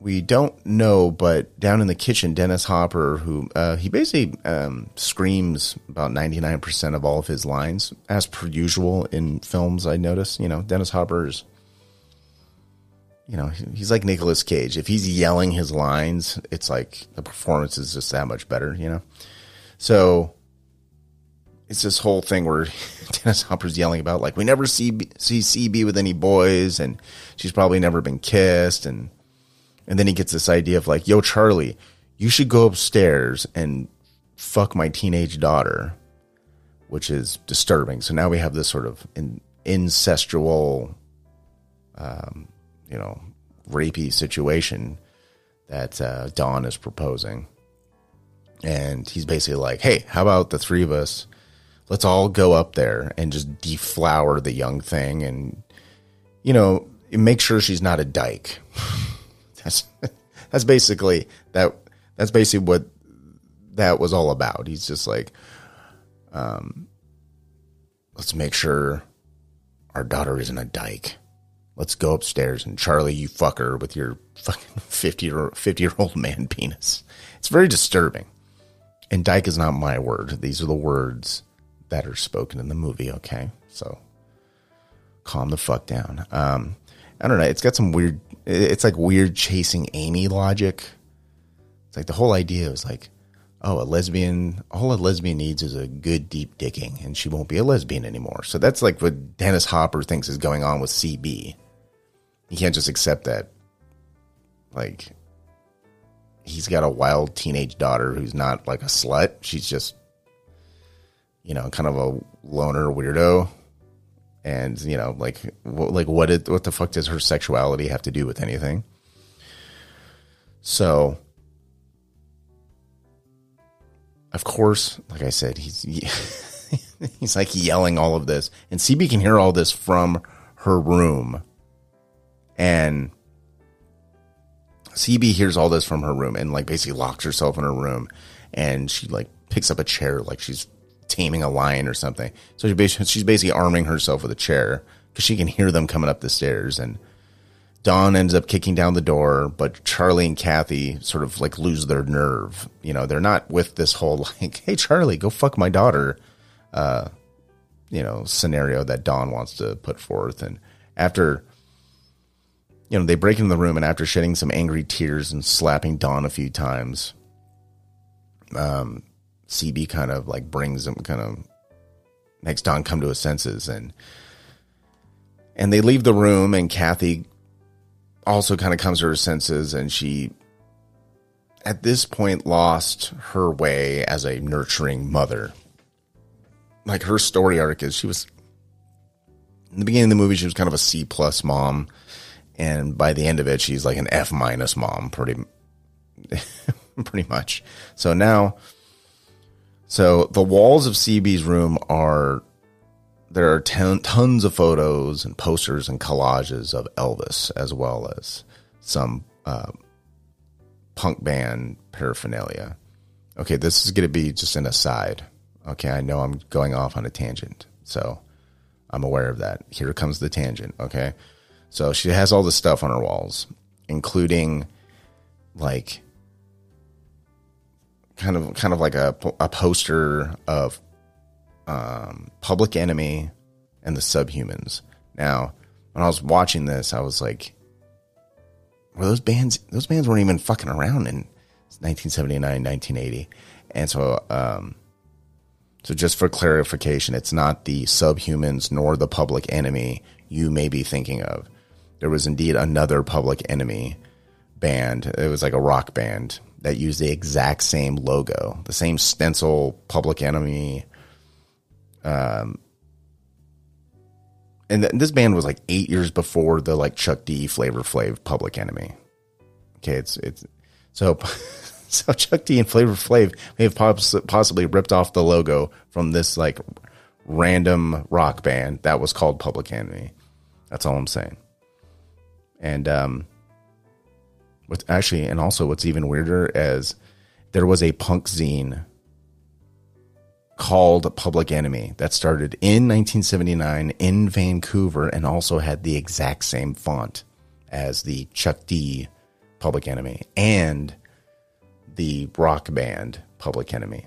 We don't know, but down in the kitchen, Dennis Hopper, who uh, he basically um, screams about ninety nine percent of all of his lines, as per usual in films. I notice, you know, Dennis Hopper's, you know, he's like Nicolas Cage. If he's yelling his lines, it's like the performance is just that much better, you know. So it's this whole thing where Dennis Hopper's yelling about like we never see see CB with any boys, and she's probably never been kissed, and and then he gets this idea of like, yo, Charlie, you should go upstairs and fuck my teenage daughter, which is disturbing. So now we have this sort of in, incestual um, you know, rapey situation that uh, Don is proposing. And he's basically like, hey, how about the three of us? Let's all go up there and just deflower the young thing and, you know, make sure she's not a dyke. that's, that's basically that, that's basically what that was all about. He's just like, um, let's make sure our daughter isn't a dyke. Let's go upstairs and Charlie, you fucker with your fucking 50 year, 50 year old man penis. It's very disturbing. And dyke is not my word. These are the words that are spoken in the movie. Okay. So calm the fuck down. Um, I don't know. It's got some weird, it's like weird chasing Amy logic. It's like the whole idea is like, oh, a lesbian, all a lesbian needs is a good deep dicking and she won't be a lesbian anymore. So that's like what Dennis Hopper thinks is going on with CB. You can't just accept that. Like, he's got a wild teenage daughter who's not like a slut. She's just, you know, kind of a loner weirdo. And, you know, like, like what, it, what the fuck does her sexuality have to do with anything? So, of course, like I said, he's he's like yelling all of this, and CB can hear all this from her room, and CB hears all this from her room, and like basically locks herself in her room, and she like picks up a chair like she's taming a lion or something. So she basically, she's basically arming herself with a chair because she can hear them coming up the stairs, and Don ends up kicking down the door, but Charlie and Kathy sort of like lose their nerve. You know, they're not with this whole like, "Hey, Charlie, go fuck my daughter," uh, you know, scenario that Don wants to put forth. And after, you know, they break into the room, and after shedding some angry tears and slapping Don a few times, um, CB kind of like brings him, kind of makes Don come to his senses, and and they leave the room, and Kathy also kind of comes to her senses and she at this point lost her way as a nurturing mother. Like her story arc is she was in the beginning of the movie she was kind of a c plus mom. And by the end of it she's like an f minus mom pretty pretty much. So now so the walls of cb's room are there are ton, tons of photos and posters and collages of Elvis, as well as some uh, punk band paraphernalia. Okay, this is going to be just an aside. Okay, I know I'm going off on a tangent, so I'm aware of that. Here comes the tangent. Okay, so she has all this stuff on her walls, including like kind of kind of like a, a poster of um, Public Enemy and the Subhumans. Now, when I was watching this, I was like, "Were those bands? Those bands weren't even fucking around in 1979, 1980." And so, um, so just for clarification, it's not the Subhumans nor the Public Enemy you may be thinking of. There was indeed another Public Enemy band. It was like a rock band that used the exact same logo, the same stencil, Public Enemy um, and th- this band was like eight years before the like Chuck D Flavor Flav Public Enemy. Okay, it's it's so so Chuck D and Flavor Flav may have poss- possibly ripped off the logo from this like random rock band that was called Public Enemy. That's all I'm saying. And um, with actually, and also what's even weirder is there was a punk zine called Public Enemy that started in 1979 in Vancouver and also had the exact same font as the Chuck D Public Enemy and the rock band Public Enemy.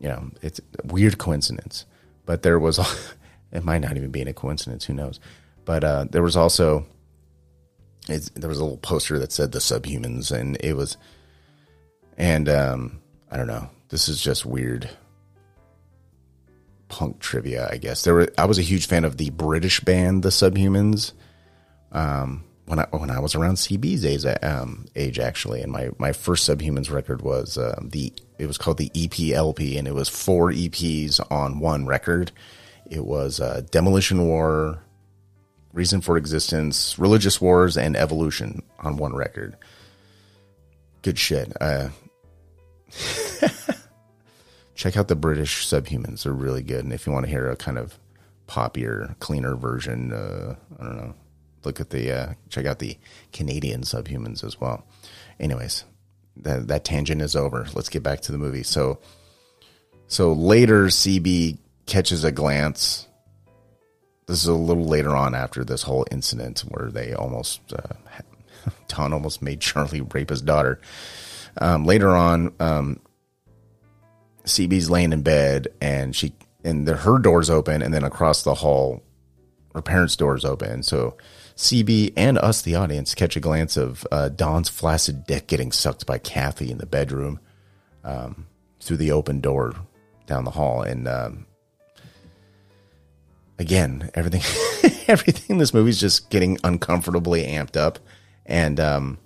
You know, it's a weird coincidence, but there was, it might not even be a coincidence, who knows? But uh, there was also, there was a little poster that said the subhumans, and it was, and um, I don't know, this is just weird punk trivia, I guess. There were I was a huge fan of the British band The Subhumans. Um, when I when I was around CB's age, um, age actually, and my my first Subhumans record was uh, the it was called the EPLP, and it was four EPs on one record. It was uh, Demolition War, Reason for Existence, Religious Wars, and Evolution on one record. Good shit. Uh, check out the British Subhumans; they're really good. And if you want to hear a kind of poppier, cleaner version, uh, I don't know. Look at the uh, check out the Canadian Subhumans as well. Anyways, that that tangent is over. Let's get back to the movie. So, so later, CB catches a glance. This is a little later on after this whole incident where they almost uh, Don almost made Charlie rape his daughter. Um, later on, um, CB's laying in bed and she and the, her door's open, and then across the hall, her parents' door's open. So CB and us, the audience, catch a glance of uh, Don's flaccid dick getting sucked by Kathy in the bedroom um, through the open door down the hall, and um, again, everything, everything in this movie is just getting uncomfortably amped up, and um,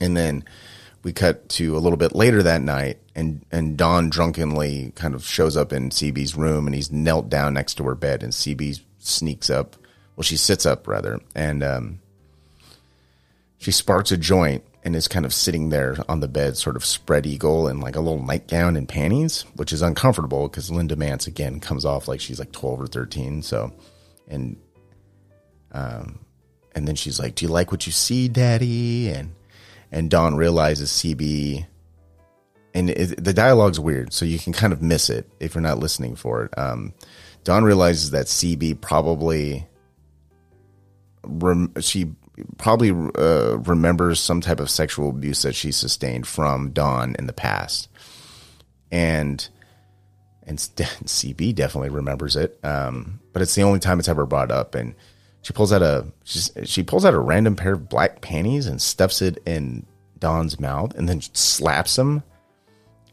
and then we cut to a little bit later that night, and and Don drunkenly kind of shows up in CB's room, and he's knelt down next to her bed, and CB sneaks up. Well, she sits up rather, and um, she sparks a joint and is kind of sitting there on the bed, sort of spread eagle in like a little nightgown and panties, which is uncomfortable because Linda Manz again comes off like she's like twelve or thirteen. So, and um, and then she's like, "Do you like what you see, Daddy?" and and Don realizes CB, and it, the dialogue's weird, so you can kind of miss it if you're not listening for it. Um, Don realizes that CB probably rem- she probably uh, remembers some type of sexual abuse that she sustained from Don in the past, and and CB definitely remembers it. Um, but it's the only time it's ever brought up, and she pulls out a she pulls out a random pair of black panties and stuffs it in Don's mouth, and then slaps him.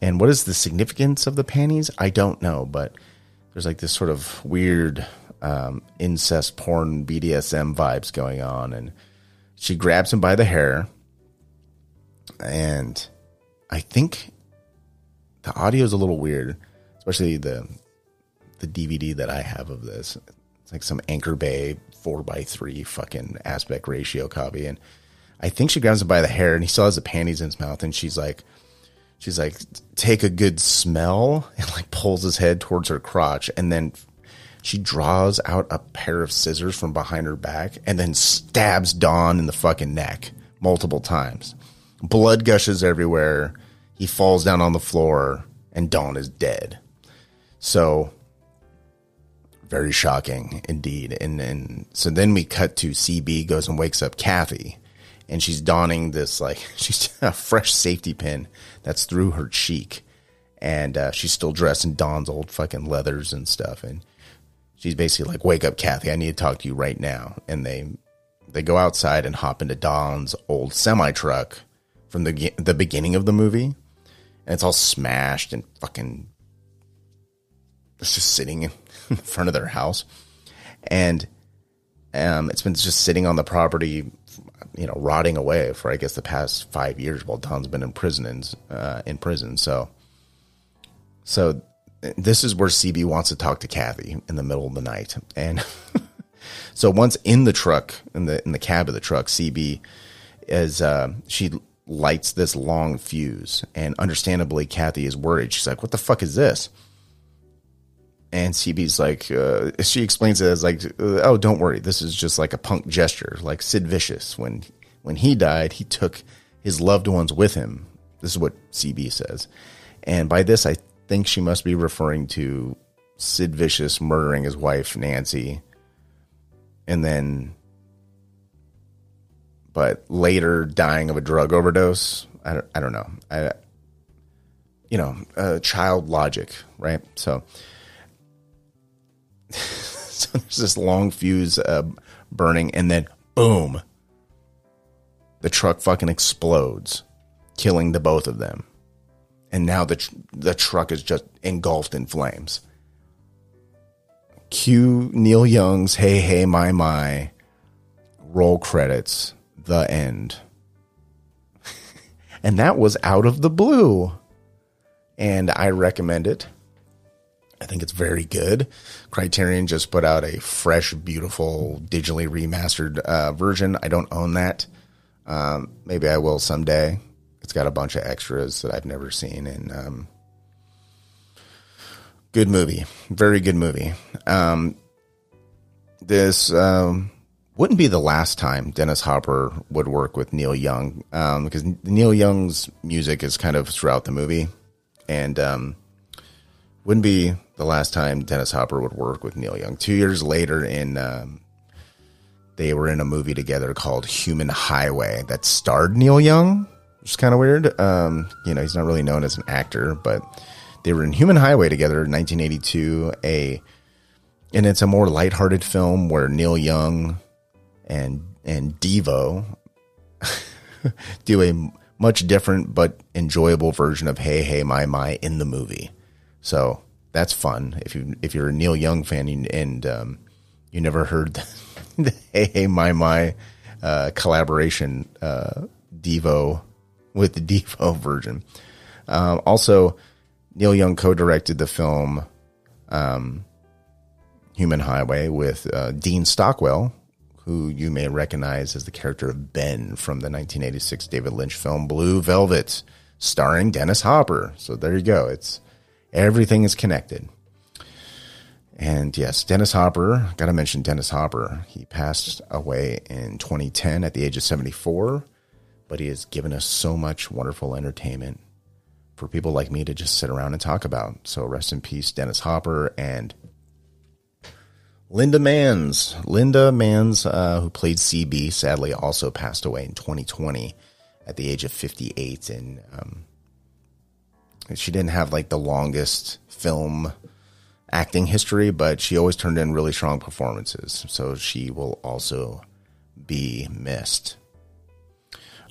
And what is the significance of the panties? I don't know, but there's like this sort of weird um, incest porn BDSM vibes going on, and she grabs him by the hair, and I think the audio is a little weird, especially the the DVD that I have of this. It's like some Anchor Bay four by three fucking aspect ratio copy, and I think she grabs him by the hair, and he still has the panties in his mouth, and she's like, she's like, take a good smell, and like pulls his head towards her crotch, and then she draws out a pair of scissors from behind her back, and then stabs Don in the fucking neck multiple times. Blood gushes everywhere. He falls down on the floor, and Don is dead. So very shocking indeed. And and so then we cut to CB goes and wakes up Kathy, and she's donning this like she's a fresh safety pin that's through her cheek, and uh, she's still dressed in Don's old fucking leathers and stuff, and she's basically like, "Wake up, Kathy! I need to talk to you right now." And they they go outside and hop into Don's old semi truck from the the beginning of the movie, and it's all smashed and fucking. It's just sitting in front of their house, and um, it's been just sitting on the property you know, rotting away for I guess the past five years while Don's been in prison uh, in prison. So, so this is where CB wants to talk to Kathy in the middle of the night, and so once in the truck in the in the cab of the truck, CB is uh, she lights this long fuse, and understandably, Kathy is worried. She's like, "What the fuck is this?" And CB's like, uh, she explains it as like, oh, don't worry, this is just like a punk gesture, like Sid Vicious when when he died, he took his loved ones with him. This is what CB says, and by this, I think she must be referring to Sid Vicious murdering his wife Nancy, and then, but later dying of a drug overdose. I don't, I don't know. I, you know, uh, child logic, right? So so there's this long fuse uh, burning, and then boom, the truck fucking explodes, killing the both of them. And now the tr- the truck is just engulfed in flames. Cue Neil Young's "Hey Hey My My." Roll credits. The end. and that was out of the blue. And I recommend it I think it's very good. Criterion just put out a fresh, beautiful, digitally remastered uh, version. I don't own that. Um, maybe I will someday. It's got a bunch of extras that I've never seen, and um, good movie, very good movie. Um, this um, wouldn't be the last time Dennis Hopper would work with Neil Young, um, because Neil Young's music is kind of throughout the movie, and um, wouldn't be the last time Dennis Hopper would work with Neil Young. Two years later, in um, they were in a movie together called Human Highway that starred Neil Young, which is kind of weird. Um, you know, he's not really known as an actor, but they were in Human Highway together in 1982. A and it's a more lighthearted film where Neil Young and and Devo do a much different but enjoyable version of Hey Hey My My in the movie. So that's fun if you if you're a Neil Young fan and, um, you never heard the, the Hey Hey My My uh, collaboration uh, Devo with the Devo version. Um, also, Neil Young co-directed the film um, Human Highway with uh, Dean Stockwell, who you may recognize as the character of Ben from the 1986 David Lynch film Blue Velvet, starring Dennis Hopper. So there you go. It's everything is connected. And yes, Dennis Hopper, got to mention Dennis Hopper. He passed away in 2010 at the age of 74, but he has given us so much wonderful entertainment for people like me to just sit around and talk about. So rest in peace, Dennis Hopper and Linda Manz. Linda Manz, uh, who played CB, sadly also passed away in 2020 at the age of 58. And um, she didn't have like the longest film acting history, but she always turned in really strong performances. So she will also be missed.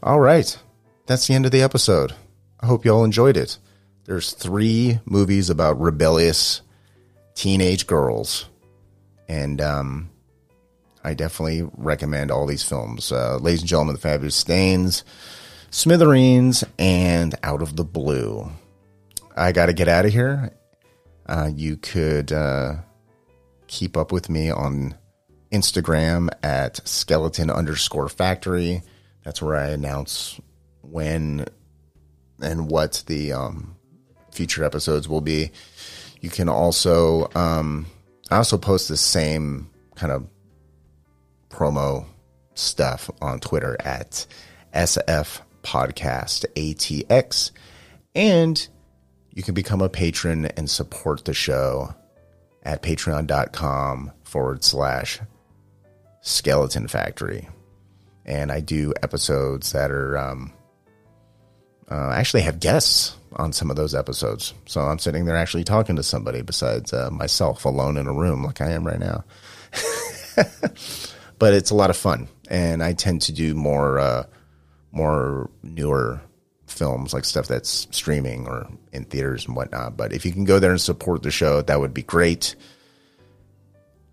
All right. That's the end of the episode. I hope you all enjoyed it. There's three movies about rebellious teenage girls, and um, I definitely recommend all these films. Uh, ladies and gentlemen, The Fabulous Stains, Smithereens, and Out of the Blue. I got to get out of here. Uh, you could uh, keep up with me on Instagram at skeleton underscore factory. That's where I announce when and what the um, future episodes will be. You can also, um, I also post the same kind of promo stuff on Twitter at SF Podcast ATX. And you can become a patron and support the show at patreon.com forward slash skeleton factory. And I do episodes that are, um, uh, actually have guests on some of those episodes. So I'm sitting there actually talking to somebody besides uh, myself alone in a room like I am right now. but it's a lot of fun. And I tend to do more, uh, more newer films, like stuff that's streaming or in theaters and whatnot. But if you can go there and support the show, that would be great.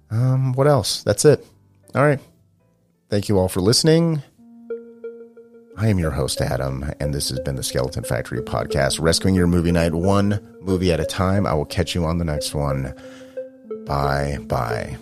Um, what else? That's it. All right. Thank you all for listening. I am your host, Adam, and this has been the Skeleton Factory podcast, rescuing your movie night one movie at a time. I will catch you on the next one. Bye bye.